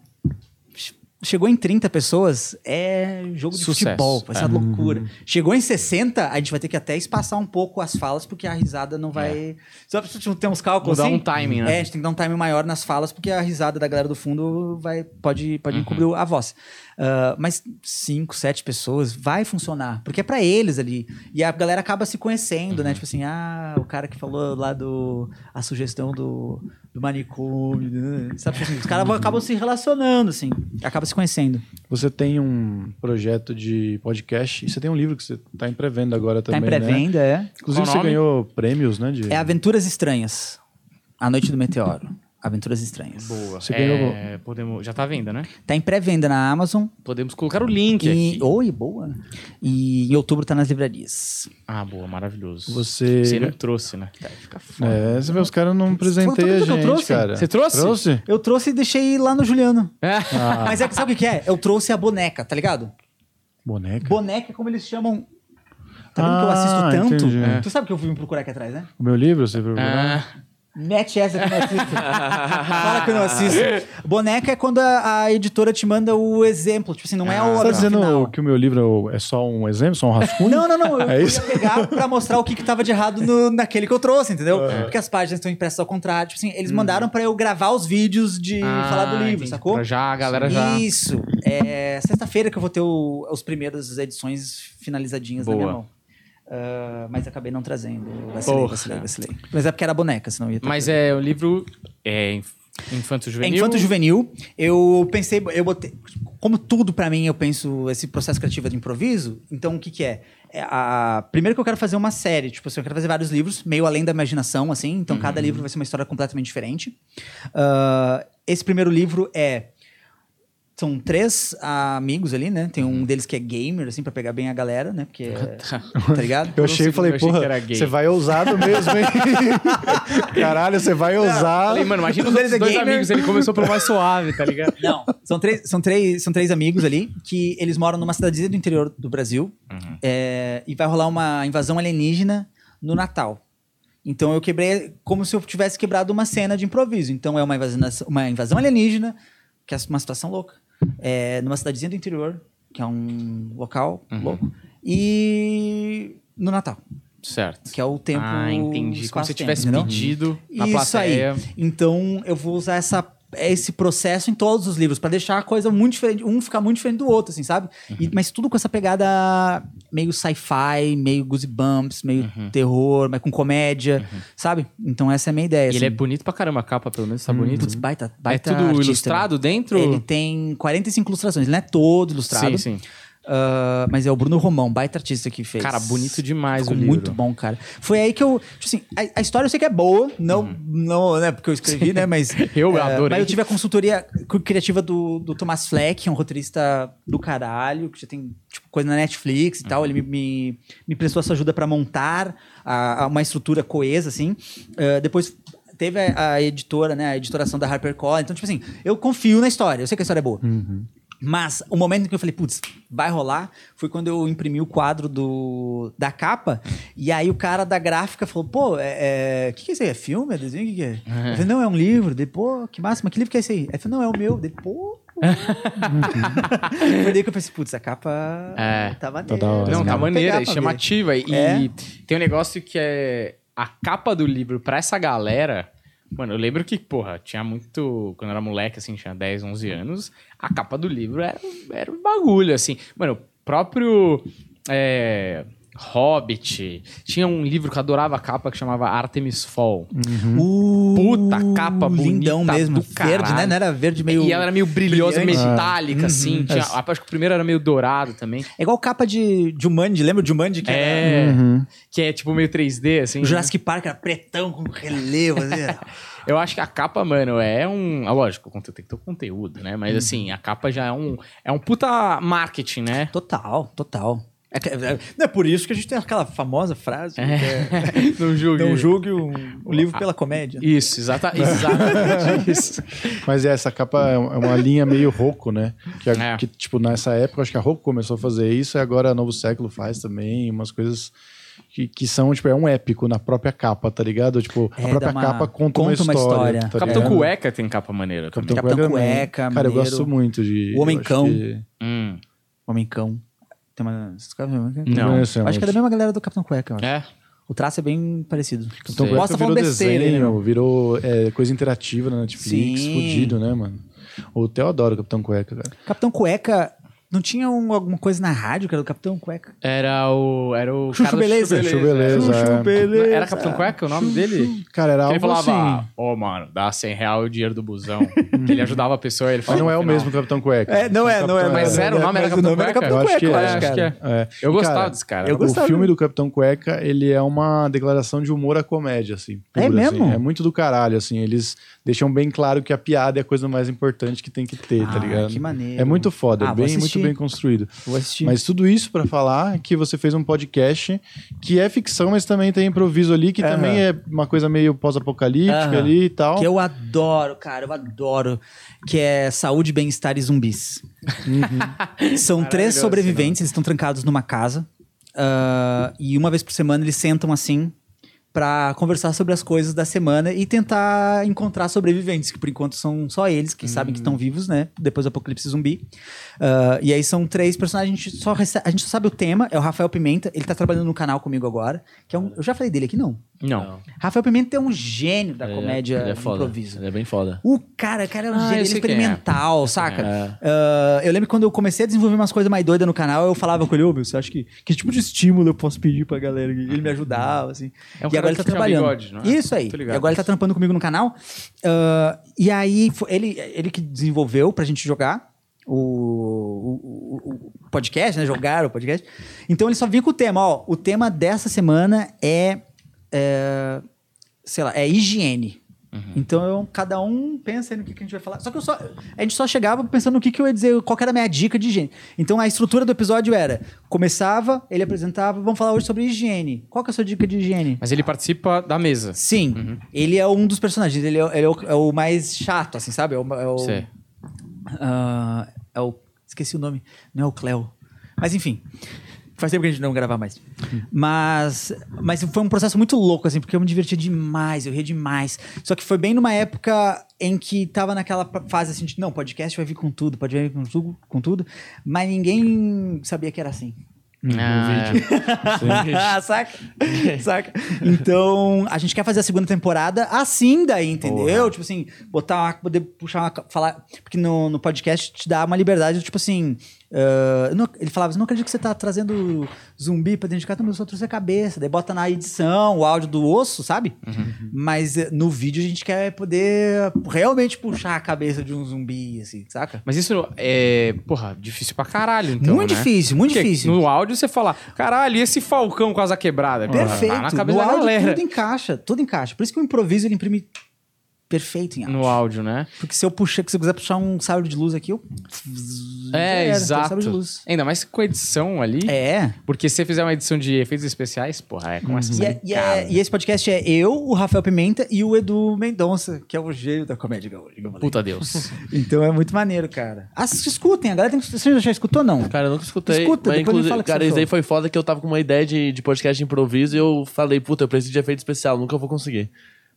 Chegou em 30 pessoas, é jogo de Sucesso. futebol, vai ser É. uma loucura. Chegou em 60, a gente vai ter que até espaçar um pouco as falas, porque a risada não vai. Só pra gente ter uns cálculos Mudar assim. um timing, né? É, a gente tem que dar um timing maior nas falas, porque a risada da galera do fundo vai, pode, pode Uhum. encobrir a voz. Ah, mas 5, 7 pessoas vai funcionar, porque é pra eles ali. E a galera acaba se conhecendo, Uhum. né? Tipo assim, ah, o cara que falou lá do. a sugestão do, do manicômio, né? sabe? Tipo assim, os caras vão- acabam se relacionando, assim, acabam se conhecendo. Você tem um projeto de podcast e você tem um livro que você tá em pré-venda agora Tá também, em né? pré-venda, é. Inclusive você ganhou prêmios, né? De... É Aventuras Estranhas. A Noite do Meteoro. Aventuras Estranhas. Boa. Você É, podemos, já tá à venda, né? Tá em pré-venda na Amazon. Podemos colocar o link E... aqui. Oi, boa. E em outubro tá nas livrarias. Ah, boa, maravilhoso. Você- Você não trouxe, né? Vai ficar foda. É, você vê, os caras não presentei a gente, trouxe? cara. Você trouxe? Trouxe? Eu trouxe e deixei lá no Juliano. É. Ah, Mas é que sabe o que é? Eu trouxe a boneca, tá ligado? boneca? Boneca é como eles chamam. Tá vendo que eu Ah, assisto tanto? entendi. É. Tu sabe que eu fui me procurar aqui atrás, né? O meu livro, você viu? Ah, Mete essa que eu não assisto. Fala que eu não assisto. Boneca é quando a, a editora te manda o exemplo. Tipo assim, não é Ah, a Você obra tá dizendo final. que o meu livro é só um exemplo, só um rascunho? Não, não, não. Eu É ia isso? pegar pra mostrar o que, que tava de errado no- naquele que eu trouxe, entendeu? Porque as páginas estão impressas ao contrário. Tipo assim, eles mandaram pra eu gravar os vídeos de ah, falar do livro, entendi. sacou? Pra já, a galera já... Isso. É sexta-feira que eu vou ter o- os primeiros edições finalizadinhas na Boa. minha mão. Ah, mas acabei não trazendo. Vacilei, Porra. vacilei, vacilei. Mas é porque era boneca, senão ia ter Mas é o livro é inf- infanto É juvenil. infanto juvenil. Eu pensei, eu botei. Como tudo pra mim, eu penso esse processo criativo é de improviso. Então, o que que é? É a, primeiro que eu quero fazer uma série. Tipo assim, eu quero fazer vários livros, meio além da imaginação, assim. Então, cada livro vai ser uma história completamente diferente. Ah, esse primeiro livro é. São três amigos ali, né? Tem um deles que é gamer, assim, pra pegar bem a galera, né? Porque. tá ligado? Eu achei e falei, eu achei que porra, era gay. você vai ousado mesmo, hein? Caralho, você vai ousar. Falei, mano, imagina os Um deles outros é dois gamer. amigos, ele começou pelo mais suave, tá ligado? Não, são três, são, três, são três amigos ali que eles moram numa cidadezinha do interior do Brasil é, e vai rolar uma invasão alienígena no Natal. Então eu quebrei como se eu tivesse quebrado uma cena de improviso. Então é uma invasão, uma invasão alienígena, que é uma situação louca, é, numa cidadezinha do interior, que é um local louco, e no Natal, Certo. que é o tempo. ah, entendi. Como se tivesse entendeu? pedido na Isso plateia. aí. Então eu vou usar essa, esse processo em todos os livros pra deixar a coisa muito diferente, um ficar muito diferente do outro, assim, sabe? E- Uhum. mas tudo com essa pegada meio sci-fi, meio goosebumps, meio terror, mas com comédia, sabe? Então essa é a minha ideia. Uhum. E ele é assim. bonito pra caramba, a capa pelo menos tá bonito. Putz, baita, é baita tudo artista, ilustrado né? dentro? Ele tem 45 ilustrações, ele não é todo ilustrado. Sim, sim. Ah, mas é o Bruno Romão, baita artista que fez. Cara, bonito demais Ficou o livro. muito bom, cara. Foi aí que eu. Tipo assim, a, a história eu sei que é boa, não, Uhum. não né, porque eu escrevi, né? Mas. Eu é, adorei. Mas eu tive a consultoria cri- criativa do, do Thomas Fleck, que é um roteirista do caralho, que já tem tipo, coisa na Netflix e tal. Ele me, me, me prestou essa ajuda pra montar a, a uma estrutura coesa, assim. Ah, depois. Teve a, a editora, né? A editoração da HarperCollins. Então, tipo assim, eu confio na história. Eu sei que a história é boa. Mas o momento em que eu falei, putz, vai rolar, foi quando eu imprimi o quadro do, da capa. E aí o cara da gráfica falou, pô, é, é, que que é isso aí? É filme? É desenho? O que, que é? Eu falei, não, é um livro. Pô, que massa, mas que livro que é esse aí? Ele falou, não, é o meu. Pô. foi daí que eu pensei, putz, a capa É. tá Tá maneira. Não, tá pegar maneira, é chamativa. E É. tem um negócio que é a capa do livro pra essa galera. Mano, eu lembro que, porra, tinha muito. Quando eu era moleque, assim, tinha 10, 11 anos, a capa do livro era, era um bagulho, assim. Mano, o próprio. é, Hobbit. Tinha um livro que eu adorava a capa que chamava Artemis Fall. Uh, Puta, capa Lindão bonita mesmo. do Verde, né? Não era verde meio... E ela era meio brilhosa, brilhante. metálica, assim. Tinha, acho que o primeiro era meio dourado também. É igual capa de Jumanji, lembra o Jumanji? Que era... É. Que é tipo meio 3D, assim. O Jurassic Park era pretão com relevo. Assim. Eu acho que a capa, mano, é um. ah, Lógico, tem que ter o conteúdo, né? Uhum. Mas assim, a capa já é um. É um puta marketing, né? total, total. É, é- não é por isso que a gente tem aquela famosa frase. que é, Não julgue. Não julgue um, um livro pela comédia. Isso, exata, exatamente isso. Mas é, essa capa é um- é uma linha meio Roku, né? Que, a- É. que, tipo, nessa época, acho que a Roku começou a fazer isso, e agora a Novo Século faz também, umas coisas que, que são, tipo, é um épico na própria capa, tá ligado? Tipo, É, a própria uma- capa conta, uma conta uma história. história. tá Capitão ligado? Cueca tem capa maneira. Capitão, Capitão Cueca. Cueca, Cara, eu maneiro. gosto muito de... O Homem eu acho Cão. que- Hum, Homem Cão. Tem uma. Não. Acho que é da mesma galera do Capitão Cueca. eu acho. é. O traço é bem parecido. Capitão Sei. Tá virou besteira, hein, desenho, meu? virou é, coisa interativa na Netflix, Sim. fudido, né, mano? O Theo adora o Capitão Cueca, cara. Capitão Cueca. Não tinha um- alguma coisa na rádio que era do Capitão Cueca? Era o. Era o. Chuchu Beleza. Chuchu Beleza, é. beleza. Era Capitão Cueca o nome dele? Cara, era Que ele falava, assim. ô mano, dá 100 real o dinheiro do busão. que ele ajudava a pessoa, ele Mas falava. não é o mesmo Capitão Cueca. É, não é, não é. Mas é, era o nome, era mas Capitão Cueca? Capitão Eu acho que Cueca, eu é, acho, que cara. é. É. Eu gostava cara, desse cara. eu o filme do Capitão Cueca, ele é uma declaração de humor à comédia, assim. É pura, mesmo? assim. É muito do caralho, assim. Eles deixam bem claro que a piada é a coisa mais importante que tem que ter, tá Ah, ligado? que maneiro. É muito foda, Ah, é bem, muito assistir. bem construído. Vou assistir. Mas tudo isso pra falar que você fez um podcast que é ficção, mas também tem improviso ali, que Aham. também é uma coisa meio pós-apocalíptica ali e tal. Que eu adoro, cara, eu adoro. Que é Saúde, Bem-Estar e Zumbis. São três sobreviventes, eles estão trancados numa casa. ah, e uma vez por semana eles sentam assim pra conversar sobre as coisas da semana e tentar encontrar sobreviventes, que por enquanto são só eles que sabem que estão vivos, né? Depois do apocalipse zumbi. Ah, e aí são três personagens, a gente, só rece- a gente só sabe o tema, é o Rafael Pimenta, ele tá trabalhando no canal comigo agora, que é um, eu já falei dele aqui, não. Não. Rafael Pimenta é um gênio da Ele é- comédia ele é foda. improviso. Ele é bem foda. O cara, cara é um Ah, gênio, é é. experimental, saca? É. Ah, eu lembro que quando eu comecei a desenvolver umas coisas mais doidas no canal, eu falava com ele, ô, meu, você acha que que tipo de estímulo eu posso pedir pra galera? Ele me ajudava, assim. É um e agora ele tá trabalhando. bigode, não é? Isso aí. E agora ele tá trampando comigo no canal. Ah, e aí, foi ele, ele que desenvolveu pra gente jogar. O, o- o- o podcast, né? Jogar o podcast. Então ele só vinha com o tema, ó. O tema dessa semana é, é, sei lá, é higiene. Uhum. Então eu- cada um pensa no que, que a gente vai falar. Só que eu só, a gente só chegava pensando no que, que eu ia dizer, qual que era a minha dica de higiene. Então a estrutura do episódio era: começava, ele apresentava, vamos falar hoje sobre higiene. Qual que é a sua dica de higiene? Mas ele participa da mesa. Sim, Uhum. ele é um dos personagens, ele é, ele é o, é o mais chato, assim, sabe? É o, é o, ah, é o. Esqueci o nome. Não é o Cleo. Mas enfim. Faz tempo que a gente não gravar mais. Mas, mas foi um processo muito louco, assim, porque eu me diverti demais, eu ria demais. Só que foi bem numa época em que tava naquela fase assim de, não, podcast vai vir com tudo, pode vir com tudo, com tudo, mas ninguém sabia que era assim. Ah, é. saca? saca? Então, a gente quer fazer a segunda temporada assim daí, entendeu? Tipo assim, botar uma, poder puxar uma, falar, porque no, no podcast te dá uma liberdade, tipo assim, eu não- ele falava, "Eu não acredito que você tá trazendo zumbi pra dentro de casa, mas eu só trouxe a cabeça, daí bota na edição o áudio do osso, sabe? Mas eh, no vídeo a gente quer poder realmente puxar a cabeça de um zumbi, assim, saca? Mas isso é, porra, difícil pra caralho, então, muito né? difícil, muito Porque difícil. No áudio você fala, caralho, e esse falcão com asa quebrada? Perfeito. Tá na cabeça no da áudio galera. tudo encaixa, tudo encaixa. Por isso que o improviso ele imprime perfeito em áudio. No áudio, né? Porque se eu puxar, se eu quiser puxar um sabre de luz aqui, eu É, era, tem um exato. sabre de luz. Ainda mais com edição ali. É. Porque se você fizer uma edição de efeitos especiais, porra, é com essa E, é- e é- e esse podcast é eu, o Rafael Pimenta e o Edu Mendonça, que é o gênio da comédia gaúcha. falei. Puta Deus. Então é muito maneiro, cara. Ah, escutem, a galera tem que. Você já escutou, não? Cara, eu nunca escutei. Escuta, mas depois fala que cara, isso daí achou. foi foda que eu tava com uma ideia de, de podcast de improviso e eu falei, puta, eu preciso de efeito especial, nunca vou conseguir.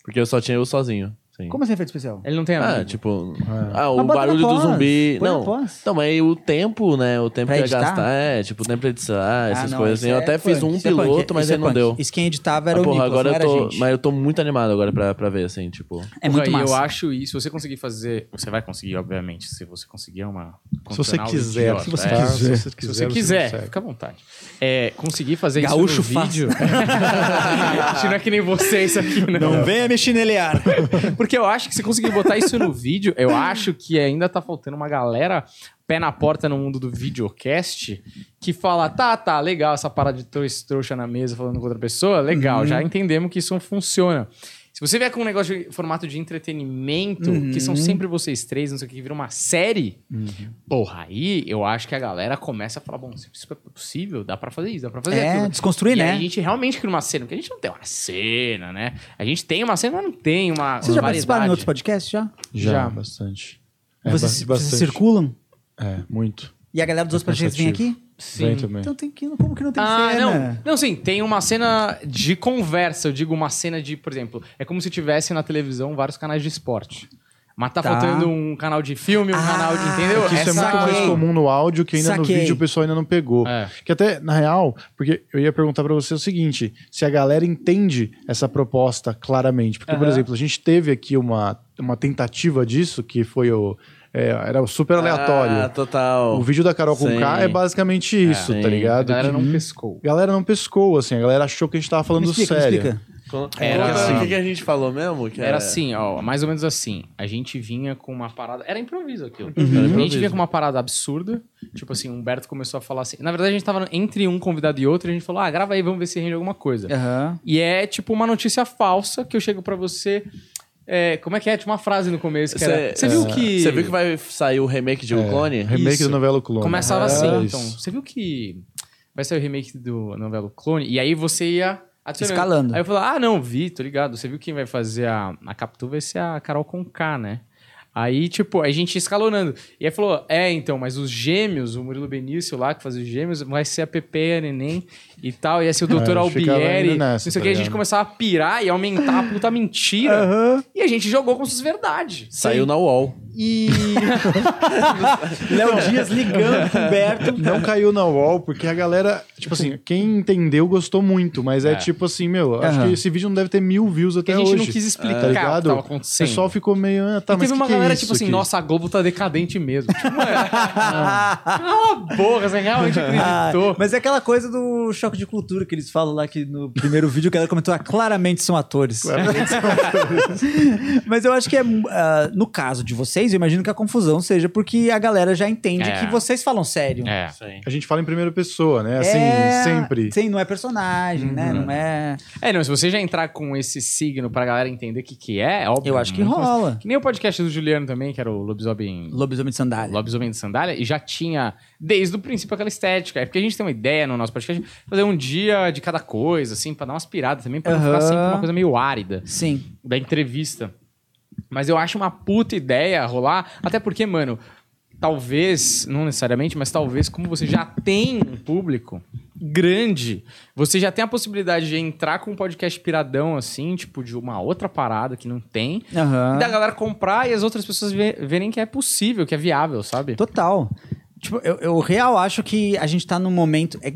Porque eu só tinha eu sozinho. Sim. Como assim efeito especial? Ele não tem Ah, amigo. tipo, É. ah, o bota barulho do zumbi. põe Não, então, mas aí o tempo, né? O tempo Pra que ia editar? gastar, é, tipo, o tempo pra editar, essas Ah, não, coisas isso assim. Eu é até fiz punk, um isso é punk, piloto, mas isso é aí não punk. deu. Isso quem editava era Ah, o porra, Nicolas, agora não eu era a tô. gente. Mas eu tô muito animado agora pra, pra ver, assim, tipo. É muito Porra, e massa. eu acho isso, se você conseguir fazer, você vai conseguir, obviamente, se você conseguir é uma Se você condicional quiser, idiota, se você é. quiser, Se você se quiser, fica à vontade. É, conseguir fazer Gaúcho isso no faz. vídeo. não é que nem você isso aqui, né? Não venha me chinelear. Porque eu acho que se conseguir botar isso no vídeo, eu acho que ainda tá faltando uma galera pé na porta no mundo do videocast que fala, tá, tá, legal essa parada de trouxa, na mesa falando com outra pessoa, legal, Uhum. já entendemos que isso não funciona. Você vier com um negócio de formato de entretenimento, que Uhum. são sempre vocês três, não sei o que, vira uma série, porra, aí eu acho que a galera começa a falar, bom, se isso é possível, dá pra fazer isso, dá pra fazer É, aquilo. desconstruir, e né? aí a gente realmente cria uma cena, porque a gente não tem uma cena, né? A gente tem uma cena, mas não tem uma Vocês já variedade. participaram em outros podcasts já? Já, Já. bastante. É, vocês, ba- vocês bastante. circulam? É, muito. E a galera dos outros podcasts vem aqui? Sim. Vem também. Então tem que. Como que não tem Ah, cena? não. Não, sim, tem uma cena de conversa. Eu digo uma cena de, por exemplo, é como se tivesse na televisão vários canais de esporte. Mas tá, Tá. faltando um canal de filme, um Ah, canal de. Entendeu? Que isso é Essa- muito mais comum no áudio que ainda no Saquei. vídeo o pessoal ainda não pegou. É. Que até, na real, porque eu ia perguntar pra você o seguinte: se a galera entende essa proposta claramente. Porque, por Aham. exemplo, a gente teve aqui uma, uma tentativa disso, que foi o. é, era super aleatório. Ah, total. o vídeo da Carol com. K é basicamente isso, sim. tá A ligado? galera Que- não pescou. a galera não pescou, assim, a galera achou que a gente tava falando Me explica, me sério. Era assim. O que, que a gente falou mesmo? Que Era assim, ó, mais ou menos assim. A gente vinha com uma parada. Era improviso aquilo. Uhum. Era A gente improviso. vinha com uma parada absurda. Tipo assim, o Humberto começou a falar assim. Na verdade, a gente tava entre um convidado e outro. E a gente falou, ah, grava aí, vamos ver se rende alguma coisa. Aham. E é tipo uma notícia falsa que eu chego pra você. É, como é que é? Tinha uma frase no começo que era. Você viu que. Você viu que vai sair o remake de O Clone? Remake Isso. do novela Clone. Começava É assim, então. Você viu que vai sair o remake do novela Clone? E aí você ia adicionando. Escalando. Aí eu falei, ah, não, vi, tô ligado. Você viu quem vai fazer a, a Capitu vai ser a Carol Conká, né? Aí, tipo, a gente ia escalonando. E aí falou, é, então, mas os gêmeos, o Murilo Benício lá, que fazia os gêmeos, vai ser a Pepe e a Neném e tal. Ia ser o Dr. É, a gente ficava Albieri. indo Não nessa, sei o tá que, a gente ligado? começava a pirar e aumentar a puta mentira. E a gente jogou como se fosse verdade. Saiu na UOL. E... Léo Dias ligando pro Humberto. Não caiu na wall, porque a galera, tipo assim, quem entendeu gostou muito, mas é, É. tipo assim, meu, acho Aham. que esse vídeo não deve ter mil views até a gente hoje. não quis explicar tá o que ligado? tava O acontecendo. pessoal ficou meio, ah, tá, e mas teve que uma que é galera, isso tipo assim, aqui? nossa, a Globo tá decadente mesmo. Tipo, mano, cala a boca, você realmente Ah, acreditou. mas é aquela coisa do choque de cultura que eles falam lá que no primeiro vídeo que ela comentou, ah, claramente são atores. mas eu acho que é ah, no caso de vocês, eu imagino que a confusão seja porque a galera já entende É. que vocês falam sério. É. Sim. A gente fala em primeira pessoa, né? Assim, É, sempre. Sim, não é personagem, né? Não é. É, não, se você já entrar com esse signo pra galera entender o que, que é, é óbvio. Eu acho que não rola. Que nem o podcast do Juliano também, que era o Lobisomem... Lobisomem de sandália. Lobisomem de sandália, e já tinha, desde o princípio, aquela estética. É porque a gente tem uma ideia no nosso podcast, fazer um dia de cada coisa, assim, pra dar umas piradas também, pra não ficar Aham. sempre uma coisa meio árida. Sim. da entrevista. Mas eu acho uma puta ideia rolar, até porque, mano, talvez, não necessariamente, mas talvez, como você já tem um público grande, você já tem a possibilidade de entrar com um podcast piradão, assim, tipo, de uma outra parada que não tem, e da galera comprar e as outras pessoas ve- verem que é possível, que é viável, sabe? Total. Tipo, eu, eu real acho que a gente tá num momento. É,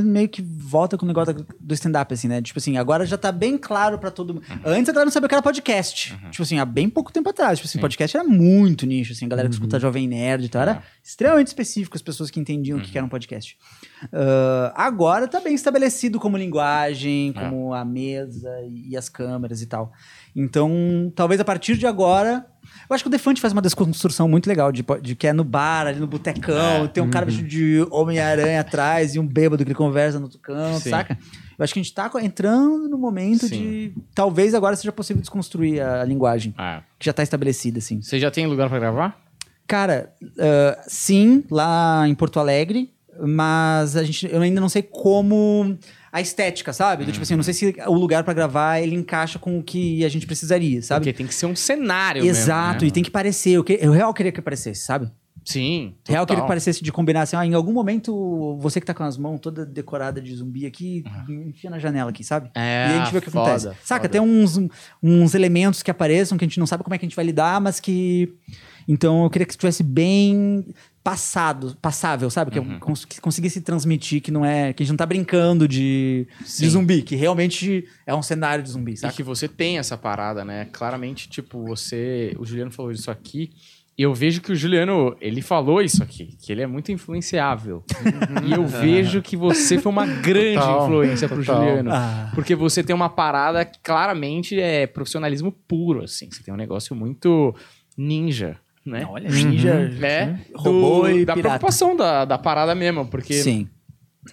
meio que volta com o negócio do stand-up, assim, né? Tipo assim, agora já tá bem claro pra todo mundo. Antes a galera não sabia o que era podcast. Tipo assim, há bem pouco tempo atrás. Tipo assim, Sim. podcast era muito nicho, assim, a galera que escuta Jovem Nerd e tal. Era É. extremamente específico as pessoas que entendiam o que era um podcast. Ah, agora tá bem estabelecido como linguagem, como a mesa e as câmeras e tal. Então, talvez a partir de agora. Eu acho que o Defante faz uma desconstrução muito legal, de, de que é no bar, ali no botecão, tem um cara vestido de Homem-Aranha atrás e um bêbado que ele conversa no outro canto, Sim. saca? Eu acho que a gente tá entrando no momento Sim. de. Talvez agora seja possível desconstruir a linguagem, É. que já tá estabelecida, assim. Você já tem lugar pra gravar? Cara, ah, sim, lá em Porto Alegre, mas a gente, eu ainda não sei como a estética, sabe? Do Tipo assim, eu não sei se o lugar pra gravar ele encaixa com o que a gente precisaria, sabe? Porque tem que ser um cenário Exato, mesmo, né? e tem que parecer. Eu, que, eu real queria que parecesse, sabe? Sim. Real que ele total. parecesse de combinar assim, ah, em algum momento você que tá com as mãos toda decorada de zumbi aqui, enfia na janela aqui, sabe? É, e a gente vê o que foda, acontece. Saca, foda. tem uns, uns elementos que apareçam que a gente não sabe como é que a gente vai lidar, mas que. Então eu queria que estivesse bem passado, passável, sabe? Que Uhum. cons- que conseguisse transmitir que não é. Que a gente não tá brincando de, de zumbi, que realmente é um cenário de zumbi, E sabe? que você tem essa parada, né? Claramente, tipo, você. O Juliano falou isso aqui. E eu vejo que o Juliano, ele falou isso aqui, que ele é muito influenciável. e eu vejo que você foi uma grande Total, influência pro total. Juliano. Ah. Porque você tem uma parada que claramente é profissionalismo puro, assim. Você tem um negócio muito ninja, né? Olha, ninja. É, Robô do- e da pirata. preocupação da, da parada mesmo, porque Sim.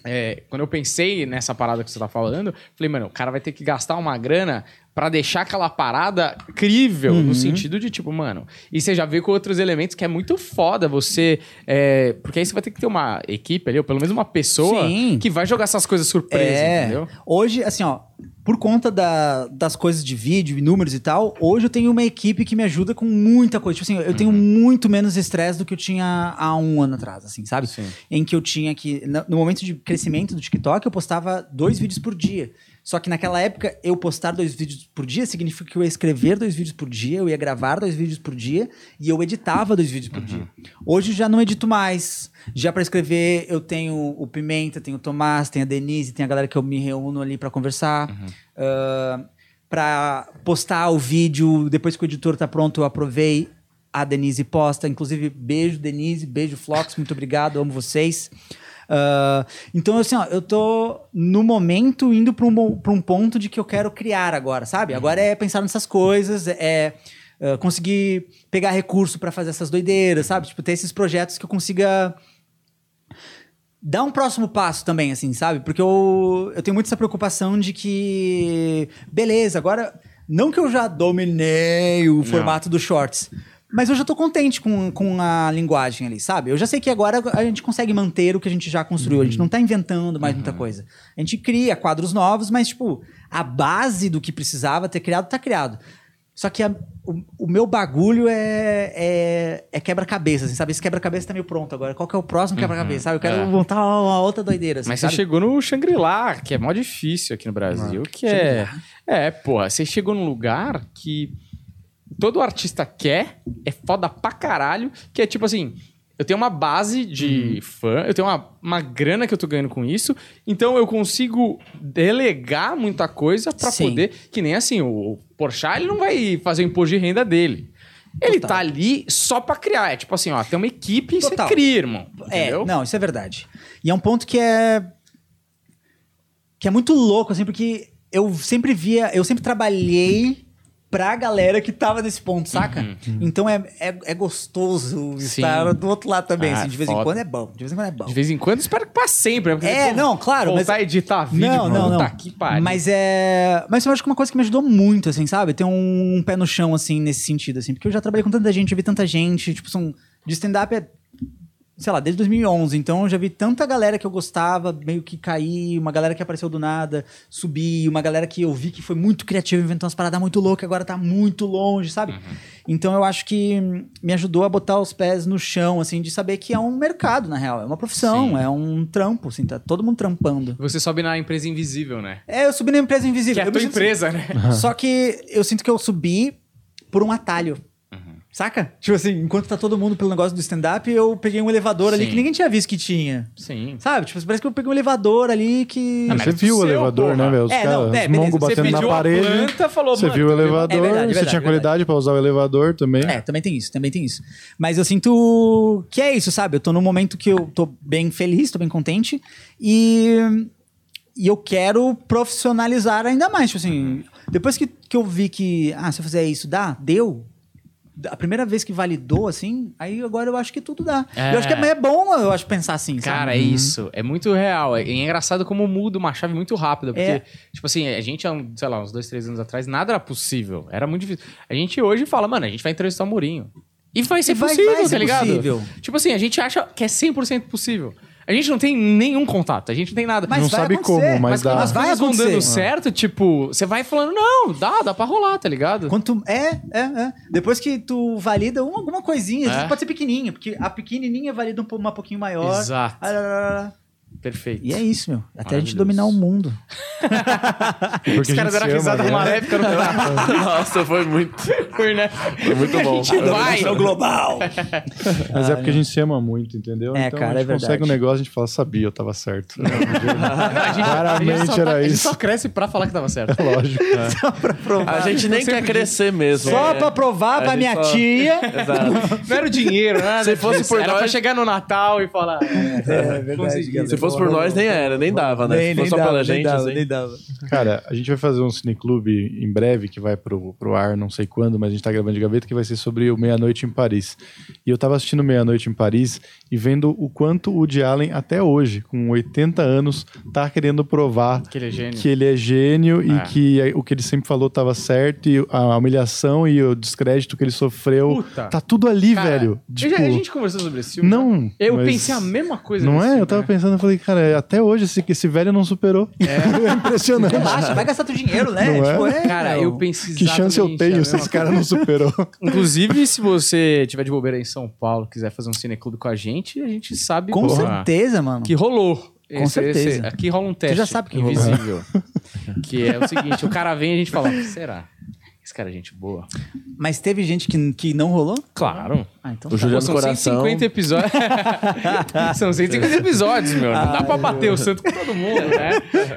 é, quando eu pensei nessa parada que você tá falando, falei, mano, o cara vai ter que gastar uma grana pra deixar aquela parada crível, Uhum. no sentido de, tipo, mano, e você já vê com outros elementos que é muito foda você. é, porque aí você vai ter que ter uma equipe ali, ou pelo menos uma pessoa Sim. que vai jogar essas coisas surpresa, É. entendeu? Hoje, assim, ó, por conta da- das coisas de vídeo e números e tal, hoje eu tenho uma equipe que me ajuda com muita coisa. Tipo assim, eu tenho muito menos estresse do que eu tinha há um ano atrás, assim, sabe? Sim. Em que eu tinha que. no- No momento de crescimento do TikTok, eu postava dois vídeos por dia. Só que naquela época, eu postar dois vídeos por dia significa que eu ia escrever dois vídeos por dia, eu ia gravar dois vídeos por dia e eu editava dois vídeos por dia. Hoje já não edito mais. Já para escrever, eu tenho o Pimenta, tenho o Tomás, tenho a Denise, tem a galera que eu me reúno ali para conversar. Ah, para postar o vídeo, depois que o editor tá pronto, eu aprovei. A Denise posta. Inclusive, beijo, Denise, beijo, Flox, muito obrigado, amo vocês. Ah, então, assim, ó, eu tô no momento indo para um, pra um ponto de que eu quero criar agora, sabe? Agora é pensar nessas coisas, é ah, conseguir pegar recurso para fazer essas doideiras, sabe? Tipo, ter esses projetos que eu consiga dar um próximo passo também, assim, sabe? Porque eu, eu tenho muito essa preocupação de que, beleza, agora, não que eu já dominei o formato dos shorts, mas eu já tô contente com, com a linguagem ali, sabe? Eu já sei que agora a gente consegue manter o que a gente já construiu, a gente não tá inventando mais muita coisa. A gente cria quadros novos, mas, tipo, a base do que precisava ter criado, tá criado. Só que a- o, o meu bagulho é, é, é quebra-cabeça, assim, sabe? Esse quebra-cabeça tá meio pronto agora. Qual que é o próximo quebra-cabeça, sabe? Eu quero é. montar uma outra doideira, assim, Mas sabe? você chegou no Shangri-La, que é mó difícil aqui no Brasil, que é... É, porra, você chegou num lugar que todo artista quer, é foda pra caralho, que é tipo assim... Eu tenho uma base de fã, eu tenho uma, uma grana que eu tô ganhando com isso, então eu consigo delegar muita coisa pra Sim. poder... Que nem assim, o, o Porchat, ele não vai fazer o imposto de renda dele. Ele Total. tá ali só pra criar. É tipo assim, ó, tem uma equipe e você cria, irmão. É, Entendeu? não, isso é verdade. E é um ponto que é. que é muito louco, assim, porque eu sempre via. Eu sempre trabalhei pra galera que tava nesse ponto, saca? Então é, é, é gostoso Uhum. Sim. estar do outro lado também, Ah, assim. De vez em foda. quando é bom. De vez em quando é bom. De vez em quando, espero que pra sempre. né? É, não, claro, Voltar mas- a editar vídeo, não, não, não. que pariu. Mas é. Mas eu acho que uma coisa que me ajudou muito, assim, sabe? Ter um, pé no chão, assim, nesse sentido, assim. Porque eu já trabalhei com tanta gente, já vi tanta gente. Tipo, são. De stand-up é. Sei lá, desde 2011. Então eu já vi tanta galera que eu gostava, meio que cair, uma galera que apareceu do nada, subir, uma galera que eu vi que foi muito criativa, inventou umas paradas muito loucas, agora tá muito longe, sabe? Uhum. Então eu acho que me ajudou a botar os pés no chão, assim, de saber que é um mercado, na real. É uma profissão, Sim. é um trampo, assim, tá todo mundo trampando. Você sobe na empresa invisível, né? É, eu subi na empresa invisível. Que é a tua empresa, né? Só que eu sinto que eu subi por um atalho. Uhum. Saca? Tipo assim, enquanto tá todo mundo pelo negócio do stand-up, eu peguei um elevador ali Sim. que ninguém tinha visto que tinha. Sim. Sabe? Tipo, parece que eu peguei um elevador ali que. Ah, mas Você viu o elevador, porra. né, velho? Os É, caras, não, é, os beleza. mongos Você batendo na parede. planta, falou, Você viu o um elevador, É verdade, é você verdade, tinha é qualidade pra usar o elevador também. É, também tem isso, também tem isso. Mas eu sinto que é isso, sabe? Eu tô num momento que eu tô bem feliz, tô bem contente e, e eu quero profissionalizar ainda mais. Tipo assim, depois que, que eu vi que, ah, se eu fizer isso, dá, deu. A primeira vez que validou, assim, aí agora eu acho que tudo dá. É. Eu acho que é, é bom, eu acho, pensar assim, Cara, sabe? é isso. É muito real. É é engraçado como muda uma chave muito rápida. Porque, É. tipo assim, a gente, há, um, sei lá, uns dois, três anos atrás, nada era possível. Era muito difícil. A gente hoje fala, mano, a gente vai entrevistar o Mourinho. E vai ser E vai- possível, vai ser tá ligado? possível. Tipo assim, a gente acha que é 100% possível. A gente não tem nenhum contato, a gente não tem nada. Mas Não vai sabe acontecer. como, mas Mas dá. as Vai coisas vão acontecer. dando certo, tipo, você vai falando, não, dá, dá pra rolar, tá ligado? Quanto, é, é, é. Depois que tu valida uma, alguma coisinha, às É. vezes pode ser pequenininha, porque a pequenininha valida um, uma pouquinho maior. Exato. Ah, lá, lá, lá, lá. Perfeito. E é isso, meu. Até a gente dominar o mundo. Porque Os caras deram risada né? maléfica no final. Nossa, foi muito. Foi, né? Foi muito bom. Vai! global. Mas é porque a gente se ama muito, entendeu? É, então cara, a gente é consegue verdade. um negócio, a gente fala, sabia, eu tava certo. A gente, Claramente a gente só era tá- A gente isso. só cresce pra falar que tava certo. Lógico. Só pra provar. A gente nem quer crescer mesmo. Só É. pra provar A pra gente minha só- tia. Exato. Não era o dinheiro, né? Se fosse por era pra nós- chegar no Natal e falar. É verdade, consegui. galera. Se fosse por nós, nem era, nem dava, né? Nem, Se fosse só dava, pela nem gente, dava, assim. nem dava. Cara, a gente vai fazer um cineclube em breve, que vai pro, pro ar, não sei quando, mas a gente tá gravando de gaveta, que vai ser sobre o Meia-Noite em Paris. E eu tava assistindo Meia-Noite em Paris e vendo o quanto o Woody Allen, até hoje, com 80 anos, tá querendo provar Que ele é gênio. que ele é gênio e É. que o que ele sempre falou tava certo e a humilhação e o descrédito que ele sofreu. Puta. Tá tudo ali, Cara, velho. Tipo, já- a gente conversou sobre esse filme. não. Eu pensei a mesma coisa. Não é? filme, Eu tava né? pensando, falei, cara, até hoje esse, esse velho não superou. É, impressionante. Relaxa, vai gastar teu dinheiro, né? Não é? Tipo, é, Cara, meu. eu pensei Que chance eu tenho se esse cara não superou? Inclusive, se você tiver de bobeira em São Paulo, quiser fazer um cineclube com a gente, a gente sabe Com porra, certeza, mano. que rolou. Com certeza. aqui rola um teste. já sabe que rolou. invisível. que é o seguinte: o cara vem e a gente fala, será? Cara é gente boa. Mas teve gente que, que não rolou? Claro. Ah, então O tá. Juliano São Coração. 150 episódios. São 150 episódios, meu. Não dá pra bater o santo com todo mundo, né?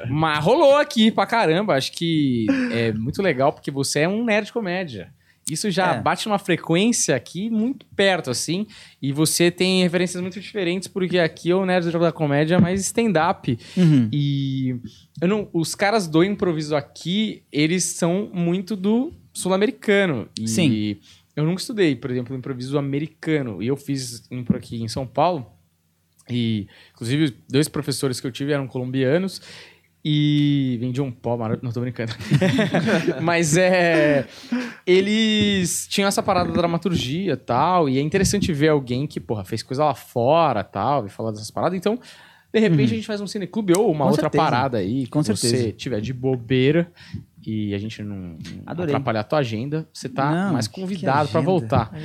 Mas rolou aqui pra caramba. Acho que é muito legal porque você é um nerd de comédia. Isso já É. bate numa frequência aqui muito perto, assim. E você tem referências muito diferentes, porque aqui é o nerd da comédia mais stand-up. Uhum. E eu não, os caras do improviso aqui, eles são muito do sul-americano. E Sim. Eu nunca estudei, por exemplo, improviso americano. E eu fiz impro aqui em São Paulo. E, inclusive, dois professores que eu tive eram colombianos. E vendiam um pó maravilhoso. Não, tô brincando. Mas é. Eles tinham essa parada da dramaturgia e tal. E é interessante ver alguém que, porra, fez coisa lá fora tal. E falar dessas paradas. Então, de repente, a gente faz um cineclube ou uma Com outra certeza. parada aí. Com que certeza. você tiver de bobeira e a gente não, Adorei. atrapalhar a tua agenda, você tá Não, mais convidado pra agenda. voltar.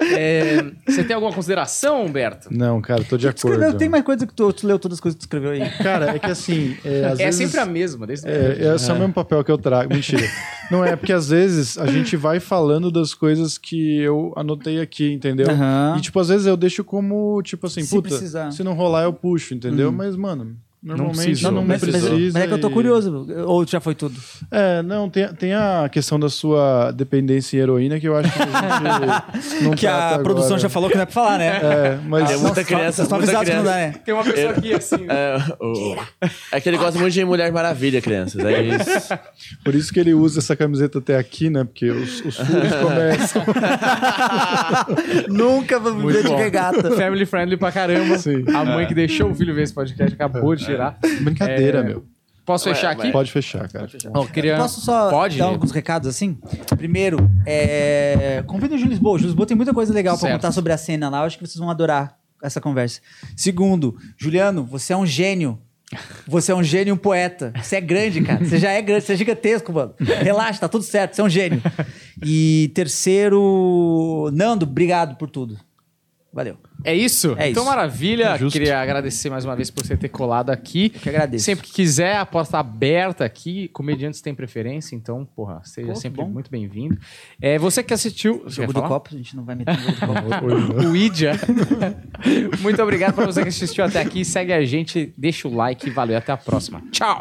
É, você tem alguma consideração, Humberto? Não, cara, tô de Tu escreveu- acordo. tem mais coisa que tu, tu leu todas as coisas que tu escreveu aí. Cara, é que assim, é, às é vezes... sempre a mesma, desde É, esse é o mesmo papel que eu trago. Mentira. Não é, porque às vezes a gente vai falando das coisas que eu anotei aqui, entendeu? Aham. E, tipo, às vezes eu deixo como, tipo assim, Se puta, precisar. se não rolar eu puxo, entendeu? Mas, mano, normalmente precisou. não, Não, mas, mas- precisa. mas é que eu tô curioso. Ou já foi tudo? É, não, tem, tem a questão da sua dependência em heroína que eu acho que a gente não que a produção agora. já falou que não é pra falar, né? É, mas... Tem muita criança, estão muita não criança. dá, né? Tem uma pessoa aqui assim. É, o- é que ele gosta muito de Mulher Maravilha, crianças. É isso. Por isso que ele usa essa camiseta até aqui, né? Porque os, os furos começam. Nunca vou viver de regata. Family friendly pra caramba. Sim. A mãe que deixou o filho ver esse podcast acabou de tirar. Brincadeira, É, meu. Posso fechar Ué, aqui? Pode fechar, cara. Ó, queria... Posso só Pode? dar alguns recados assim? Primeiro, é... convida o Júlio Lisboa. O Júlio Lisboa tem muita coisa legal pra Certo. contar sobre a cena lá. Eu acho que vocês vão adorar essa conversa. Segundo, Juliano, você é um gênio. Você é um gênio e um poeta. Você é grande, cara. Você já é grande, você é gigantesco, mano. Relaxa, tá tudo certo. Você é um gênio. E terceiro, Nando, obrigado por tudo. Valeu. É isso? É então, isso. maravilha. É justo. Queria agradecer mais uma vez por você ter colado aqui. Eu que agradeço. Sempre que quiser, a porta tá aberta aqui. Comediantes têm preferência, então, porra, seja Pô, sempre bom. muito bem-vindo. É, você que assistiu. Você Jogo do falar? copo, a gente não vai meter no jogo do copo. O Idia. Muito obrigado para você que assistiu até aqui. Segue a gente, deixa o like. Valeu, até a próxima. Tchau!